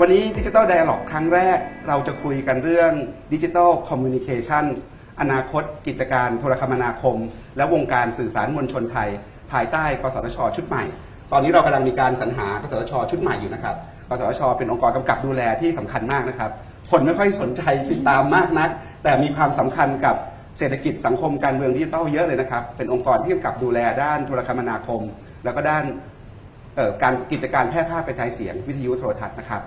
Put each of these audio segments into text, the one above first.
วันนี้ดิจิ t a ล Dialog ครั้งแรกเราจะคุยกันเรื่องดิจิ t a ลคอมมิวนิเคชันอนาคตกิจการโทรคมนาคม และวงการสื่อสารมวลชนไทย ภายใต้กสทช ชุดใหม่ ตอนนี้เรากำลังมีการสรรหากสทช ชุดใหม่อยู่นะครับกสทช เป็นองค์กรกำกับดูแลที่สำคัญมากนะครับ คนไม่ค่อยสนใจติดตามมากนัก แต่มีความสำคัญกับเศรษฐกิจสังคมการเมืองดิจิทัลเยอะเลยนะครับ เป็นองค์กรที่กำกับดูแลด้านโทรคมนาคม แล้วก็ด้านการกิจการแพร่ภาพกระจายเสียงวิทยุโทรทัศน์นะครับ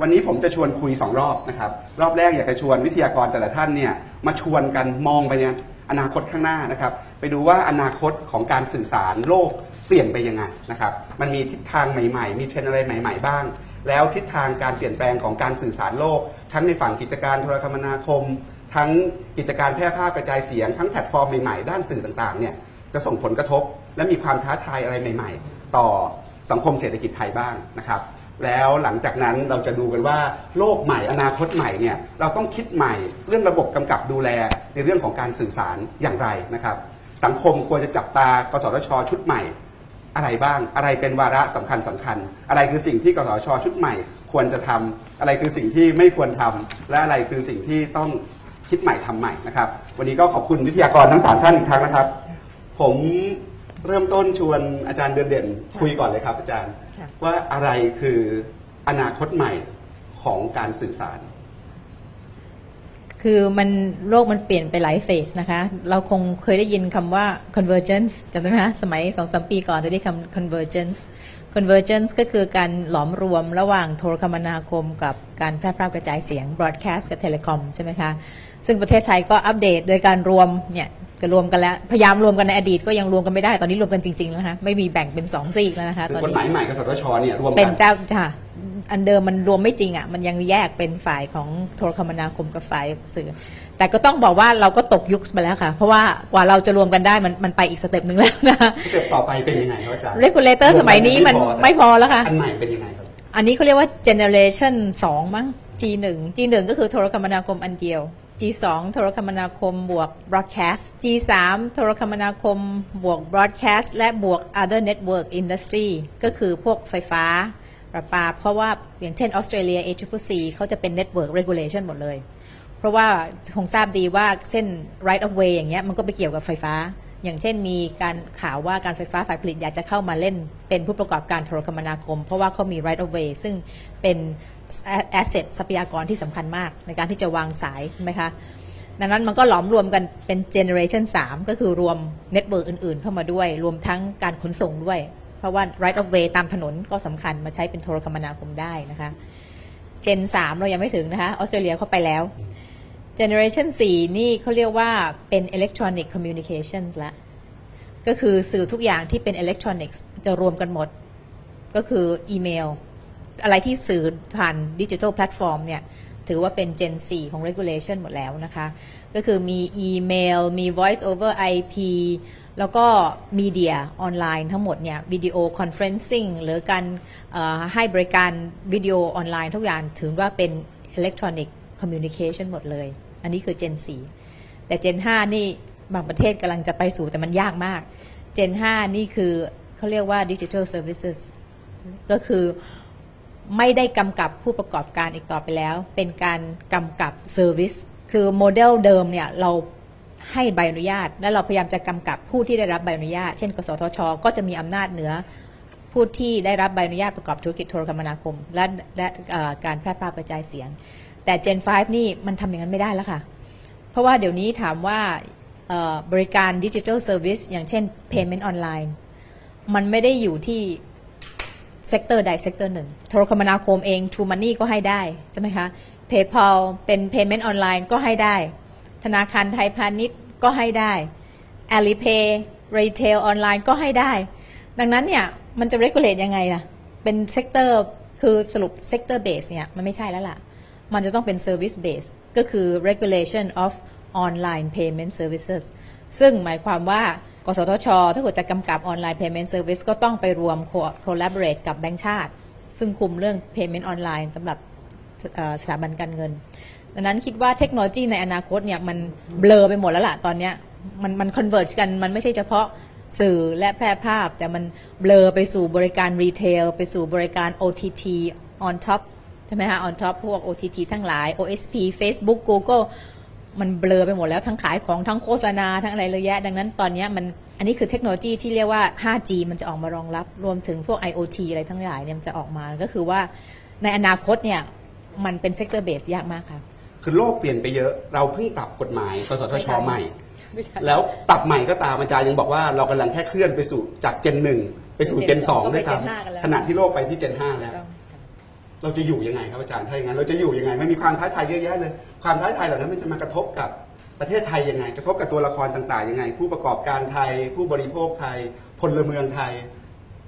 วันนี้ผมจะชวนคุย 2 รอบนะครับ รอบแรกอยากจะชวนวิทยากรแต่ละท่านเนี่ยมาชวนกันมองไปเนี่ยอนาคตข้างหน้านะครับ ไปดูว่าอนาคตของการสื่อสารโลกเปลี่ยนไปยังไงนะครับ มันมีทิศทางใหม่ ๆ มีเทรนด์อะไรใหม่ ๆ บ้าง แล้วทิศทางการเปลี่ยนแปลงของการสื่อสารโลก ทั้งในฝั่งกิจการโทรคมนาคม ทั้งกิจการแพร่ภาพกระจายเสียง ทั้งแพลตฟอร์มใหม่ๆ ด้านสื่อต่างๆเนี่ยจะส่งผลกระทบ และมีความท้าทายอะไรใหม่ ๆ ต่อสังคมเศรษฐกิจไทยบ้างนะครับ แล้วหลังจากนั้นเราจะดูกันว่าโลกใหม่อนาคตใหม่เนี่ยเราต้องคิดใหม่เรื่องระบบกำกับดูแลในเรื่องของการสื่อสารอย่างไรนะครับ สังคมควรจะจับตากสทช ชุดใหม่ อะไรบ้างอะไรเป็นวาระสำคัญสำคัญ อะไรคือสิ่งที่กสทช ชุดใหม่ ควรจะทำอะไรคือสิ่งที่ไม่ควรทำและอะไรคือสิ่งที่ต้องคิดใหม่ทำใหม่นะครับ วันนี้ก็ขอบคุณวิทยากรทั้งสามท่านอีกครั้งนะครับ ผมเริ่มต้นชวนอาจารย์เดือนเด่นคุยก่อนเลยครับอาจารย์ ว่าอะไรคืออนาคตใหม่ของการสื่อสาร คือมันโลกมันเปลี่ยนไปหลายเฟสนะคะ เราคงเคยได้ยินคำว่า convergence จำได้ไหมคะสมัยสองสมปีก่อนจะได้คำ convergence convergence ก็คือการหลอมรวมระหว่างโทรคมนาคมกับการแพร่ภาพกระจายเสียง broadcast กับ telecom ใช่ไหมคะ ซึ่งประเทศไทยก็อัปเดตโดยการรวมเนี่ยจะรวมกันแล้ว พยายามรวมกันในอดีตก็ยังรวมกันไม่ได้ตอนนี้รวมกันจริงๆแล้วนะคะไม่มีแบ่งเป็นสองซีกแล้วนะคะคือตอนนี้กฎหมายใหม่กสทชเนี่ยรวมกันเป็นเจ้าค่ะอันเดิมมันรวมไม่จริงอะมันยังแยกเป็นฝ่ายของโทรคมนาคมกับฝ่ายสื่อ แต่ก็ต้องบอกว่าเราก็ตกยุคมาแล้วค่ะ เพราะว่ากว่าเราจะรวมกันได้มันมันไปอีก step หนึ่งแล้วนะ step ต่อไปเป็นยังไงครับอาจารย์ regulator สมัยนี้มันไม่พอแล้วค่ะอันใหม่เป็นยังไงครับอันนี้เขาเรียกว่า generation 2มั้ง G1 G1 ก็คือโทรคมนาคมอันเดียว G2 โทรคมนาคมบวก broadcast G3 โทรคมนาคมบวก broadcast และบวก other network industry ก็คือพวกไฟฟ้าประปา เพราะว่าอย่างเช่นออสเตรเลีย ACCC เขาจะเป็น network regulation หมดเลย เพราะว่าคงทราบดีว่าเส้น right of way อย่างเงี้ยมันก็ไปเกี่ยวกับไฟฟ้า อย่างเช่นมีการข่าวว่าการไฟฟ้าฝ่ายผลิตอยากจะเข้ามาเล่น เป็นผู้ประกอบการโทรคมนาคม เพราะว่าเขามี right of way ซึ่งเป็น asset ทรัพยากรที่สำคัญมากในการที่จะวางสายใช่ไหมคะ ดังนั้นมันก็หลอมรวมกันเป็น generation 3ก็คือรวม network อื่นๆ เข้ามาด้วย รวมทั้งการขนส่งด้วย เพราะว่า right of way ตามถนนก็สำคัญมาใช้เป็นโทรคมนาคมได้นะคะ Gen 3เรายังไม่ถึงนะคะออสเตรเลียเข้าไปแล้ว Generation 4นี่เขาเรียกว่าเป็น Electronic Communications ละก็คือสื่อทุกอย่างที่เป็น Electronics จะรวมกันหมด ก็คืออีเมล อะไรที่สื่อผ่าน digital platform เนี่ยถือว่าเป็น Gen 4 ของ Regulation หมดแล้วนะคะ ก็คือมีอีเมล มี Voice over IP แล้วก็ media online ทั้งหมดเนี่ย video conferencing หรือการให้บริการวิดีโอออนไลน์ทุกอย่างถือว่าเป็น Electronic Communication หมดเลย อันนี้คือ Gen 4 แต่ Gen 5 นี่บางประเทศกำลังจะไปสู่แต่มันยากมาก Gen 5 นี่คือเขาเรียกว่า Digital Services ก็คือ ไม่ได้กำกับผู้ประกอบการอีกต่อไปแล้ว เป็นการกำกับ Service คือโมเดลเดิมเนี่ยเราให้ใบอนุญาต และเราพยายามจะกำกับผู้ที่ได้รับใบอนุญาต เช่น กสทช ก็จะมีอำนาจเหนือผู้ที่ได้รับใบอนุญาตประกอบธุรกิจโทรคมนาคม และและการแพร่ภาพกระจายเสียง แต่ Gen 5 นี่มันทำอย่างนั้นไม่ได้แล้วค่ะ เพราะว่าเดี๋ยวนี้ถามว่าบริการดิจิทัลเซอร์วิสอย่างเช่น Payment ออนไลน์มันไม่ได้อยู่ที่ sector ใด sector หนึ่งโทรคมนาคมเอง True Money ก็ให้ได้ใช่ไหมคะ PayPal เป็น Payment ออนไลน์ก็ให้ได้ ธนาคารไทยพาณิชย์ก็ให้ได้ Alipay Retail ออนไลน์ก็ให้ได้ ดังนั้นเนี่ย มันจะ regulate ยังไงล่ะ เป็น sector คือสรุป sector base เนี่ย มันไม่ใช่แล้วล่ะ มันจะต้องเป็น service base ก็คือ regulation of online payment services ซึ่งหมายความว่า กสทช ถ้าเกิดจะกำกับ online payment service ก็ต้องไปรวม collaborate กับแบงก์ชาติ ซึ่งคุมเรื่อง payment online สำหรับสถาบันการเงิน ดังนั้นคิดว่าเทคโนโลยีในอนาคตเนี่ยมัน blur ไปหมดแล้วล่ะตอนนี้มันมัน converge กันมันไม่ใช่เฉพาะสื่อและแพร่ภาพ แต่มัน blur ไปสู่บริการ retail ไปสู่บริการ OTT on top ใช่ไหมคะ on top พวก OTT ทั้งหลาย OSP Facebook Google มัน blur ไปหมดแล้วทั้งขายของทั้งโฆษณาทั้งอะไรเลยแยะ ดังนั้นตอนเนี้ยมันอันนี้คือเทคโนโลยีที่เรียกว่า 5G มันจะออกมารองรับรวมถึงพวก IoT อะไรทั้งหลายเนี่ยมันจะออกมาก็คือว่าในอนาคตเนี่ยมันเป็น sector base ยากมากค่ะคือโลกเปลี่ยนไปเยอะเราเพิ่งปรับกฎหมายกสทชไม่ทันใหม่ไม่ทันแล้วปรับใหม่ก็ตามอาจารย์ยังบอกว่าเรากำลังแค่เคลื่อนไปสู่จากเจนหนึ่งไปสู่เจนสองก็ไปด้วยซ้ Gen ห้ากันแล้วำขณะที่โลกไปที่เจนห้าแล้วต้อง เราจะอยู่ยังไงครับอาจารย์ถ้าอย่างนั้นเราจะอยู่ยังไงมันมีความท้าทายเยอะแยะเลย ความท้าทายเหล่านั้นมันจะมากระทบกับประเทศไทยยังไง กระทบกับตัวละครต่างๆยังไง ผู้ประกอบการไทย ผู้บริโภคไทยพลเมืองไทย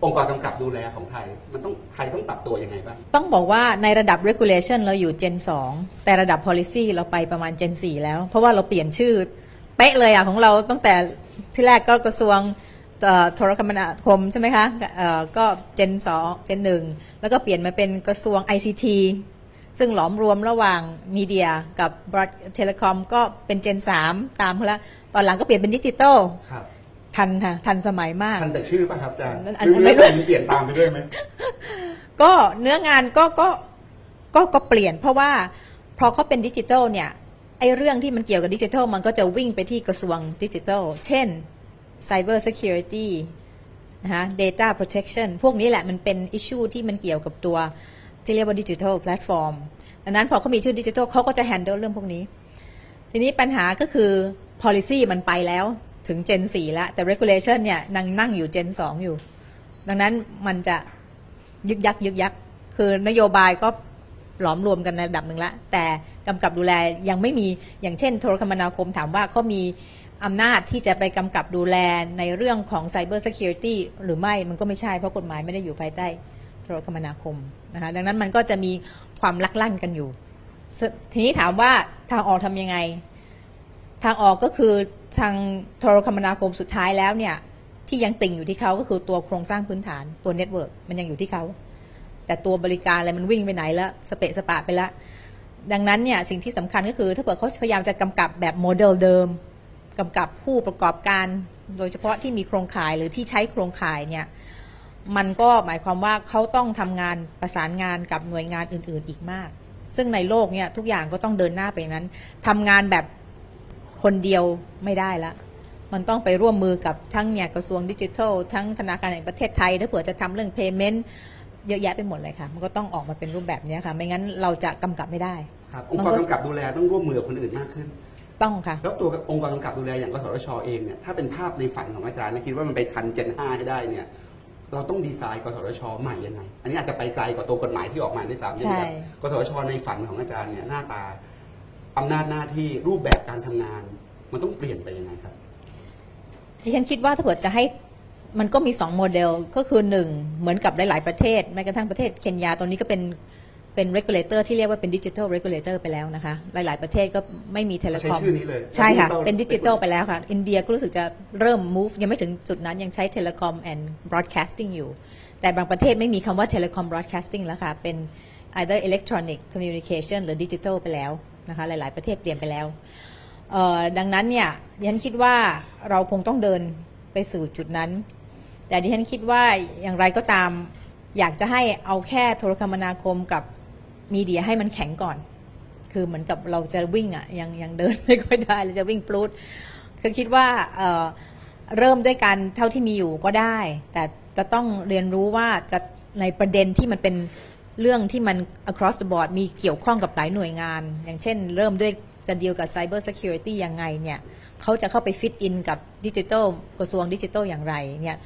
องค์กรกำกับดูแลของไทย มันต้องไทยต้องปรับตัวยังไงบ้างต้องบอกว่าในระดับ regulation เราอยู่ Gen 2 แต่ระดับ policy เราไปประมาณ Gen 4 แล้ว เพราะว่าเราเปลี่ยนชื่อ เป๊ะเลยอะของเราตั้งแต่ที่แรกก็กระทรวง โทรคมนาคมใช่ไหมคะเอ่อก็ Gen 2 Gen 1แล้วก็เปลี่ยนมาเป็นกระทรวง ICT ซึ่งหลอมรวมระหว่างมีเดียกับเทเลคอมก็เป็น Gen 3ตามเขาแล้วตอนหลังก็เปลี่ยนเป็นดิจิตอลครับทันค่ะ ทันสมัยมาก ทันแต่ชื่อป่ะครับอาจารย์อันหรือไม่เรื่องรู้มันเปลี่ยนตามไปด้วยไหมก็เนื้องานก็ก็ก็ก็เปลี่ยนเพราะว่าพอเขาเป็นดิจิทัลเนี่ยไอ้เรื่องที่มันเกี่ยวกับดิจิทัลมันก็จะวิ่งไปที่กระทรวงดิจิทัล เช่น Cyber Security นะคะ Data Protection พวกนี้แหละมันเป็น issue ที่มันเกี่ยวกับตัวที่เรียกว่า digital platform ดังนั้นพอเขามีชื่อดิจิทัลเขาก็จะ handle เรื่องพวกนี้ ทีนี้ปัญหาก็คือ policy มันไปแล้วถึง Gen 4แล้วแต่ regulation เนี่ยนั่งนั่งอยู่ Gen 2 อยู่ ดังนั้นมันจะยึกยักยึกยักคือนโยบายก็หลอมรวมกันในระดับหนึ่งละแต่กำกับดูแลยังไม่มีอย่างเช่น โทรคมนาคมถามว่าเขามี อำนาจที่จะไปกำกับดูแลในเรื่องของ Cyber Security หรือไม่มันก็ไม่ใช่เพราะกฎหมายไม่ได้อยู่ภายใต้โทรคมนาคมนะคะดังนั้นมันก็จะมีความลักลั่นกันอยู่ ทีนี้ถามว่าทางออกทำยังไง ทางออกก็คือทางโทรคมนาคมสุดท้ายแล้วเนี่ยที่ยังติ่งอยู่ที่เขาก็คือตัวโครงสร้างพื้นฐานตัว network มันยังอยู่ที่เขาแต่ตัวบริการอะไรมันวิ่งไปไหนแล้วสเปะสปะไปแล้วดังนั้นเนี่ยสิ่งที่สำคัญก็คือถ้าเกิดเขาพยายามจะกำกับแบบโมเดลเดิม กำกับผู้ประกอบการ โดยเฉพาะที่มีโครงข่ายหรือที่ใช้โครงข่ายเนี่ยมันก็หมายความว่าเขาต้องทำงานประสานงานกับหน่วยงานอื่น ๆ อีกมาก ซึ่งในโลกเนี่ยทุกอย่างก็ต้องเดินหน้าไปอย่างนั้นทำงานแบบคนเดียวไม่ได้ละมันต้องไปร่วมมือกับทั้งเนี่ยกระทรวงดิจิทัล ทั้งธนาคารแห่งประเทศไทยถ้าเผื่อจะทำเรื่อง payment เยอะแยะไปหมดเลยค่ะ มันก็ต้องออกมาเป็นรูปแบบเนี้ยค่ะ ไม่งั้นเราจะกำกับไม่ได้ ครับองค์กรกำกับดูแลต้องร่วมมือกับคนอื่นมากขึ้น ต้องค่ะ แล้วตัวองค์กรกำกับดูแลอย่างกสทชเองเนี่ยถ้าเป็นภาพในฝันของอาจารย์นะคิดว่ามันไปทันเจน5ให้ได้เนี่ยเราต้องดีไซน์กสทชใหม่ยังไง อันนี้อาจจะไปไกลกว่าตัวกฎหมายที่ออกมาด้วยซ้ำใช่เนี่ยกสทชในฝันของอาจารย์เนี่ยหน้าตาอำนาจหน้าที่รูปแบบการทำงาน มันต้องเปลี่ยนไปยังไงครับดิฉันคิดว่าถ้าเกิดจะให้มันก็มีสองโมเดลก็คือหนึ่งเหมือนกับหลาย ๆ ประเทศแม้กระทั่งประเทศเคนยาตอนนี้ก็เป็น เป็น regulator ที่เรียกว่าเป็นดิจิทัล regulator ไปแล้วนะคะ หลาย ๆ ประเทศก็ไม่มี telecom ใช้ชื่อนี้เลยใช่ค่ะ Digital เป็นดิจิทัลไปแล้วค่ะ อินเดียก็รู้สึกจะเริ่ม move ยังไม่ถึงจุดนั้นยังใช้ telecom and broadcasting อยู่ แต่บางประเทศไม่มีคำว่า telecom broadcasting แล้วค่ะ เป็น either electronic communication หรือ digital ไปแล้วนะคะ หลาย ๆ ประเทศเปลี่ยนไปแล้วเอ่อดังนั้นเนี่ยดิฉันคิดว่าเราคงต้องเดินไปสู่จุดนั้น แต่ดิฉันคิดว่าอย่างไรก็ตามอยากจะให้เอาแค่โทรคมนาคมกับ มีเดียให้มันแข็งก่อน คือเหมือนกับเราจะวิ่งอะ่ะยังยังเดินไม่ค่อยได้เราจะวิ่งปลุดคือคิดว่าเเริ่มด้วยการเท่าที่มีอยู่ก็ได้ แต่จะต้องเรียนรู้ว่าจะในประเด็นที่มันเป็นเรื่องที่มัน across the board มีเกี่ยวข้องกับหลายหน่วยงาน อย่างเช่น เริ่มด้วยจะดีลกับ cyber security ยังไงเนี่ยเขาจะเข้าไปฟิตอินกับดิจิทัลกระทรวงดิจิทัลอย่างไรเนี่ย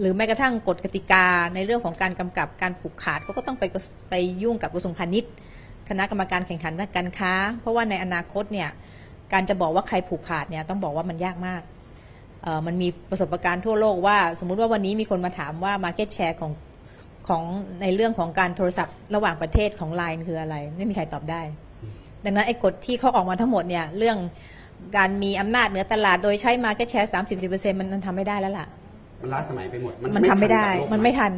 หรือแม้กระทั่งกฎกติกาในเรื่องของการกำกับการผูกขาดเขาก็ต้องไปไปยุ่งกับกระทรวงพาณิชย์ คณะกรรมการแข่งขันทางการค้า เพราะว่าในอนาคตเนี่ยการจะบอกว่าใครผูกขาดเนี่ยต้องบอกว่ามันยากมากมันมีประสบการณ์ทั่วโลกว่า สมมุติว่าวันนี้มีคนมาถามว่า Market Share ของของในเรื่องของการโทรศัพท์ระหว่างประเทศของ Line คืออะไร ไม่มีใครตอบได้ ดังนั้นไอ้กฎที่เขาออกมาทั้งหมดเนี่ยเรื่องการมีอำนาจเหนือตลาดโดยใช้ Market Share 30-40%มันมันทำไม่ได้แล้วล่ะ มันล้าสมัยไปหมด มันทำไม่ได้ทักับโลกมันไม่ทัน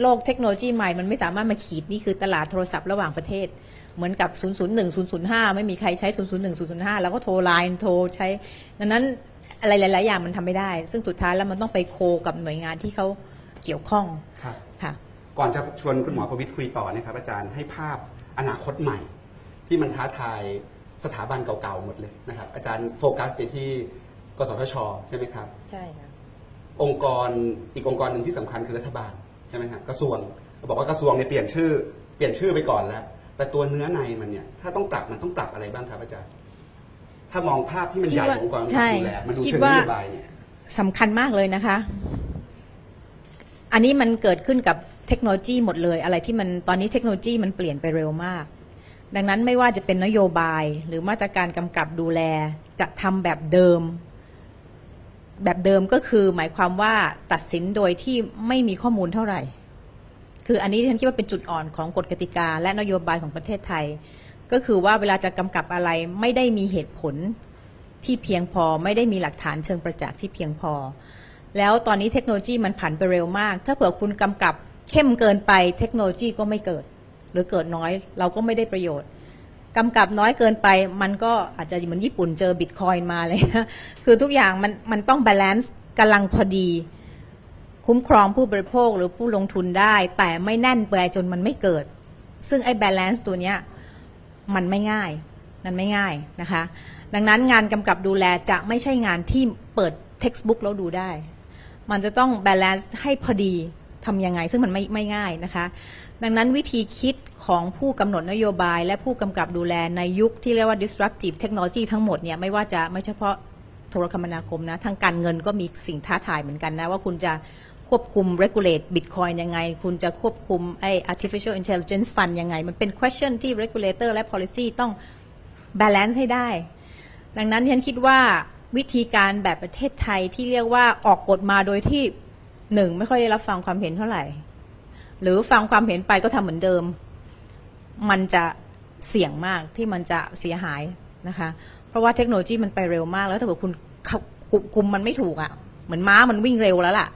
โลกเทคโนโลยีใหม่ มันไม่สามารถมาขีดนี่คือตลาดโทรศัพท์ระหว่างประเทศ เหมือนกับ 001 005 ไม่มีใครใช้ 001 005 แล้วก็โทรไลน์โทรใช้ ดังนั้นอะไรหลาย ๆ อย่างมันทำไม่ได้ ซึ่งสุดท้ายแล้วมันต้องไปโคกับหน่วยงานที่เขาเกี่ยวข้องครับค่ะ ก่อนจะชวนคุณหมอประวิทย์คุยต่อนะครับอาจารย์ให้ภาพอนาคตใหม่ ที่มันท้าทายสถาบันเก่าๆหมดเลยนะครับอาจารย์โฟกัสไปที่กสทชใช่ไหมครับ ใช่ค่ะ องค์กรอีกองค์กรหนึ่งที่สำคัญคือรัฐบาลใช่ไหมครับกระทรวงบอกว่ากระทรวงเนี่ยเปลี่ยนชื่อเปลี่ยนชื่อไปก่อนแล้ว แต่ตัวเนื้อในมันเนี่ยถ้าต้องปรับมันต้องปรับอะไรบ้างครับอาจารย์ถ้ามองภาพที่มันใหญ่ขององค์กรใช่ดูแลมันดูคิดเชิงนว่าโยบายเนี่ยสำคัญมากเลยนะคะ อันนี้มันเกิดขึ้นกับเทคโนโลยีหมดเลย อะไรที่มันตอนนี้เทคโนโลยีมันเปลี่ยนไปเร็วมาก ดังนั้นไม่ว่าจะเป็นนโยบายหรือมาตรการกำกับดูแลจะทำแบบเดิม แบบเดิมก็คือหมายความว่าตัดสินโดยที่ไม่มีข้อมูลเท่าไหร่ คืออันนี้ฉันคิดว่าเป็นจุดอ่อนของกฎกติกา และนโยบายของประเทศไทย ก็คือว่าเวลาจะกำกับอะไรไม่ได้มีเหตุผลที่เพียงพอไม่ได้มีหลักฐานเชิงประจักษ์ที่เพียงพอ แล้วตอนนี้เทคโนโลยีมันผันไปเร็วมาก ถ้าเผื่อคุณกำกับเข้มเกินไปเทคโนโลยีก็ไม่เกิด หรือเกิดน้อยเราก็ไม่ได้ประโยชน์ กำกับน้อยเกินไป มันก็อาจจะเหมือนญี่ปุ่นเจอบิตคอยน์มาเลยนะคือทุกอย่างมันมันต้อง balance กำลังพอดี คุ้มครองผู้บริโภคหรือผู้ลงทุนได้ แต่ไม่แน่นไปจนมันไม่เกิด ซึ่งไอ้ balance ตัวเนี้ยมันไม่ง่ายมันไม่ง่ายนะคะ ดังนั้นงานกำกับดูแลจะไม่ใช่งานที่เปิด textbook แล้วดูได้ มันจะต้อง balance ให้พอดีทำยังไง ซึ่งมันไม่ไม่ง่ายนะคะ ดังนั้นวิธีคิดของผู้กำหนดนโยบายและผู้กำกับดูแลในยุคที่เรียกว่า disruptive technology ทั้งหมดเนี่ยไม่ว่าจะไม่เฉพาะโทรคมนาคมนะทางการเงินก็มีสิ่งท้าทายเหมือนกันนะว่าคุณจะควบคุม regulate bitcoin ยังไง คุณจะควบคุมไอ้ artificial intelligence fund ยังไง มันเป็น question ที่ regulator และ policy ต้อง balance ให้ได้ ดังนั้นฉันคิดว่าวิธีการแบบประเทศไทยที่เรียกว่าออกกฎมาโดยที่หนึ่งไม่ค่อยได้รับฟังความเห็นเท่าไหร่ หรือฟังความเห็นไปก็ทำเหมือนเดิม มันจะเสี่ยงมากที่มันจะเสียหายนะคะ เพราะว่าเทคโนโลยีมันไปเร็วมาก แล้วถ้าเกิดคุณคุมมันไม่ถูกอะ่ะ เหมือนม้ามันวิ่งเร็วแล้วล่ะ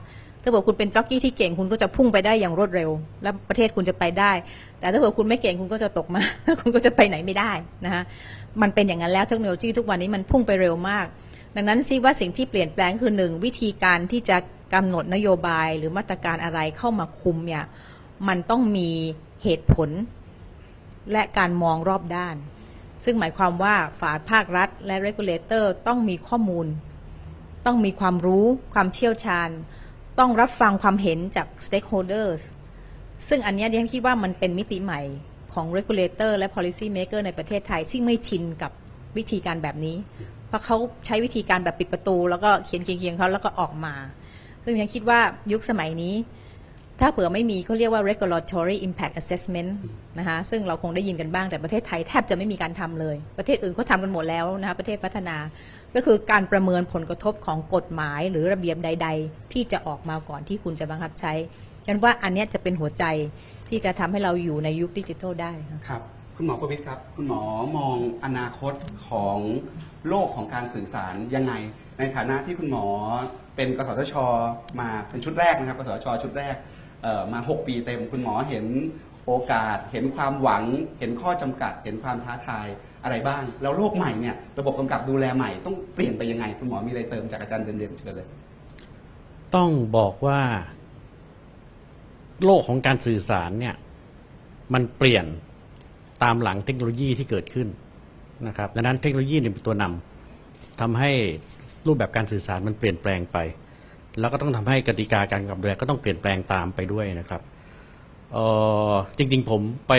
ถ้าเกิดคุณเป็นจ็อกกี้ที่เก่งคุณก็จะพุ่งไปได้อย่างรวดเร็ว แล้วประเทศคุณจะไปได้ แต่ถ้าเกิดคุณไม่เก่งคุณก็จะตกมา คุณก็จะไปไหนไม่ได้นะคะมันเป็นอย่างนั้นแล้วเทคโนโลยีทุกวันนี้มันพุ่งไปเร็วมาก ดังนั้นซิว่าสิ่งที่เปลี่ยนแปลงคือหนึ่งวิธีการที่จะกำหนดนโยบายหรือมาตรการอะไรเข้ามาคุมเนี่ย มันต้องมีเหตุผล และการมองรอบด้าน ซึ่งหมายความว่าฝ่ายภาครัฐและ regulator ต้องมีข้อมูล ต้องมีความรู้ความเชี่ยวชาญ ต้องรับฟังความเห็นจาก stakeholders ซึ่งอันเนี้ยดิฉันคิดว่ามันเป็นมิติใหม่ของ regulator และ policy maker ในประเทศไทยที่งไม่ชินกับวิธีการแบบนี้ เพราะเขาใช้วิธีการแบบปิดประตู แล้วก็เขียนเคียงๆเขาแล้วก็ออกมา ซึ่งดิฉันคิดว่ายุคสมัยนี้ ถ้าเผื่อไม่มีเขาเรียกว่า regulatory impact assessment นะคะซึ่งเราคงได้ยินกันบ้างแต่ประเทศไทยแทบจะไม่มีการทำเลย ประเทศอื่นเขาทำกันหมดแล้วนะคะประเทศพัฒนา ก็คือการประเมินผลกระทบของกฎหมายหรือระเบียบใด ๆ ที่จะออกมาก่อนที่คุณจะบังคับใช้กันว่าอันนี้จะเป็นหัวใจที่จะทำให้เราอยู่ในยุคดิจิทัลได้ครับคุณหมอประวิทย์ครับ คุณหมอมองอนาคตของโลกของการสื่อสารยังไง ในฐานะที่คุณหมอเป็นกสทช มาเป็นชุดแรกนะครับ กสทช ชุดแรก มา 6 ปีเต็มคุณหมอเห็นโอกาส เห็นความหวัง เห็นข้อจำกัด เห็นความท้าทายอะไรบ้าง แล้วโลกใหม่เนี่ยระบบกำกับดูแลใหม่ต้องเปลี่ยนไปยังไง คุณหมอมีอะไรเติมจากอาจารย์เด่นๆเชิญเลย ต้องบอกว่า โลกของการสื่อสารเนี่ยมันเปลี่ยนตามหลังเทคโนโลยีที่เกิดขึ้นนะครับดังนั้นเทคโนโลยีเนี่ยเป็นตัวนำทำให้รูปแบบการสื่อสารมันเปลี่ยนแปลงไป แล้วก็ต้องทำให้กติกาการกำกับดูแลก็ต้องเปลี่ยนแปลงตามไปด้วยนะครับเอ่อจริง ๆ ผมไป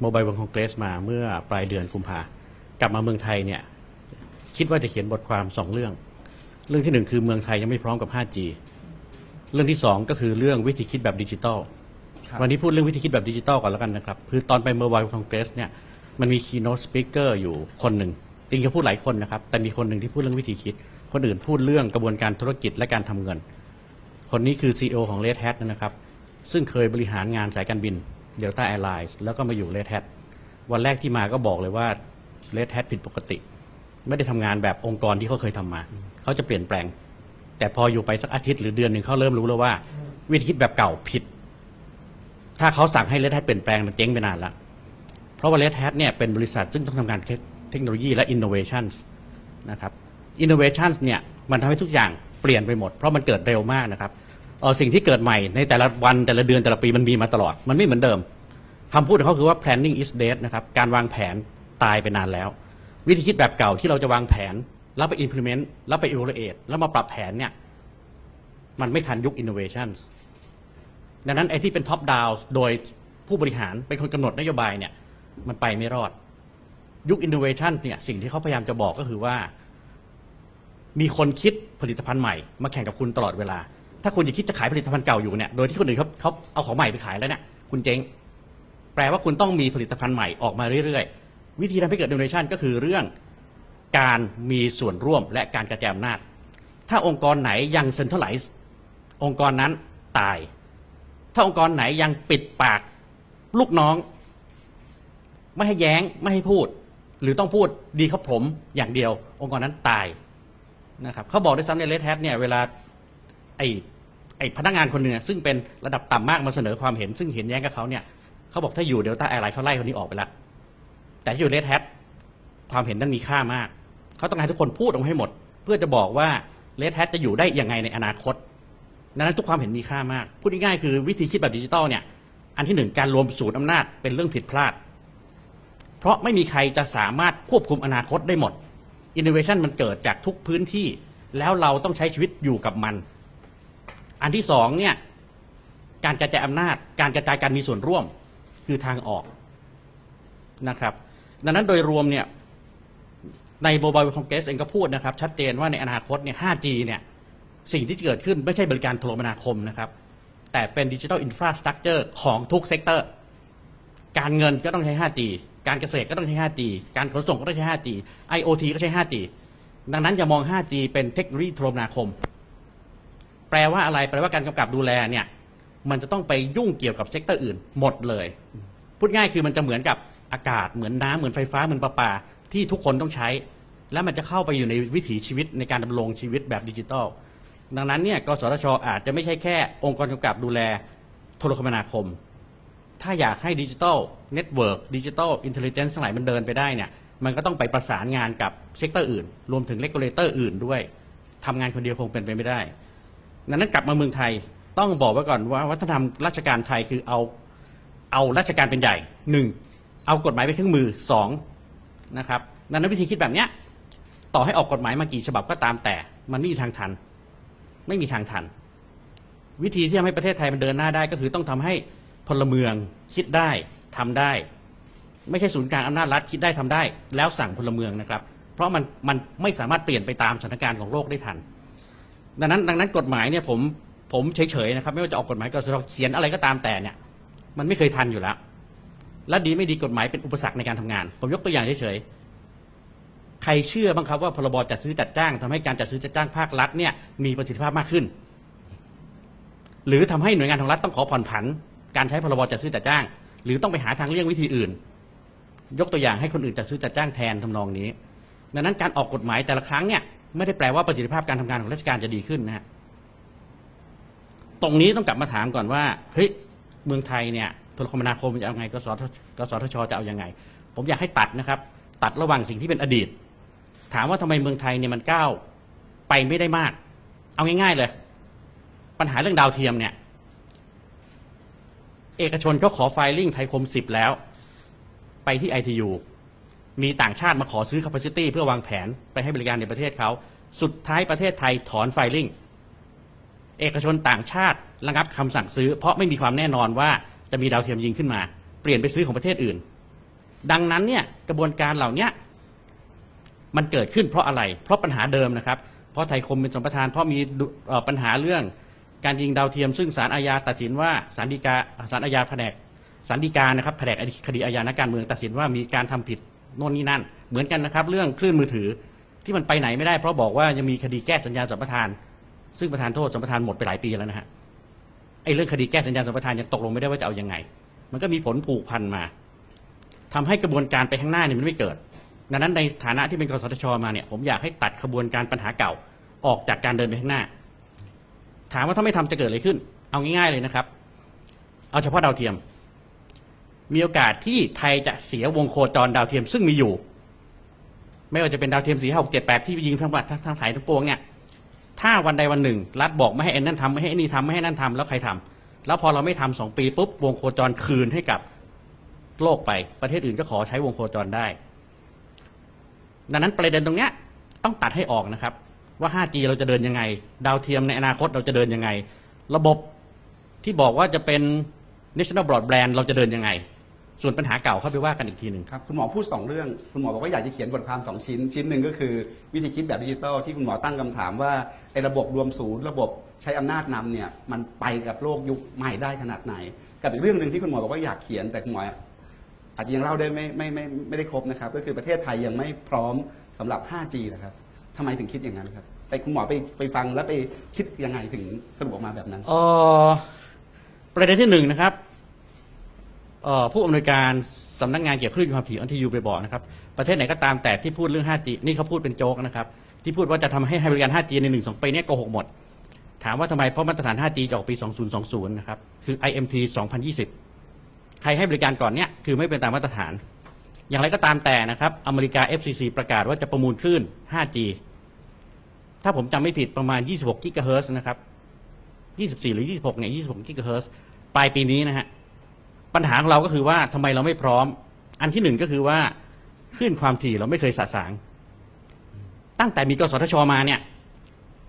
โมบายวันคอนเกรสมาเมื่อปลายเดือนกุมภากลับมาเมืองไทยเนี่ย คิดว่าจะเขียนบทความสองเรื่อง เรื่องที่หนึ่งคือเมืองไทยยังไม่พร้อมกับ 5G เรื่องที่สองก็คือเรื่องวิธีคิดแบบดิจิทัลครับวันนี้พูดเรื่องวิธีคิดแบบดิจิทัลก่อนแล้วกันนะครับ คือตอนไปเมื่อวานคอนเกรสเนี่ยมันมี keynote speaker อยู่คนหนึ่งจริงๆเขาพูดหลายคนนะครับ แต่มีคนหนึ่งที่พูดเรื่องวิธีคิด คนอื่นพูดเรื่องกระบวนการธุรกิจและการทำเงิน คนนี้คือ CEO ของ Red Hat นะครับ ซึ่งเคยบริหารงานสายการบิน Delta Airlines แล้วก็มาอยู่ Red Hat วันแรกที่มาก็บอกเลยว่า Red Hat ผิดปกติ ไม่ได้ทำงานแบบองค์กรที่เขาเคยทำมา เขาจะเปลี่ยนแปลง แต่พออยู่ไปสักอาทิตย์หรือเดือนหนึ่งเขาเริ่มรู้แล้วว่า วิธีคิดแบบเก่าผิด ถ้าเขาสั่งให้ Red Hat เปลี่ยนแปลงมันเจ๊งไปนานละเพราะว่า Red Hat เนี่ยเป็นบริษัทซึ่งต้องทำงานเทคโนโลยีและ innovation นะครับ innovation เนี่ยมันทำให้ทุกอย่างเปลี่ยนไปหมด เพราะมันเกิดเร็วมากนะครับเออสิ่งที่เกิดใหม่ในแต่ละวันแต่ละเดือนแต่ละปีมันมีมาตลอด มันไม่เหมือนเดิมคำพูดของเขาคือว่า planning is dead นะครับการวางแผนตายไปนานแล้ว วิธีคิดแบบเก่าที่เราจะวางแผน แล้วไป implement แล้วไป evaluate แล้วมาปรับแผนเนี่ยมันไม่ทันยุค innovation ดังนั้นไอ้ที่เป็น top down โดยผู้บริหารเป็นคนกำหนดนโยบายเนี่ยมันไปไม่รอดยุค innovation เนี่ยสิ่งที่เขาพยายามจะบอกก็คือว่า มีคนคิดผลิตภัณฑ์ใหม่มาแข่งกับคุณตลอดเวลา ถ้าคุณยังคิดจะขายผลิตภัณฑ์เก่าอยู่เนี่ย โดยที่คนอื่นเขาเขาเอาของใหม่ไปขายแล้วเนี่ย คุณเจ๊ง แปลว่าคุณต้องมีผลิตภัณฑ์ใหม่ออกมาเรื่อยๆ วิธีทำให้เกิด innovation ก็คือเรื่องการมีส่วนร่วมและการกระจายอำนาจ ถ้าองค์กรไหนยัง centralize องค์กรนั้นตาย ถ้าองค์กรไหนยังปิดปากลูกน้อง ไม่ให้แย้งไม่ให้พูด หรือต้องพูดดีครับผมอย่างเดียว องค์กรนั้นตาย นะครับเขาบอกด้วยซ้ำในเลทแฮทเนี่ยเวลาไอ้ไอ้พนักงานคนหนึ่งซึ่งเป็นระดับต่ำมากมาเสนอความเห็น ซึ่งเห็นแย้งกับเขาเนี่ยเขาบอกถ้าอยู่ Delta Airlines เขาไล่คนนี้ออกไปแล้วแต่อยู่ Red Hat ความเห็นนั้นมีค่ามากเขาต้องการทุกคนพูดออกมาให้หมด เพื่อจะบอกว่า Red Hat จะอยู่ได้ยังไงในอนาคตดังนั้นทุกความเห็นมีค่ามากพูดง่ายๆคือวิธีคิดแบบดิจิตอลเนี่ยอันที่หนึ่งการรวมศูนย์อำนาจเป็นเรื่องผิดพลาด เพราะไม่มีใครจะสามารถควบคุมอนาคตได้หมด Innovation มันเกิดจากทุกพื้นที่ แล้วเราต้องใช้ชีวิตอยู่กับมัน อันที่สองเนี่ยการกระจายอำนาจ การกระจายการมีส่วนร่วมคือทางออกนะครับ ดังนั้นโดยรวมเนี่ยใน Mobile World Congress เองก็พูดนะครับ ชัดเจนว่าในอนาคตเนี่ย 5G เนี่ยสิ่งที่เกิดขึ้นไม่ใช่บริการโทรคมนาคมนะครับ แต่เป็น digital infrastructure ของทุก sector การเงินก็ต้องใช้ 5G การเกษตรก็ต้องใช้ 5G การขนส่งก็ต้องใช้ 5G IoT ก็ใช้ 5G ดังนั้นอย่ามอง 5G เป็นเทคโนโลยีโทรคมนาคม แปลว่าอะไร แปลว่าการกำกับดูแลเนี่ย มันจะต้องไปยุ่งเกี่ยวกับ sector อื่นหมดเลย พูดง่ายคือมันจะเหมือนกับอากาศ เหมือนน้ำ เหมือนไฟฟ้า เหมือนประปา ที่ทุกคนต้องใช้ แล้วมันจะเข้าไปอยู่ในวิถีชีวิตในการดำรงชีวิตแบบดิจิทัล ดังนั้นเนี่ย กสทช อาจจะไม่ใช่แค่องค์กรกำกับดูแลโทรคมนาคม ถ้าอยากให้ digital network digital intelligence ทั้งหลายมันเดินไปได้เนี่ยมันก็ต้องไปประสานงานกับ sector อื่น รวมถึง regulator อื่นด้วยทำงานคนเดียวคงเป็นไปไม่ได้ดังนั้นกลับมาเมืองไทยต้องบอกไว้ก่อนว่าวัฒนธรรมราชการไทยคือเอาเอาราชการเป็นใหญ่หนึ่งเอากฎหมายเป็นเครื่องมือสองนะครับดังนั้นวิธีคิดแบบเนี้ยต่อให้ออกกฎหมายมากี่ฉบับก็ตามแต่ มันไม่มีทางทัน ไม่มีทางทัน วิธีที่ทำให้ประเทศไทยมันเดินหน้าได้ก็คือต้องทำให้ พลเมืองคิดได้ทำได้ ไม่ใช่ศูนย์กลางอำนาจรัฐคิดได้ทำได้ แล้วสั่งพลเมืองนะครับ เพราะมันมันไม่สามารถเปลี่ยนไปตามสถานการณ์ของโลกได้ทัน ดังนั้นดังนั้นกฎหมายเนี่ยผมผมเฉยๆนะครับ ไม่ว่าจะออกกฎหมายกสทเขียนอะไรก็ตามแต่เนี่ยมันไม่เคยทันอยู่แล้ว และดีไม่ดีกฎหมายเป็นอุปสรรคในการทำงาน ผมยกตัวอย่างเฉยๆใครเชื่อบ้างครับว่าพรบจัดซื้อจัดจ้างทำให้การจัดซื้อจัดจ้างภาครัฐเนี่ยมีประสิทธิภาพมากขึ้น หรือทำให้หน่วยงานของรัฐต้องขอผ่อนผัน การใช้พรบจัดซื้อจัดจ้าง หรือต้องไปหาทางเลี่ยงวิธีอื่น ยกตัวอย่างให้คนอื่นจัดซื้อจัดจ้างแทนทำนองนี้ ดังนั้นการออกกฎหมายแต่ละครั้งเนี่ยไม่ได้แปลว่าประสิทธิภาพการทำงานของราชการจะดีขึ้นนะฮะตรงนี้ต้องกลับมาถามก่อนว่าเฮ้ยเมืองไทยเนี่ยโทรคมนาคมจะเอาไงกสทกสทชจะเอายังไง ผมอยากให้ตัดนะครับ ตัดระหว่างสิ่งที่เป็นอดีต ถามว่าทำไมเมืองไทยเนี่ยมันก้าวไปไม่ได้มาก เอาง่าย ๆเลย ปัญหาเรื่องดาวเทียมเนี่ย เอกชนเขาขอไฟลิ่งไทยคมสิบแล้ว ไปที่ ITU มีต่างชาติมาขอซื้อ capacity เพื่อวางแผนไปให้บริการในประเทศเขาสุดท้ายประเทศไทยถอนไฟลิ่งเอกชนต่างชาติระงับคำสั่งซื้อ เพราะไม่มีความแน่นอนว่าจะมีดาวเทียมยิงขึ้นมา เปลี่ยนไปซื้อของประเทศอื่น ดังนั้นเนี่ยกระบวนการเหล่านี้มันเกิดขึ้นเพราะอะไร เพราะปัญหาเดิมนะครับ เพราะไทยคมเป็นสมปทานเพราะมีปัญหาเรื่อง การยิงดาวเทียม ซึ่งศาลอาญาตัดสินว่าศาลฎีกาศาลอาญาแผนกศาลฎีกานะครับแผนกคดีอาญานักการเมืองตัดสินว่ามีการทำผิดโน่นนี่นั่น เหมือนกันนะครับเรื่องคลื่นมือถือที่มันไปไหนไม่ได้เพราะบอกว่ายังมีคดีแก้สัญญาสัมปทาน ซึ่งประธานโทษสัมปทานหมดไปหลายปีแล้วนะฮะไอ้เรื่องคดีแก้สัญญาสัมปทานยังตกลงไม่ได้ว่าจะเอายังไง มันก็มีผลผูกพันมาทำให้กระบวนการไปข้างหน้าเนี่ยมันไม่เกิด ดังนั้นในฐานะที่เป็นกสทชมาเนี่ยผมอยากให้ตัดขบวนการปัญหาเก่าออกจากการเดินไปข้างหน้า ถามว่าถ้าไม่ทำจะเกิดอะไรขึ้น เอาง่ายๆเลยนะครับ เอาเฉพาะดาวเทียม มีโอกาสที่ไทยจะเสียวงโคจรดาวเทียมซึ่งมีอยู่ ไม่ว่าจะเป็นดาวเทียมสี่ห้าหกเจ็ดแปดที่ยิงทั้งหมดทั้งทั้งสายทั้งปวงเนี่ยถ้าวันใดวันหนึ่ง รัฐบอกไม่ให้ไอ้นั่นทำไม่ให้ไอ้นี่ทำไม่ให้นั่นทำแล้วใครทำแล้วพอเราไม่ทำสองปีปุ๊บวงโคจรคืนให้กับโลกไปประเทศอื่นก็ขอใช้วงโคจรได้ ดังนั้นประเด็นตรงเนี้ยต้องตัดให้ออกนะครับ ว่า 5G เราจะเดินยังไง ดาวเทียมในอนาคตเราจะเดินยังไง ระบบที่บอกว่าจะเป็น national broadband เราจะเดินยังไง ส่วนปัญหาเก่าเข้าไปว่ากันอีกทีหนึ่งครับคุณหมอพูด 2 เรื่อง คุณหมอบอกว่าอยากจะเขียนบทความ 2 ชิ้น ชิ้นหนึ่งก็คือวิธีคิดแบบดิจิทัลที่คุณหมอตั้งคำถามว่าไอ้ระบบรวมศูนย์ระบบใช้อำนาจนำเนี่ยมันไปกับโลกยุคใหม่ได้ขนาดไหน กับอีกเรื่องหนึ่งที่คุณหมอบอกว่าอยากเขียนแต่คุณหมออาจจะยังเล่าได้ไม่ไม่ไม่ไม่ได้ครบนะครับ ก็คือประเทศไทยยังไม่พร้อมสำหรับ 5G นะครับ ทำไมถึงคิดอย่างนั้นครับ ไปคุณหมอไปไปฟังแล้วไปคิดยังไงถึงสรุปออกมาแบบนั้นเอ่อประเด็นที่หนึ่งนะครับเอ่อผู้อำนวยการสำนักงานเกี่ยวกับคลื่นความถี่อันทียูไปบอกนะครับ ประเทศไหนก็ตามแต่ที่พูดเรื่อง 5G นี่เขาพูดเป็นโจ๊กนะครับ ที่พูดว่าจะทำให้ให้บริการ 5G ใน1 2ปีนี้โกหกหมด ถามว่าทำไมเพราะมาตรฐาน 5G จะออกปี 2020 นะครับ คือ IMT 2020 ใครให้บริการก่อนเนี้ยคือไม่เป็นตามมาตรฐาน อย่างไรก็ตามแต่นะครับ อเมริกา FCC ประกาศว่าจะประมูลคลื่น 5G ถ้าผมจำไม่ผิดประมาณ 26 กิกะเฮิร์นะครับ 24 หรือ 26 เนี่ย 26 กิกะเฮิร์ปลายปีนี้นะฮะ ปัญหาของเราก็คือว่าทำไมเราไม่พร้อม อันที่หนึ่งก็คือว่าคลื่นความถี่เราไม่เคยสะสาง ตั้งแต่มีกสทชมาเนี่ย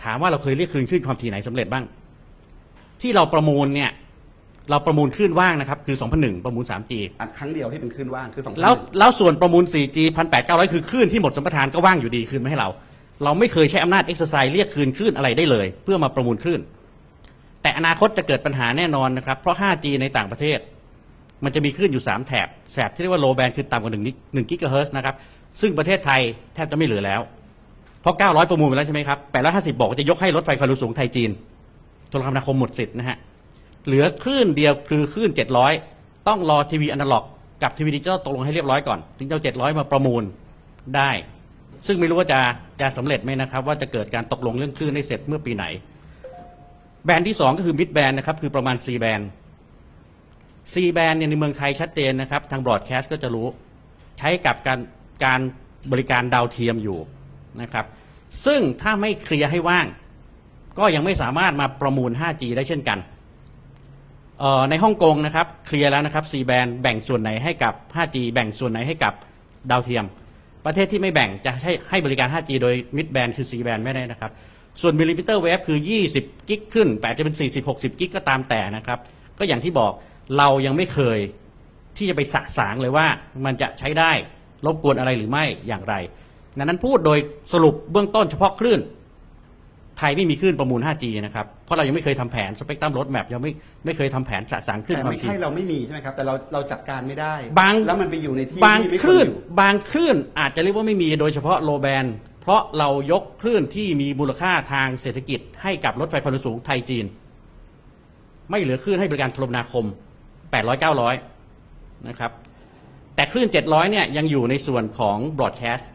ถามว่าเราเคยเรียกคืนคลื่นความถี่ไหนสำเร็จบ้าง ที่เราประมูลเนี่ย เราประมูลคลื่นว่างนะครับคือ 2001 ประมูล 3G อันครั้งเดียวที่เป็นคลื่นว่างคือสองแล้วแล้วส่วนประมูล 4G 1,800 คือคลื่นที่หมดสัมปทานก็ว่างอยู่ดีคืนมาให้เรา เราไม่เคยใช้อำนาจเอ็กซ์ไซส์เรียกคืนคลื่นอะไรได้เลย เพื่อมาประมูลคลื่น แต่อนาคตจะเกิดปัญหาแน่นอนนะครับเพราะ 5G ในต่างประเทศ มันจะมีคลื่นอยู่ 3 แถบแถบที่เรียกว่า low band คือต่ำกว่า1นิ1กิกะเฮิรตซ์นะครับซึ่งประเทศไทยแทบจะไม่เหลือแล้วเพราะ900 ประมูลไปแล้วใช่ไหมครับ850บอกว่าจะยกให้รถไฟความเร็วสูงไทยจีนโทรคมนาคมหมดสิทธิ์นะฮะ เหลือคลื่นเดียวคือคลื่น 700 ต้องรอทีวีอนาล็อก กับทีวีดิจิตอลตกลงให้เรียบร้อยก่อน ถึงจะเอา700 มาประมูลได้ ซึ่งไม่รู้ว่าจะจะสำเร็จไหมนะครับ ว่าจะเกิดการตกลงเรื่องคลื่นได้เสร็จเมื่อปีไหน แบรนด์ที่ 2 ก็คือมิดแบรนด์นะครับคือประมาณ C แบรนด์ C แบนเนี่ยในเมืองไทยชัดเจนนะครับ ทางบรอดแคสต์ก็จะรู้ใช้กับการการบริการดาวเทียมอยู่นะครับ ซึ่งถ้าไม่เคลียร์ให้ว่าง ก็ยังไม่สามารถมาประมูล 5G ได้เช่นกัน ในฮ่องกงนะครับเคลียร์แล้วนะครับ C band แบ่งส่วนไหนให้กับ 5G แบ่งส่วนไหนให้กับดาวเทียม ประเทศที่ไม่แบ่งจะให้ให้บริการ 5G โดย mid band คือ C band ไม่ได้นะครับ ส่วน millimeter wave คือ 20 กิกขึ้นแต่จะเป็น 40 60 กิกก็ตามแต่นะครับ ก็อย่างที่บอกเรายังไม่เคยที่จะไปสะสางเลยว่ามันจะใช้ได้รบกวนอะไรหรือไม่อย่างไรดังนั้นพูดโดยสรุปเบื้องต้นเฉพาะคลื่น ไทยไม่มีคลื่นประมูล 5G นะครับ เพราะเรายังไม่เคยทำแผนสเปกตรัมรถแมพยังไม่ไม่เคยทำแผนสะสางคลื่นแต่ความไม่ถี่ใช่เราไม่มีใช่ไหมครับ แต่เราเราจัดการไม่ได้ บางแล้วมันไปอยู่ในที่บางที่ไม่คลื่นวรอยู่บางคลื่นอาจจะเรียกว่าไม่มีโดยเฉพาะโลแบนเพราะเรายกคลื่นที่มีมูลค่าทางเศรษฐกิจ ให้กับรถไฟความเร็วสูงไทยจีน ไม่เหลือคลื่นให้บริการโทรคมนาคม 800 900 นะครับ แต่คลื่น 700 เนี่ยยังอยู่ในส่วนของบรอดแคสต์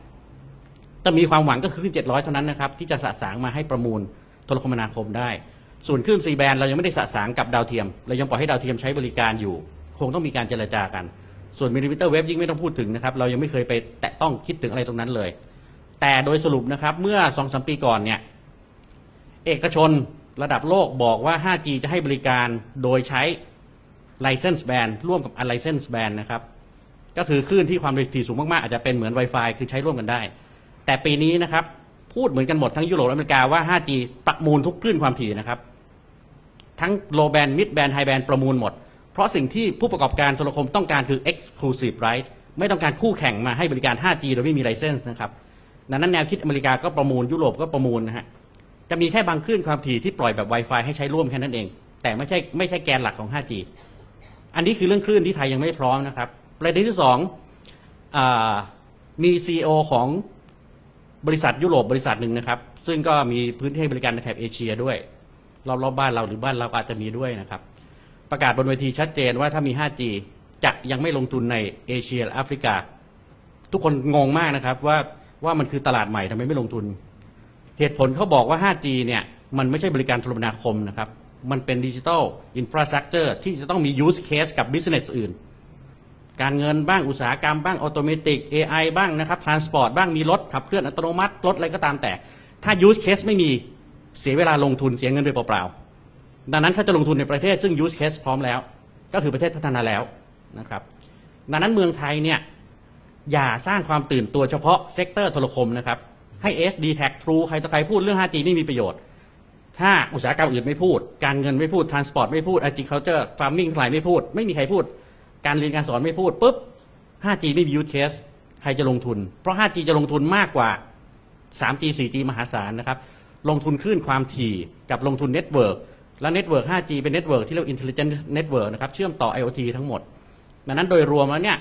จะมีความหวังก็คือคลื่น700 เท่านั้นนะครับที่จะสะสางมาให้ประมูลโทรคมนาคมได้ ส่วนคลื่น C band เรายังไม่ได้สะสางกับดาวเทียม เรายังปล่อยให้ดาวเทียมใช้บริการอยู่ คงต้องมีการเจรจากัน ส่วน millimeter wave ยิ่งไม่ต้องพูดถึงนะครับเรายังไม่เคยไปแตะต้องคิดถึงอะไรตรงนั้นเลย แต่โดยสรุปนะครับเมื่อสองสามปีก่อนเนี่ยเอกชนระดับโลกบอกว่า 5G จะให้บริการโดยใช้ license band ร่วมกับ unlicense band นะครับ ก็คือคลื่นที่ความเร็วถี่สูงมาก ๆ อาจจะเป็นเหมือน Wi-Fi คือใช้ร่วมกันได้ แต่ปีนี้นะครับ พูดเหมือนกันหมดทั้งยุโรปและอเมริกาว่า 5G ประมูลทุกคลื่นความถี่นะครับ ทั้ง low band mid band high band ประมูลหมด เพราะสิ่งที่ผู้ประกอบการโทรคมต้องการคือ exclusive right ไม่ต้องการคู่แข่งมาให้บริการ 5G โดยไม่มี license นะครับดังนั้นแนวคิดอเมริกาก็ประมูลยุโรปก็ประมูลนะฮะจะมีแค่บางคลื่นความถี่ที่ปล่อยแบบ Wi-Fi ให้ใช้ร่วมแค่นั้นเอง แต่ไม่ใช่ไม่ใช่แกนหลักของ 5G อันนี้คือเรื่องคลื่นที่ไทยยังไม่พร้อมนะครับ ประเด็นที่สองอมี CEO ของ บริษัทยุโรปบริษัทหนึ่งนะครับ ซึ่งก็มีพื้นที่ให้บริการในแถบเอเชียด้วยรอบๆบ้านเราหรือบ้านเราก็อาจจะมีด้วยนะครับ ประกาศบนเวทีชัดเจนว่าถ้ามี 5G จะยังไม่ลงทุนในเอเชียและแอฟริกา ทุกคนงงมากนะครับว่าว่ามันคือตลาดใหม่ทำไมไม่ลงทุน เหตุผลเขาบอกว่า 5G เนี่ยมันไม่ใช่บริการโทรคมนาคมนะครับ มันเป็นดิจิ t a ลอินฟราสตรักเจอร์ที่จะต้องมี use case กับ business อื่น การเงินบ้างอุตสาหกรรมบ้างออโตเมติก AI บ้างนะครับ transport บ้างมีรถขับเคลื่อนอัตโนมัติรถอะไรก็ตามแต่ ถ้า use case ไม่มีเสียเวลาลงทุนเสียเงินไปเปล่าๆดังนั้นเขาจะลงทุนในประเทศซึ่ง use case พร้อมแล้ว ก็คือประเทศพัฒนาแล้วนะครับดังนั้นเมืองไทยเนี่ยอย่าสร้างความตื่นตัวเฉพาะ sector โทรคมนะครับให้ AIS DTAC True ใครต่อใครพูดเรื่อง 5G ไม่มีประโยชน์ ถ้าอุตสาหกรรมอื่นไม่พูด การเงินไม่พูด transport ไม่พูด agriculture farming ทั้งหลายไม่พูด ไม่มีใครพูด การเรียนการสอนไม่พูดปุ๊บ 5G ไม่มี use case ใครจะลงทุน เพราะ 5G จะลงทุนมากกว่า 3G 4G มหาศาลนะครับ ลงทุนคลื่นความถี่กับลงทุนเน็ตเวิร์กและเน็ตเวิร์ก 5G เป็นเน็ตเวิร์กที่เรียกว่า intelligent network นะครับเชื่อมต่อ IoT ทั้งหมดดังนั้นโดยรวมแล้วเนี่ย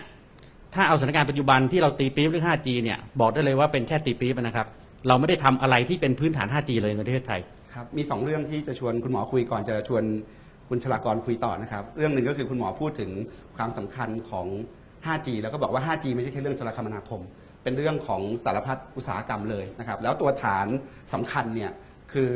ถ้าเอาสถานการณ์ปัจจุบันที่เราตีปี๊บเรื่อง 5G เนี่ยบอกได้เลยว่าเป็นแค่ตีปี๊บนะครับ เราไม่ได้ทำอะไรที่เป็นพื้นฐาน 5G เลยในประเทศไทยครับมีสองเรื่องที่จะชวนคุณหมอคุยก่อนจะชวนคุณชลากรคุยต่อนะครับ เรื่องหนึ่งก็คือคุณหมอพูดถึง ความสำคัญของ 5G แล้วก็บอกว่า 5G ไม่ใช่แค่เรื่องโทรคมนาคม เป็นเรื่องของสารพัดอุตสาหกรรมเลยนะครับแล้วตัวฐานสำคัญเนี่ยคือ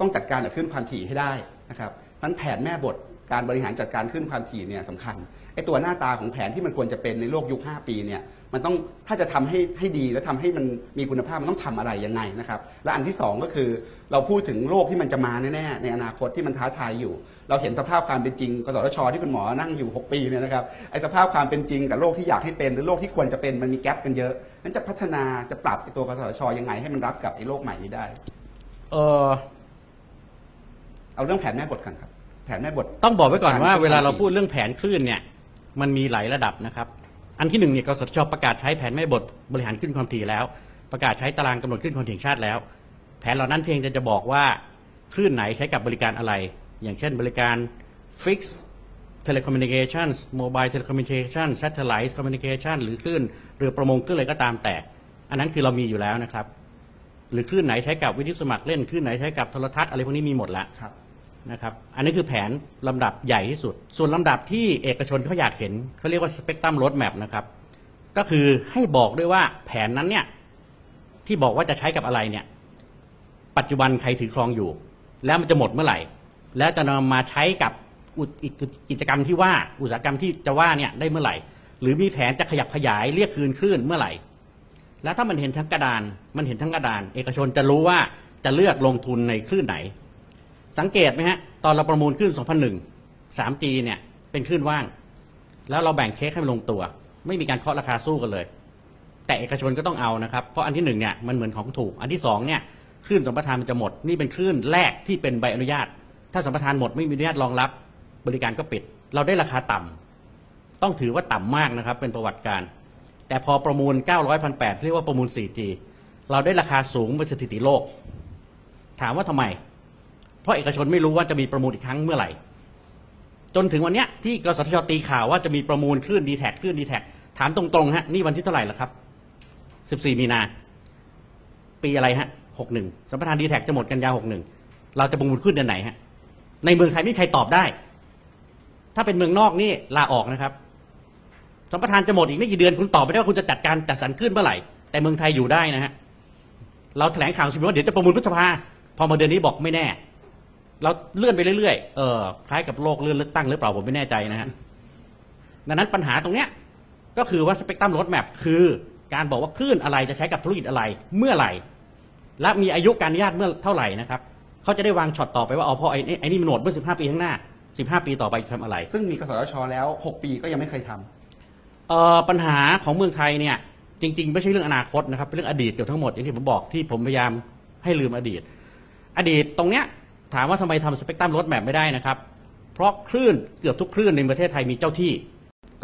ต้องจัดการกับคลื่นความถี่ให้ได้นะครับนั้นแผนแม่บทการบริหารจัดการคลื่นความถี่เนี่ยสำคัญไอ้ตัวหน้าตาของแผนที่มันควรจะเป็นในโลกยุค 5 ปีเนี่ยมันต้องถ้าจะทำให้ให้ดีและทำให้มันมีคุณภาพมันต้องทำอะไรยังไงนะครับและอันที่สองก็คือเราพูดถึงโลกที่มันจะมาแน่ๆในอนาคตที่มันท้าทายอยู่ เราเห็นสภาพความเป็นจริงกสทชที่คุณหมอนั่งอยู่ 6 ปีเนี่ยนะครับไอ้สภาพความเป็นจริงกับโลกที่อยากให้เป็นหรือโลกที่ควรจะเป็นมันมีแกลบกันเยอะนั้นจะพัฒนาจะปรับไอ้ตัวกสทชยังไงให้มันรับกับไอ้โลกใหม่นี้ได้ เออเอาเรื่องแผนแม่บทกันครับ แผนแม่บทต้องบอกไว้ก่อนว่าการเวลาเราพูดเรื่องแผนคลื่นเนี่ย มันมีหลายระดับนะครับ อันที่หนึ่งเนี่ยกสทชประกาศใช้แผนแม่บทบริหารคลื่นความถี่แล้ว ประกาศใช้ตารางกำหนดคลื่นความถี่แห่งชาติแล้ว แผนเหล่านั้นเพียงแต่จะบอกว่าคลื่นไหนใช้กับบริการอะไร อย่างเช่นบริการ fixed telecommunications mobile telecommunications satellite communication หรือคลื่นเรือประมงคลื่นอะไรก็ตามแต่ อันนั้นคือเรามีอยู่แล้วนะครับ หรือคลื่นไหนใช้กับวิทยุสมัครเล่นคลื่นไหนใช้กับโทรทัศน์อะไรพวกนี้มีหมดแล้วครับนะครับอันนี้คือแผนลำดับใหญ่ที่สุด ส่วนลำดับที่เอกชนเขาอยากเห็นเขาเรียกว่าสเปกตรัม o ร d แมปนะครับก็คือให้บอกด้วยว่าแผนนั้นเนี่ยที่บอกว่าจะใช้กับอะไรเนี่ย ปัจจุบันใครถือครองอยู่ แล้วมันจะหมดเมื่อไหร่ แล้วจะนำมาใช้กับกกิจกรรมที่ว่าอุตสาหกรรมที่จะว่าเนี่ยได้เมื่อไหร่ หรือมีแผนจะขยับขยายเรียกคืนคลื่นเมื่อไหร่ แล้วถ้ามันเห็นทั้งกระดาน มันเห็นทั้งกระดาน เอกชนจะรู้ว่าจะเลือกลงทุนในคลื่นไหน สังเกตไหมฮะตอนเราประมูลคลื่น 2001 3G เนี่ยเป็นคลื่นว่าง แล้วเราแบ่งเค้กให้มันลงตัว ไม่มีการเคาะราคาสู้กันเลย แต่เอกชนก็ต้องเอานะครับเพราะอันที่หนึ่งเนี่ยมันเหมือนของถูก อันที่สองเนี่ยคลื่นสัมปทานมันจะหมดนี่เป็นคลื่นแรกที่เป็นใบอนุญาต ถ้าสัมปทานหมดไม่มีอนุญาตรองรับบริการก็ปิด เราได้ราคาต่ำต้องถือว่าต่ำมากนะครับ เป็นประวัติการ แต่พอประมูล 900 1 8เรียกว่าประมูล 4G เราได้ราคาสูงเป็นสถิติโลก ถามว่าทำไม เพราะเอกชนไม่รู้ว่าจะมีประมูลอีกครั้งเมื่อไหร่ จนถึงวันเนี้ยที่กสทชตีข่าวว่าจะมีประมูลคลื่นดีแท็คลื่นดีแท็ถามตรงๆฮะนี่วันที่เท่าไหร่แล้วครับ 14 มีนา ปีอะไรฮะ 61สัมปทานดีแท็จะหมดกันยา61 เราจะประมูลคลื่นเดือนไหนฮะ ในเมืองไทยไม่มีใครตอบได้ ถ้าเป็นเมืองนอกนี่ลาออกนะครับสัมปทานจะหมดอีกไม่กี่เดือนคุณตอบไม่ได้ว่าคุณจะจัดการจัดสรรคลื่นเมื่อไหร่ แต่เมืองไทยอยู่ได้นะฮะเราแถลงข่าวสิว่าเดี๋ยวจะประมูลพฤษภาพอมาเดือนนี้บอกไม่แน่ เราเลื่อนไปเรื่อยๆเออคล้ายกับโลกเลื่อนเลือกตั้งหรือเปล่าผมไม่แน่ใจนะฮะดังนั้นปัญหาตรงเนี้ยก็คือว่าสเปกตรัมร d แมพคือการบอกว่าคลื่นอะไรจะใช้กับธุรกิจอะไรเมื่อไหร่ และมีอายุการอนุญาตเมื่อเท่าไหร่นะครับ เขาจะได้วางช็อตต่อไปว่าอ๋อพอไอ้นี่ไอ้นี่มันหมดเมื่อ15 ปีข้างหน้า 15 ปีต่อไปจะทำอะไร ซึ่งมีกสทชแล้ว 6 ปีก็ยังไม่เคยทำ เอ่อปัญหาของเมืองไทยเนี่ยจริง ๆ ไม่ใช่เรื่องอนาคตนะครับเป็นเรื่องอดีตเกือบทั้งหมดอย่างที่ผมบอกที่ผมพยายามให้ลืมอดีต อดีตตรงเนี้ยถามว่าทำไมทำสเปกตรัมรถแมพไม่ได้นะครับ เพราะคลื่นเกือบทุกคลื่นในประเทศไทยมีเจ้าที่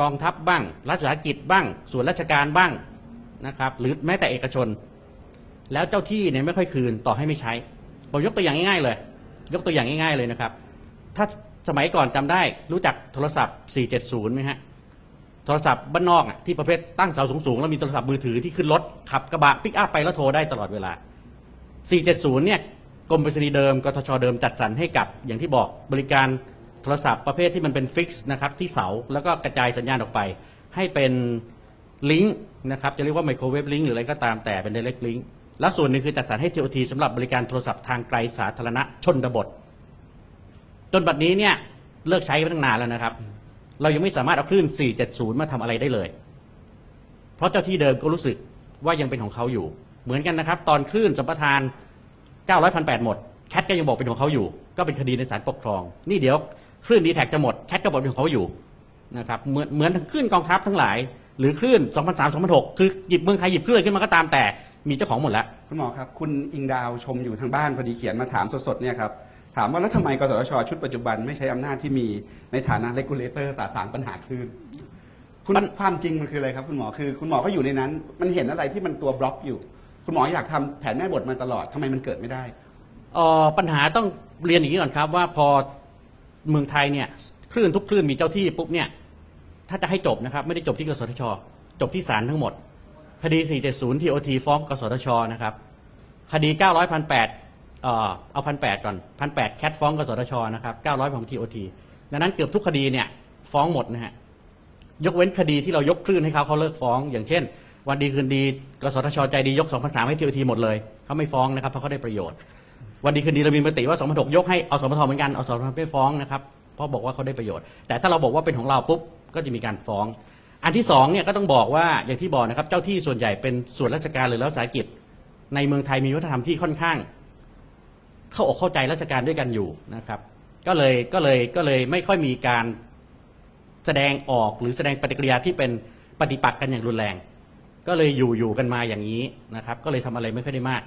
กองทัพบ้าง รัฐวิสาหกิจบ้าง ส่วนราชการบ้างนะครับหรือแม้แต่เอกชน แล้วเจ้าที่เนี่ยไม่ค่อยคืนต่อให้ไม่ใช้ ผมยกตัวอย่างง่ายๆเลย ยกตัวอย่างง่ายๆเลยนะครับ ถ้าสมัยก่อนจำได้รู้จักโทรศัพท์ 470ไหมฮะโทรศัพท์บ้านนอกอะที่ประเภทตั้งเสาสูงๆแล้วมีโทรศัพท์มือถือที่ขึ้นรถขับกระบะปิกอัพไปแล้วโทรได้ตลอดเวลา 470 เนี่ยกรมไปรษณีย์เดิมกทชเดิมจัดสรรให้กับอย่างที่บอกบริการโทรศัพท์ประเภทที่มันเป็น fix นะครับที่เสาแล้วก็กระจายสัญญาณออกไป ให้เป็นลิงก์นะครับจะเรียกว่า microwave link หรืออะไรก็ตามแต่เป็น direct link แล้วส่วนหนึ่งคือจัดสรรให้ TOT สำหรับบริการโทรศัพท์ทางไกลสาธารณะชนบท จนบัดนี้เนี่ยเลิกใช้ไปตั้งนานแล้วนะครับ เรายังไม่สามารถเอาคลื่น 470 มาทำอะไรได้เลย เพราะเจ้าที่เดิมก็รู้สึกว่ายังเป็นของเขาอยู่ เหมือนกันนะครับ ตอนคลื่นสัมปทาน900 1,800หมดแคทก็ยังบอกเป็นของเขาอยู่ ก็เป็นคดีในศาลปกครอง นี่เดี๋ยวคลื่นดีแท็จะหมดแคทก็บอกเป็นของเขาอยู่นะครับเหมือนเหมือนทั้งคลื่นกองทัพทั้งหลาย หรือคลื่น 2003 2006 คือหยิบเมืองไทยหยิบคลื่นอะไรขึ้นมาก็ตามแต่ มีเจ้าของหมดแล้ว คุณหมอครับ คุณอิงดาวชมอยู่ทางบ้านพอดีเขียนมาถามสดๆเนี่ยครับ ถามว่าแล้วทำไมกสทชชุดปัจจุบันไม่ใช้อำนาจที่มีในฐานะเลกูลเลเตอร์สาสางปัญหาคลื่นคุณมันความจริงมันคืออะไรครับ คุณหมอคือ คุณหมอก็อยู่ในนั้น มันเห็นอะไรที่มันตัวบล็อกอยู่ คุณหมออยากทำแผนแม่บทมาตลอดทำไมมันเกิดไม่ได้ เอ่อปัญหาต้องเรียนอย่างนี้ก่อนครับว่าพอเมืองไทยเนี่ยคลื่นทุกคลื่นมีเจ้าที่ปุ๊บเนี่ยถ้าจะให้จบนะครับ ไม่ได้จบที่กสทช จบที่ศาลทั้งหมด คดี 470 TOT ฟ้องกสทชนะครับ คดี 900พันแปดเอ่อเอาพันแปดก่อนพันแปดแคทฟ้องกสทชนะครับ 900 ของ TOT ดังนั้นเกือบทุกคดีเนี่ยฟ้องหมดนะฮะ ยกเว้นคดีที่เรายกคลื่นให้เขาเขาเลิกฟ้อง อย่างเช่น วันดีคืนดีกสทชใจดียก2003ให้ TOT หมดเลย เขาไม่ฟ้องนะครับเพราะเขาได้ประโยชน์ วันดีคืนดีเรามีมติว่า2006ยกให้เอาสมทเหมือนกันอาสมทไม่ฟ้องนะครับเพราะบอกว่าเขาได้ประโยชน์ แต่ถ้าเราบอกว่าเป็นของเราปุ๊บก็จะมีการฟ้อง อันที่สองเนี่ยก็ต้องบอกว่าอย่างที่บอกนะครับ เจ้าที่ส่วนใหญ่เป็นส่วนราชการหรือรัฐวิสาหกิจ ในเมืองไทยมีวัฒนธรรมที่ค่อนข้าง เข้าอกเข้าใจราชการด้วยกันอยู่นะครับ ก็เลยก็เลยก็เลยไม่ค่อยมีการแสดงออกหรือแสดงปฏิกิริยาที่เป็นปฏิปักษ์กันอย่างรุนแรง ก็เลยอยู่อยู่กันมาอย่างนี้นะครับ ก็เลยทำอะไรไม่ค่อยได้มาก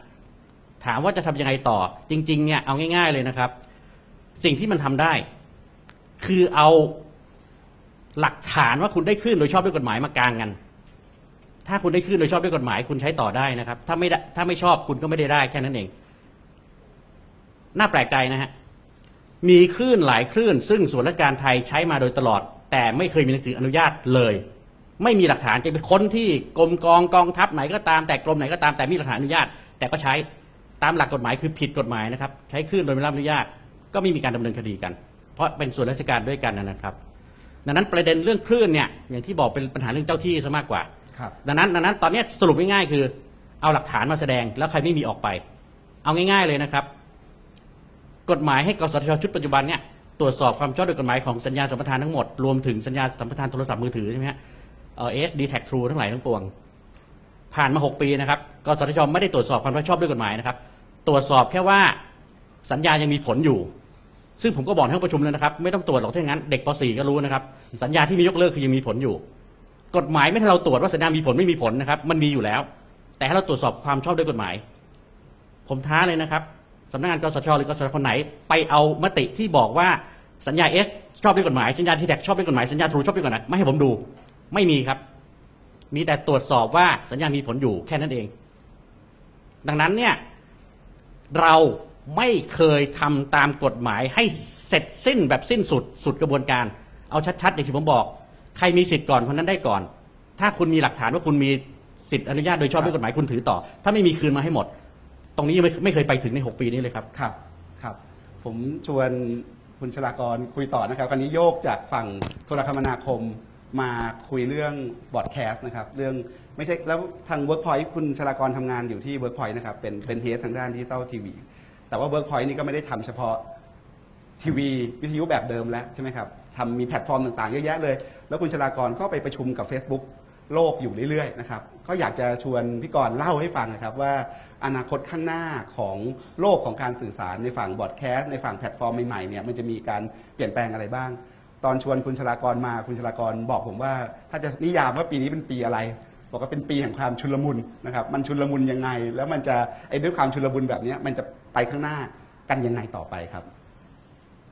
ถามว่าจะทำยังไงต่อ จริง ๆ เนี่ยเอาง่าย ๆเลยนะครับ สิ่งที่มันทำได้ คือเอา หลักฐานว่าคุณได้ขึ้นโดยชอบด้วยกฎหมายมากางกัน ถ้าคุณได้ขึ้นโดยชอบด้วยกฎหมาย คุณใช้ต่อได้นะครับ ถ้าไม่ได้ถ้าไม่ชอบคุณก็ไม่ได้ได้แค่นั้นเอง น่าแปลกใจนะฮะ มีคลื่นหลายคลื่น ซึ่งส่วนราชการไทยใช้มาโดยตลอด แต่ไม่เคยมีหนังสืออนุญาตเลย ไม่มีหลักฐานจะไปค้นที่กรมกองกองทัพไหนก็ตามแต่กรมไหนก็ตามแต่มีหลักฐานอนุญาต แต่ก็ใช้ตามหลักกฎหมายคือผิดกฎหมายนะครับ ใช้คลื่นโดยไม่รับอนุญาต ก็ไม่มีการดำเนินคดีกัน เพราะเป็นส่วนราชการด้วยกันนะครับ ดังนั้นประเด็นเรื่องคลื่นเนี่ยอย่างที่บอกเป็นปัญหาเรื่องเจ้าที่ซะมากกว่า ครับ ดังนั้นดังนั้นตอนนี้สรุปง่ายๆคือ เอาหลักฐานมาแสดงแล้วใครไม่มีออกไป เอาง่าย ๆเลยนะครับ กฎหมายให้กสทชชุดปัจจุบันเนี่ยตรวจสอบความชอบด้วยกฎหมายของสัญญาสัมปทานทั้งหมด รวมถึงสัญญาสัมปทานโทรศัพท์มือถือใช่ไหมฮะเอสดีแท็กทรูทั้งหลายทั้งปวง ผ่านมา 6 ปีนะครับกสทชไม่ได้ตรวจสอบความรับผิดชอบด้วยกฎหมายนะครับ ตรวจสอบแค่ว่าสัญญายังมีผลอยู่ ซึ่งผมก็บอกในห้องประชุมแล้วนะครับ ไม่ต้องตรวจหรอกถ้าอย่างนั้นเด็กป .4 ก็รู้นะครับสัญญาที่มียกเลิกคือยังมีผลอยู่ กฎหมายไม่ให้เราตรวจว่าสัญญามีผลไม่มีผลนะครับ มันมีอยู่แล้ว แต่ให้เราตรวจสอบความชอบด้วยกฎหมาย ผมท้าเลยนะครับสำนักงานกสชหรือกสชคนไหน ไปเอามติที่บอกว่าสัญญาเอสชอบด้วยกฎหมายสัญญาทีแท็กชอบด้วยกฎหมายสัญญาทรูชอบด้วยกฎหมายไม่ให้ผมดู ไม่มีครับ มีแต่ตรวจสอบว่าสัญญามีผลอยู่แค่นั้นเอง ดังนั้นเนี่ยเรา ไม่เคยทำตามกฎหมายให้เสร็จสิ้นแบบสิ้นสุดสุดกระบวนการ เอาชัดๆอย่างที่ผมบอก ใครมีสิทธิ์ก่อนคนนั้นได้ก่อน ถ้าคุณมีหลักฐานว่าคุณมีสิทธิอนุญาตโดยชอบด้วยกฎหมายคุณถือต่อ ถ้าไม่มีคืนมาให้หมด ตรงนี้ยังไม่ไม่เคยไปถึงใน 6 ปีนี้เลยครับ ครับ ครับ ผมชวนคุณชลากรคุยต่อนะครับคราวนี้โยกจากฝั่งโทรคมนาคมมาคุยเรื่องbroadcast นะครับ เรื่องไม่ใช่แล้วทาง Workpoint คุณชลากรทำงานอยู่ที่ Workpoint นะครับ เป็นเป็น head ทางด้านดิจิตอลทีวี แต่ว่า Workpoint นี่ก็ไม่ได้ทำเฉพาะทีวีวิทยุแบบเดิมแล้วใช่ไหมครับทำมีแพลตฟอร์มต่างๆ เยอะแยะเลย แล้วคุณชลากรก็ไปประชุมกับ Facebook โลกอยู่เรื่อยๆนะครับก็อยากจะชวนพี่กรณ์เล่าให้ฟังนะครับว่าอนาคตข้างหน้าของโลกของการสื่อสารในฝั่ง broadcast ในฝั่งแพลตฟอร์มใหม่ๆเนี่ยมันจะมีการเปลี่ยนแปลงอะไรบ้าง ตอนชวนคุณชลากรมาคุณชลากรบอกผมว่า ถ้าจะนิยามว่าปีนี้เป็นปีอะไร บอกว่าเป็นปีแห่งความชุลมุนนะครับมันชุลมุนยังไง แล้วมันจะไอ้ด้วยความชุลมุนแบบนี้มันจะ ไปข้างหน้ากันยังไงต่อไปครับ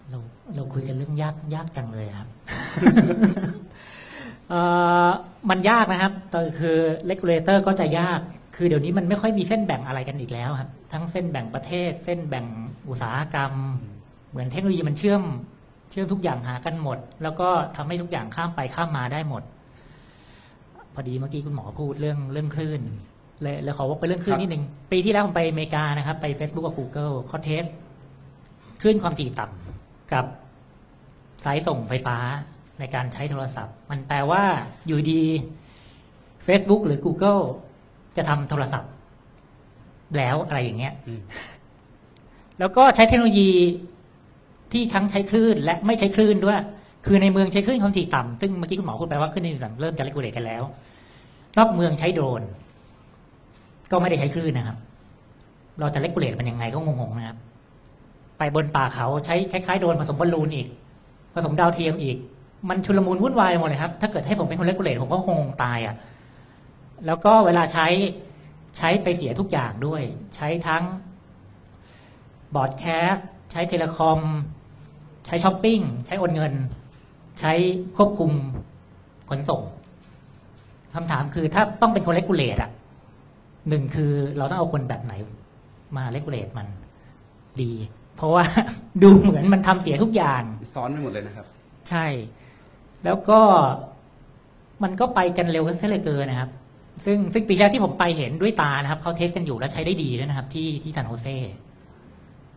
เราเราคุยกันเรื่องยากยากจังเลยครับ เอ่อมันยากนะครับแต่คือ regulator ก็จะยาก คือเดี๋ยวนี้มันไม่ค่อยมีเส้นแบ่งอะไรกันอีกแล้วครับ ทั้งเส้นแบ่งประเทศ เส้นแบ่งอุตสาหกรรม เหมือนเทคโนโลยีมันเชื่อม เชื่อมทุกอย่างหากันหมด แล้วก็ทำให้ทุกอย่างข้ามไปข้ามมาได้หมด พอดีเมื่อกี้คุณหมอพูดเรื่องเรื่องคลื่น เลยเลยขอวกไปเรื่องคลื่ครันบนิดนึง ปีที่แล้วผมไปอเมริกานะครับ ไป Facebook กับ Google เขาเทสคลื่นความถี่ต่ำกับสายส่งไฟฟ้าในการใช้โทรศัพท์ มันแปลว่าอยู่ดี Facebook หรือ Google จะทำโทรศัพท์ แล้วอะไรอย่างเงี้ยอืมแล้วก็ใช้เทคโนโลยีที่ทั้งใช้คลื่นและไม่ใช้คลื่นด้วย คือในเมืองใช้คลื่นความถี่ต่ำซึ่งเมื่อกี้คุณหมอพูดไปว่าคลื่นในเมืองเริ่มจะ regulate กันแล้ว นอกเมืองใช้โดรน ก็ไม่ได้ใช้คลื่นนะครับ เราจะ regulate มันยังไงก็งงๆนะครับ ไปบนป่าเขาใช้คล้ายๆโดรนผสมบอลลูนอีก ผสมดาวเทียมอีก มันชุลมุนวุ่นวายหมดเลยครับ ถ้าเกิดให้ผมเป็นคน regulate ผมก็คงตายอะ่ะ แล้วก็เวลาใช้ใช้ไปเสียทุกอย่างด้วย ใช้ทั้ง broadcast ใช้ telecom ใช้ช้อปปิ้ง ใช้โอนเงิน ใช้ควบคุมขนส่งคำถามคือถ้าต้องเป็นคน regulate อะ หนึ่งคือเราต้องเอาคนแบบไหนมา regulate มันดี เพราะว่า ดูเหมือนมันทำเสียทุกอย่าง ซ้อนไปหมดเลยนะครับ ใช่ แล้วก็มันก็ไปกันเร็วซะเหลือเกินนะครับ ซึ่งซึ่งปีแรกที่ผมไปเห็นด้วยตานะครับเขาเทสกันอยู่แล้วใช้ได้ดีด้วยนะครับ ที่ที่ซานโฮเซ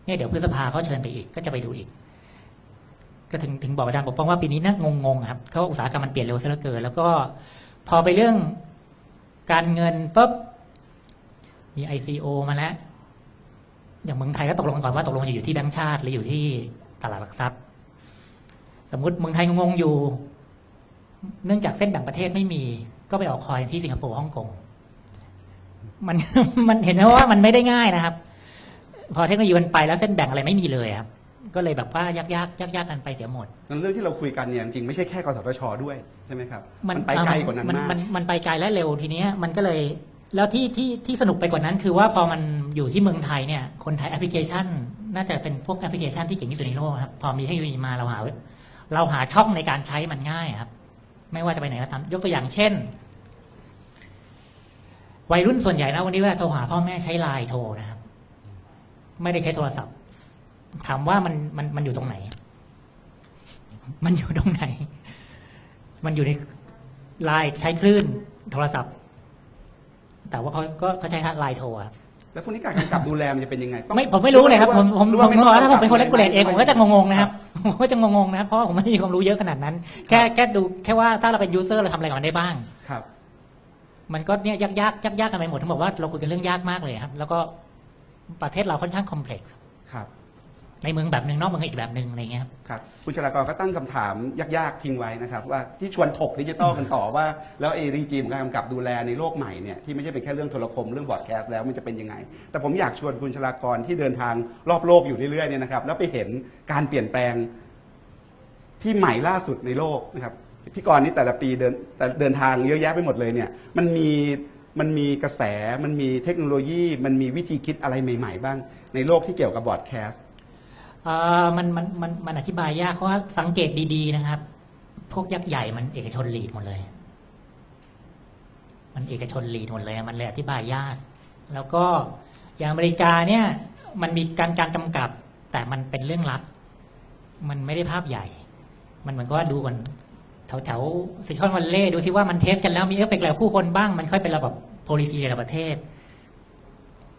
เนี่ยเดี๋ยวพฤษภาเขาเชิญไปอีกก็จะไปดูอีก ก็ถึงถึงบอกอาจารย์ปกป้องว่าปีนี้น่างงๆครับเขาะว่าอุตสาหกรรมมันเปลี่ยนเร็วซะเหลือเกิน แล้วก็พอไปเรื่องการเงินปุ๊บ มี ICO มาแล้ว อย่างเมืองไทยก็ตกลงกันก่อนว่าตกลงจะอยู่ที่แบงก์ชาติ หรืออยู่ที่ตลาดหลักทรัพย์ สมมติเมืองไทยงงๆอยู่ เนื่องจากเส้นแบ่งประเทศไม่มี ก็ไปออกคอยที่สิงคโปร์ฮ่องกงมันมันเห็นไหมว่ามันไม่ได้ง่ายนะครับ พอเทคโนโลยีมันไปแล้วเส้นแบ่งอะไรไม่มีเลยครับ ก็เลยแบบว่ายากๆยากๆกันไปเสียหมดงั้นเรื่องที่เราคุยกันเนี่ยจริงๆไม่ใช่แค่กสทชด้วยใช่ไหมครับ มันไปไกลกว่านั้นมันมากมันมันไปไกลและเร็วทีเนี้ยมันก็เลย แล้วที่ที่ที่สนุกไปกว่านั้น คือว่าพอมันอยู่ที่เมืองไทยเนี่ย คนไทยแอปพลิเคชัน น่าจะเป็นพวกแอปพลิเคชันที่เก่งที่สุดในโลกครับ พอมีเทคโนโลยีมาเราหาเราหาช่องในการใช้มันง่ายครับ ไม่ว่าจะไปไหนก็ตามยกตัวอย่างเช่น วัยรุ่นส่วนใหญ่นะวันนี้เวลาโทรหาพ่อแม่ใช้ไลน์โทรนะครับ ไม่ได้ใช้โทรศัพท์ ถามว่ามันมันมันอยู่ตรงไหน มันอยู่ตรงไหน มันอยู่ในไลน์ใช้คลื่นโทรศัพท์ แต่ว่าเขาก็เขาใช้ไลน์โทรอะแล้วพวกนี้การกำกับดูแลมันจะเป็นยังไงต้องไม่ผมไม่รู้เลยครับผมผมหรือผมไม่ผมต้ว่าถ้าผมเป็นคน regulate เองไม่ผมก็จะงงๆนะครับผมก็จะงงๆนะครับเพราะว่าผมไม่มีความรู้เยอะขนาดนั้น แค่แค่ดูแค่ว่าถ้าเราเป็น user เราทำอะไรกับมันได้บ้างครับ มันก็เนี่ยยากยากยากยากกันไปหมดทั้งบอกว่าเราคุยกันเรื่องยากมากเลยครับ แล้วก็ประเทศเราค่อนข้าง complex ครับ ในเมืองแบบหนึ่งนอกเมืองอีกแบบหนึ่งอะไรเงี้ยครับครับคุณชลากรก็ตั้งคำถามยากๆทิ้งไว้นะครับว่าที่ชวนถกดิจิตอลกันต่อว่า แล้วเอ regime การกำกับดูแลในโลกใหม่เนี่ยที่ไม่ใช่เป็นแค่เรื่องโทรคมเรื่อง broadcast แล้วมันจะเป็นยังไง แต่ผมอยากชวนคุณชลากรที่เดินทางรอบโลกอยู่เรื่อยๆเนี่ยนะครับแล้วไปเห็นการเปลี่ยนแปลงที่ใหม่ล่าสุดในโลกนะครับพี่กรณ์นี่แต่ละปีเดินแต่เดินทางเยอะแยะไปหมดเลยเนี่ยมันมีมันมีกระแสมันมีเทคโนโลยี มันมีวิธีคิดอะไรใหม่ ๆ บ้าง ในโลกที่เกี่ยวกับ broadcast มันมันมันมันอธิบายยากเพราะว่าสังเกตดีๆนะครับ พวกยักษ์ใหญ่มันเอกชน lead หมดเลย มันเอกชน lead หมดเลย มันเลยอธิบายยาก แล้วก็อย่างอเมริกาเนี่ย มันมีการการกำกับ แต่มันเป็นเรื่องลับ มันไม่ได้ภาพใหญ่ มันเหมือนกับว่าดูก่อนแถวแถวซิลิคอนวัลเลย์ดูซิว่ามัน test กันแล้วมีเอฟเฟกต์อะไรผู้คนบ้าง มันค่อยเป็นระบบ policy ในระดับประเทศ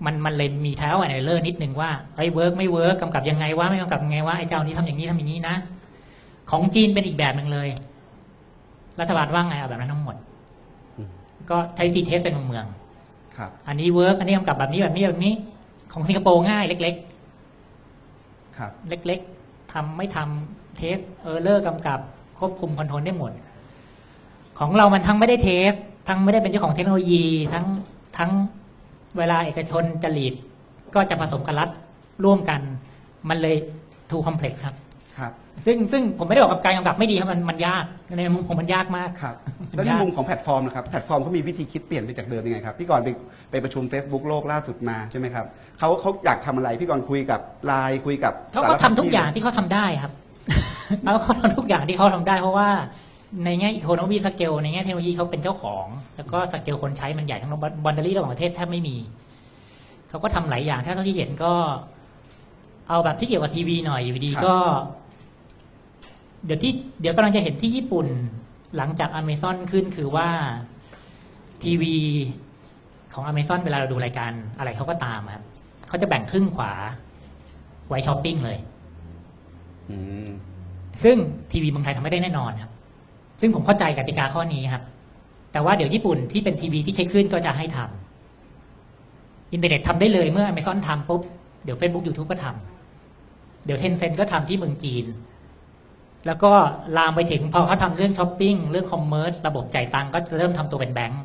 มันมันเลยมี trial and error นิดนึงว่าไอ้ work ไม่ work กำกับยังไงว่าไม่กำกับยังไงว่าไอ้เจ้านี้ทำอย่างนี้ทำอย่างนี้นะ ของจีนเป็นอีกแบบหนึ่งเลย รัฐบาลว่าไงเอาแบบนั้นทั้งหมดอืมก็ใช้วิธี test เป็นเมืองครับๆอันนี้ work อันนี้กำกับแบบนี้แบบนี้แบบนี้ ของสิงคโปร์ง่าย เล็กครับๆเล็ก ๆทำไม่ทำ test error กำกับควบคุม control ได้หมด ของเรามันทั้งไม่ได้ test ทั้งไม่ได้เป็นเจ้าของเทคโนโลยีทั้งทั้ง เวลาเอกชนจะ lead ก็จะผสมกับรัฐร่วมกัน มันเลย too complex ครับครับ ซึ่งซึ่งผมไม่ได้บอกกับการกำกับไม่ดีครับมันมันยากในมุมผมมันยากมากครับแล้วในมุมของแพลตฟอร์มนะครับแพลตฟอร์มเขามีวิธีคิดเปลี่ยนไปจากเดิมยังไงครับพี่กรณ์ไปไปประชุม Facebook โลกล่าสุดมาใช่ไหมครับเขาเขาอยากทำอะไรพี่กรณ์คุยกับไลน์คุยกับเขาก็พัดทำทุกอย่างที่เขาทำได้ครับแล้วเขาทำทุกอย่างที่เขาทำได้ เพราะว่า ในแง่ economy scale ในแง่เทคโนโลยีเขาเป็นเจ้าของ แล้วก็สเกลคนใช้มันใหญ่ทั้ง boundary ระหว่างประเทศแทบไม่มีเขาก็ทำหลายอย่างถ้าเท่าที่เห็นก็ เอาแบบที่เกี่ยวกับทีวีหน่อยอยู่ดีก็ เดี๋ยวที่เดี๋ยวกำลังจะเห็นที่ญี่ปุ่น หลังจากอเมซอนขึ้นคือว่าทีวีของอเมซอนเวลาเราดูรายการอะไรเขาก็ตามครับเขาจะแบ่งครึ่งขวาไว้ช้อปปิ้งเลยอืมซึ่งทีวีเมืองไทยทำไม่ได้แน่นอนครับ ซึ่งผมเข้าใจกติกาข้อนี้ครับ แต่ว่าเดี๋ยวญี่ปุ่นที่เป็นทีวีที่ใช้คลื่นก็จะให้ทำอินเทอร์เน็ตทำได้เลยเมื่อ Amazon ทำปุ๊บ เดี๋ยว Facebook YouTube ก็ทำเดี๋ยว Tencent ก็ทำที่เมืองจีน แล้วก็ลามไปถึงพอเขาทำเรื่องช้อปปิ้งเรื่อง commerce ระบบจ่ายตังค์ก็จะเริ่มทำตัวเป็นแบงก์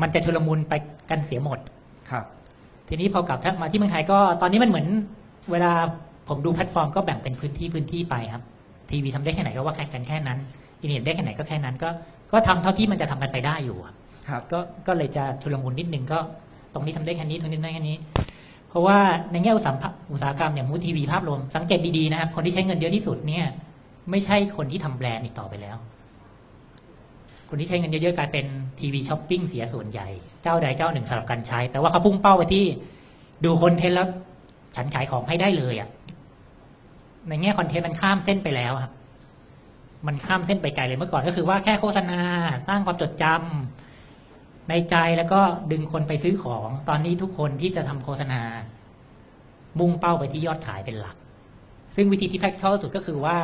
มันจะชุลมุนไปกันเสียหมดครับทีนี้พอกลับมาที่เมืองไทยก็ตอนนี้มันเหมือน เวลาผมดูแพลตฟอร์มก็แบ่งเป็นพื้นที่พื้นที่ไปครับ ทีวีทำได้แค่ไหนก็ว่ากันแค่นั้น อินเทอร์เน็ตได้แค่ไหนก็แค่นั้นก็ก็ทำเท่าที่มันจะทำกันไปได้อยู่อะครับก็ก็เลยจะชุลมุนนิดนึงก็ตรงนี้ทำได้แค่นี้ตรงนี้ได้แค่นี้ เพราะว่าในแง่อุตสาหกรรมอุตสาหกรรมอย่างมูทีวีภาพรวมสังเกตดีๆนะครับ คนที่ใช้เงินเยอะที่สุดเนี่ย ไม่ใช่คนที่ทำแบรนด์อีกต่อไปแล้ว คนที่ใช้เงินเยอะๆกลายเป็นทีวีช้อปปิ้งเสียส่วนใหญ่ เจ้าใดเจ้าหนึ่งสลับกันใช้แปลว่าเขาพุ่งเป้าไปที่ ดูคอนเทนต์แล้วฉันขายของให้ได้เลยอะ่ะในแง่คอนเทนต์มันข้ามเส้นไปแล้วครับ มันข้ามเส้นไปไกลเลยเมื่อก่อนก็คือว่าแค่โฆษณาสร้างความจดจำในใจแล้วก็ดึงคนไปซื้อของตอนนี้ทุกคนที่จะทำโฆษณา มุ่งเป้าไปที่ยอดขายเป็นหลัก ซึ่งวิธีที่ practical สุดก็คือว่า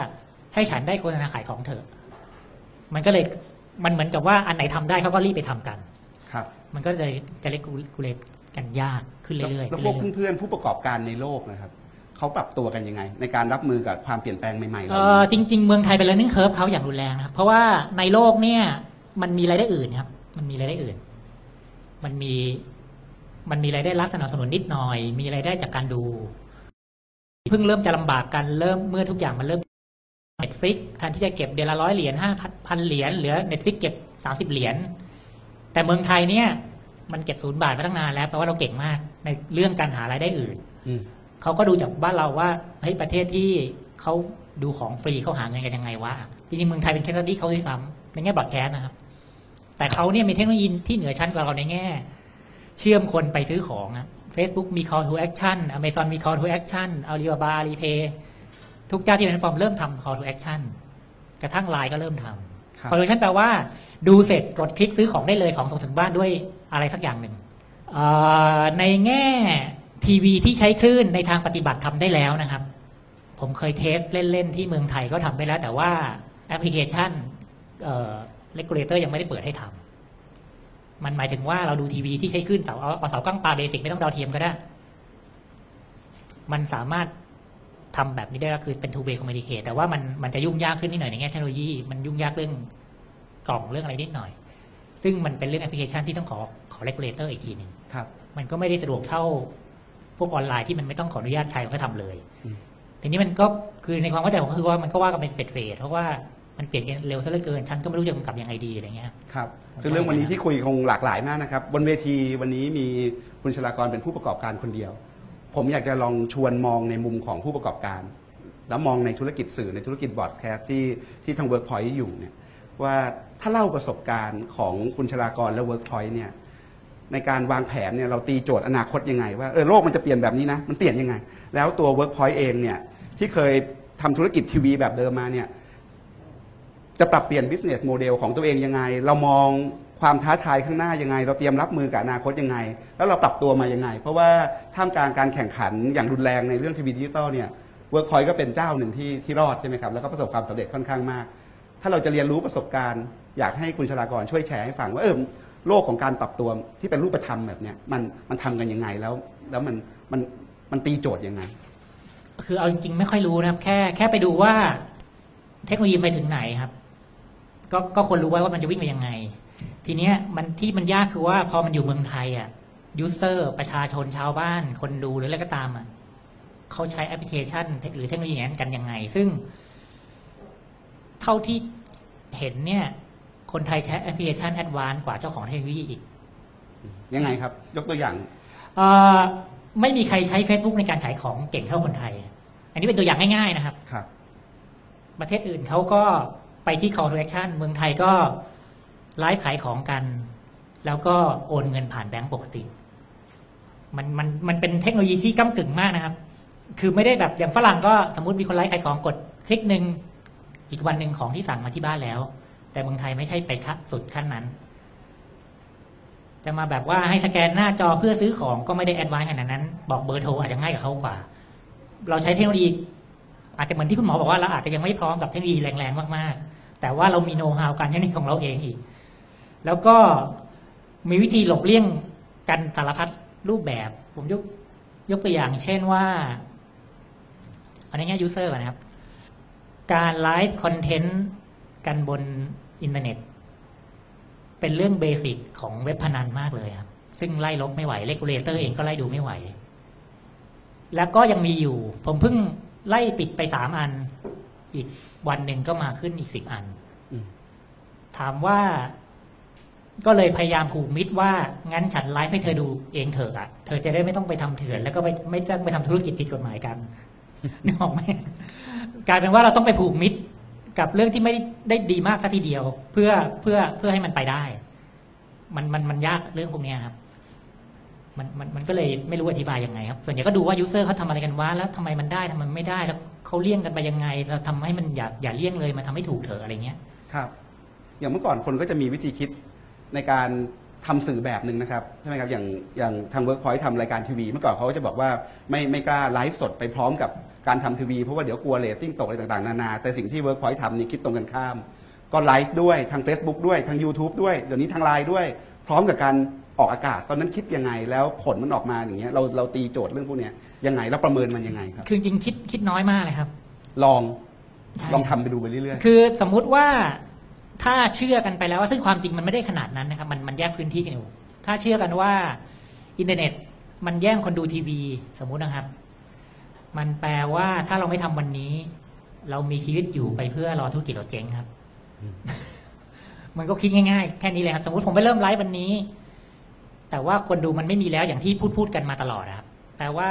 ให้ฉันได้โฆษณาขายของเถอะมันก็เลยมันเหมือนกับว่าอันไหนทำได้เขาก็รีบไปทำกัน ครับ มันก็เลยจะเลกูเลตกันยากขึ้นเรื่อยๆแล้วขึ้นพวกเรื่อยๆเพื่อนๆผู้ประกอบการในโลกนะครับ เขาปรับตัวกันยังไง ในการรับมือกับความเปลี่ยนแปลงใหม่ๆเหเอล่าอนี้ จริง ๆ เมืองไทยเป็น learning curve เขาอย่างรุนแรงนะครับ เพราะว่าในโลกเนี่ย มันมีรายได้อื่นครับ มันมีรายได้อื่น มันมีมันมีรายได้รัฐสนับสนุนนิดหน่อย มีรายได้จากการดู เพิ่งเริ่มจะลำบากกันเริ่มเมื่อทุกอย่างมันเริ่ม Netflix แทนที่จะเก็บเดือนละร้อยเหรียญห้าพันเหรียญเหลือ Netflix เก็บสามสิบเหรียญแต่เมืองไทยเนี่ย มันเก็บศูนย์บาทมาตั้งนานแล้วแปลว่าเราเก่งมากในเรื่องการหารายได้อื่น อืม เขาก็ดูจากบ้านเราว่าเฮ้ยประเทศที่เขาดูของฟรีเขาหาเงินกันยังไงวะจริงๆเมืองไทยเป็นแคสตี้เขาด้วยซ้ำในแง่บอดแคสต์นะครับ แต่เขาเนี่ยมีเทคโนโลยีที่เหนือชั้นกว่าเราในแง่ เชื่อมคนไปซื้อของอะ Facebook มี call to action Amazon มี call to action Alibaba Alipay ทุกเจ้าที่เป็นแพลตฟอร์มเริ่มทำ call to action กระทั่งไลน์ก็เริ่มทำครับ call to action แปลว่า ดูเสร็จกดคลิกซื้อของได้เลยของส่งถึงบ้านด้วยอะไรสักอย่างหนึ่งเอ่อในแง่ ทีวีที่ใช้คลื่นในทางปฏิบัติทำได้แล้วนะครับ ผมเคย test เล่น ๆ ที่เมืองไทยก็ทำไปแล้ว แต่ว่าแอปพลิเคชันเอ่อ regulator ยังไม่ได้เปิดให้ทำมันหมายถึงว่าเราดูทีวีที่ใช้คลื่นเสาเอาเอาเสาก้างปลา basic ไม่ต้องดาวเทียมก็ได้ มันสามารถทำแบบนี้ได้แล้วคือเป็น two way communicate แต่ว่ามันมันจะยุ่งยากขึ้นนิดหน่อยในแง่เทคโนโลยี มันยุ่งยากเรื่องกล่องเรื่องอะไรนิดหน่อย ซึ่งมันเป็นเรื่องแอปพลิเคชันที่ต้องขอขอ regulator อีกทีหนึ่งครับมันก็ไม่ได้สะดวกเท่า พวกออนไลน์ที่มันไม่ต้องขออนุญาตใครมันก็ทำเลยอืมทีนี้มันก็คือในความเข้าใจผมก็คือว่ามันก็ว่ากันเป็นเฟดเฟดเพราะว่ามันเปลี่ยนกันเร็วซะเหลือเกิน ฉันก็ไม่รู้จะกำกับยังไงดีอะไรเงี้ยครับคือเรื่องวันนี้ที่คุยคงหลากหลายมากนะครับ บนเวทีวันนี้มีคุณชลากรเป็นผู้ประกอบการคนเดียว ผมอยากจะลองชวนมองในมุมของผู้ประกอบการ แล้วมองในธุรกิจสื่อในธุรกิจบอร์ดแคสต์ที่ที่ทาง Workpoint อยู่เนี่ยว่าถ้าเล่าประสบการณ์ของคุณชลากรและ Workpoint เนี่ย ในการวางแผนเนี่ยเราตีโจทย์อนาคตยังไง ว่าเออโลกมันจะเปลี่ยนแบบนี้นะ มันเปลี่ยนยังไง แล้วตัว Workpoint เองเนี่ยที่เคยทำธุรกิจทีวีแบบเดิมมาเนี่ยจะปรับเปลี่ยน business model ของตัวเองยังไง เรามองความท้าทายข้างหน้ายังไง เราเตรียมรับมือกับอนาคตยังไง แล้วเราปรับตัวมายังไง เพราะว่าท่ามกลางการแข่งขันอย่างรุนแรงในเรื่องทีวีดิจิตอลเนี่ย Workpoint ก็เป็นเจ้าหนึ่งที่ที่รอดใช่ไหมครับแล้วก็ประสบความสำเร็จค่อนข้างมาก ถ้าเราจะเรียนรู้ประสบการณ์ อยากให้คุณชลากรช่วยแชร์ให้ฟังว่าเออ โลกของการปรับตัวที่เป็นรูปธรรมแบบเนี้ยมันมันทำกันยังไงแล้ว แล้วมันมันมันตีโจทย์ยังไง คือเอาจริงๆไม่ค่อยรู้นะครับ แค่แค่ไปดูว่าเทคโนโลยีไปถึงไหนครับ ก็ก็ควรรู้ไว้ว่ามันจะวิ่งไปยังไง ทีเนี้ยมันที่มันยากคือว่าพอมันอยู่เมืองไทยอะยูเซอร์ประชาชนชาวบ้าน คนดูหรืออะไรก็ตามอะเขาใช้แอปพลิเคชัน หรือเทคโนโลยีนั้นกันยังไง ซึ่ง เท่าที่เห็นเนี่ย คนไทยใช้แอปพลิเคชัน advance กว่าเจ้าของเทคโนโลยีอีก ยังไงครับ ยกตัวอย่างเอ่อไม่มีใครใช้ Facebook ในการขายของเก่งเท่าคนไทย อันนี้เป็นตัวอย่างง่าย ๆนะครับครับ ประเทศอื่นเขาก็ไปที่ call to action เมืองไทยก็ไลฟ์ขายของกัน แล้วก็โอนเงินผ่านแบงก์ปกติ มันมันมันเป็นเทคโนโลยีที่ก้ำกึ่งมากนะครับ คือไม่ได้แบบอย่างฝรั่งก็สมมติมีคนไลฟ์ขายของกดคลิกหนึ่งอีกวันหนึ่งของที่สั่งมาที่บ้านแล้ว แต่เมืองไทยไม่ใช่ไปขั้นสุดขั้นนั้น จะมาแบบว่าให้สแกนหน้าจอเพื่อซื้อของก็ไม่ได้ advance ขนาดนั้น บอกเบอร์โทรอาจจะง่ายกับเขากว่า เราใช้เทคโนโลยี อาจจะเหมือนที่คุณหมอบอกว่าเราอาจจะยังไม่พร้อมกับเทคโนโลยีแรงๆมากๆ แต่ว่าเรามีโน้ตฮาวการใช้งานของเราเองอีก แล้วก็มีวิธีหลบเลี่ยงกันสารพัดรูปแบบ ผมยกยกตัวอย่างเช่นว่าอันนี้ user นะครับ การ live content กันบนอินเทอร์เน็ต เป็นเรื่อง basic ของเว็บพนันมากเลยครับ ซึ่งไล่ลบไม่ไหว regulator เองก็ไล่ดูไม่ไหว แล้วก็ยังมีอยู่ ผมเพิ่งไล่ปิดไปสามอัน อีกวันหนึ่งก็มาขึ้นอีกสิบอันอืมถามว่าก็เลยพยายามผูกมิตรว่า งั้นฉันไลฟ์ให้เธอดูเองเถอะอะเธอจะได้ไม่ต้องไปทำเถื่อน แล้วก็ไปไม่ต้องไปทำธุรกิจผิดกฎหมายกันนึกออกไหมกลายเป็นว่าเราต้องไปผูกมิตร กับเรื่องที่ไม่ได้ดีมากสัทีเดียว เพื่อเพื่อเพื่อให้มันไปได้ มันมันมันยากเรื่องพวกนี้ครับมันมันมันก็เลยไม่รู้อธิบายยังไงครับ ส่วนใหญ่ก็ดูว่ายูเซอร์เขาทำอะไรกันวะแล้วทำไมมันได้ทำไมไม่ได้ แล้วเขาเลี่ยงกันไปยังไง เราทำให้มันอย่าอย่าเลี่ยงเลยมาทำให้ถูกเถอะอะไรเงี้ย ครับ อย่างเมื่อก่อนคนก็จะมีวิธีคิดในการ ทำสื่อแบบหนึ่งนะครับใช่ไหมครับอย่างอย่างทาง Workpoint ทำรายการทีวี เมื่อก่อนเขาก็จะบอกว่าไม่ไม่กล้าไลฟ์สดไปพร้อมกับการทำทีวีเพราะว่าเดี๋ยวกลัวเรตติ้งตกอะไรต่างๆ นานา แต่สิ่งที่ Workpoint ทำนี่คิดตรงกันข้าม ก็ไลฟ์ด้วยทาง Facebook ด้วยทาง YouTube ด้วยเดี๋ยวนี้ทางไลน์ด้วย พร้อมกับการออกอากาศ ตอนนั้นคิดยังไงแล้วผลมันออกมาอย่างเงี้ยเราเราตีโจทย์เรื่องพวกเนี้ยยังไงแล้วประเมินมันยังไงครับคือจริงๆคิดคิดน้อยมากเลยครับ ลองใช่ลองทำไปดูไปเรื่อยคือสมมุติว่า ถ้าเชื่อกันไปแล้วว่าซึ่งความจริงมันไม่ได้ขนาดนั้นนะครับ มันมันแยกพื้นที่กันอยู่ ถ้าเชื่อกันว่าอินเทอร์เน็ต มันแย่งคนดูทีวี สมมุตินะครับ มันแปลว่าถ้าเราไม่ทำวันนี้ เรามีชีวิตอยู่ไปเพื่อรอธุรกิจเราเจ๊งครับ มันก็คิดง่ายๆ แค่นี้เลยครับ สมมติผมไปเริ่มไลฟ์วันนี้ แต่ว่าคนดูมันไม่มีแล้วอย่างที่พูดพูดกันมาตลอดนะครับ แปลว่า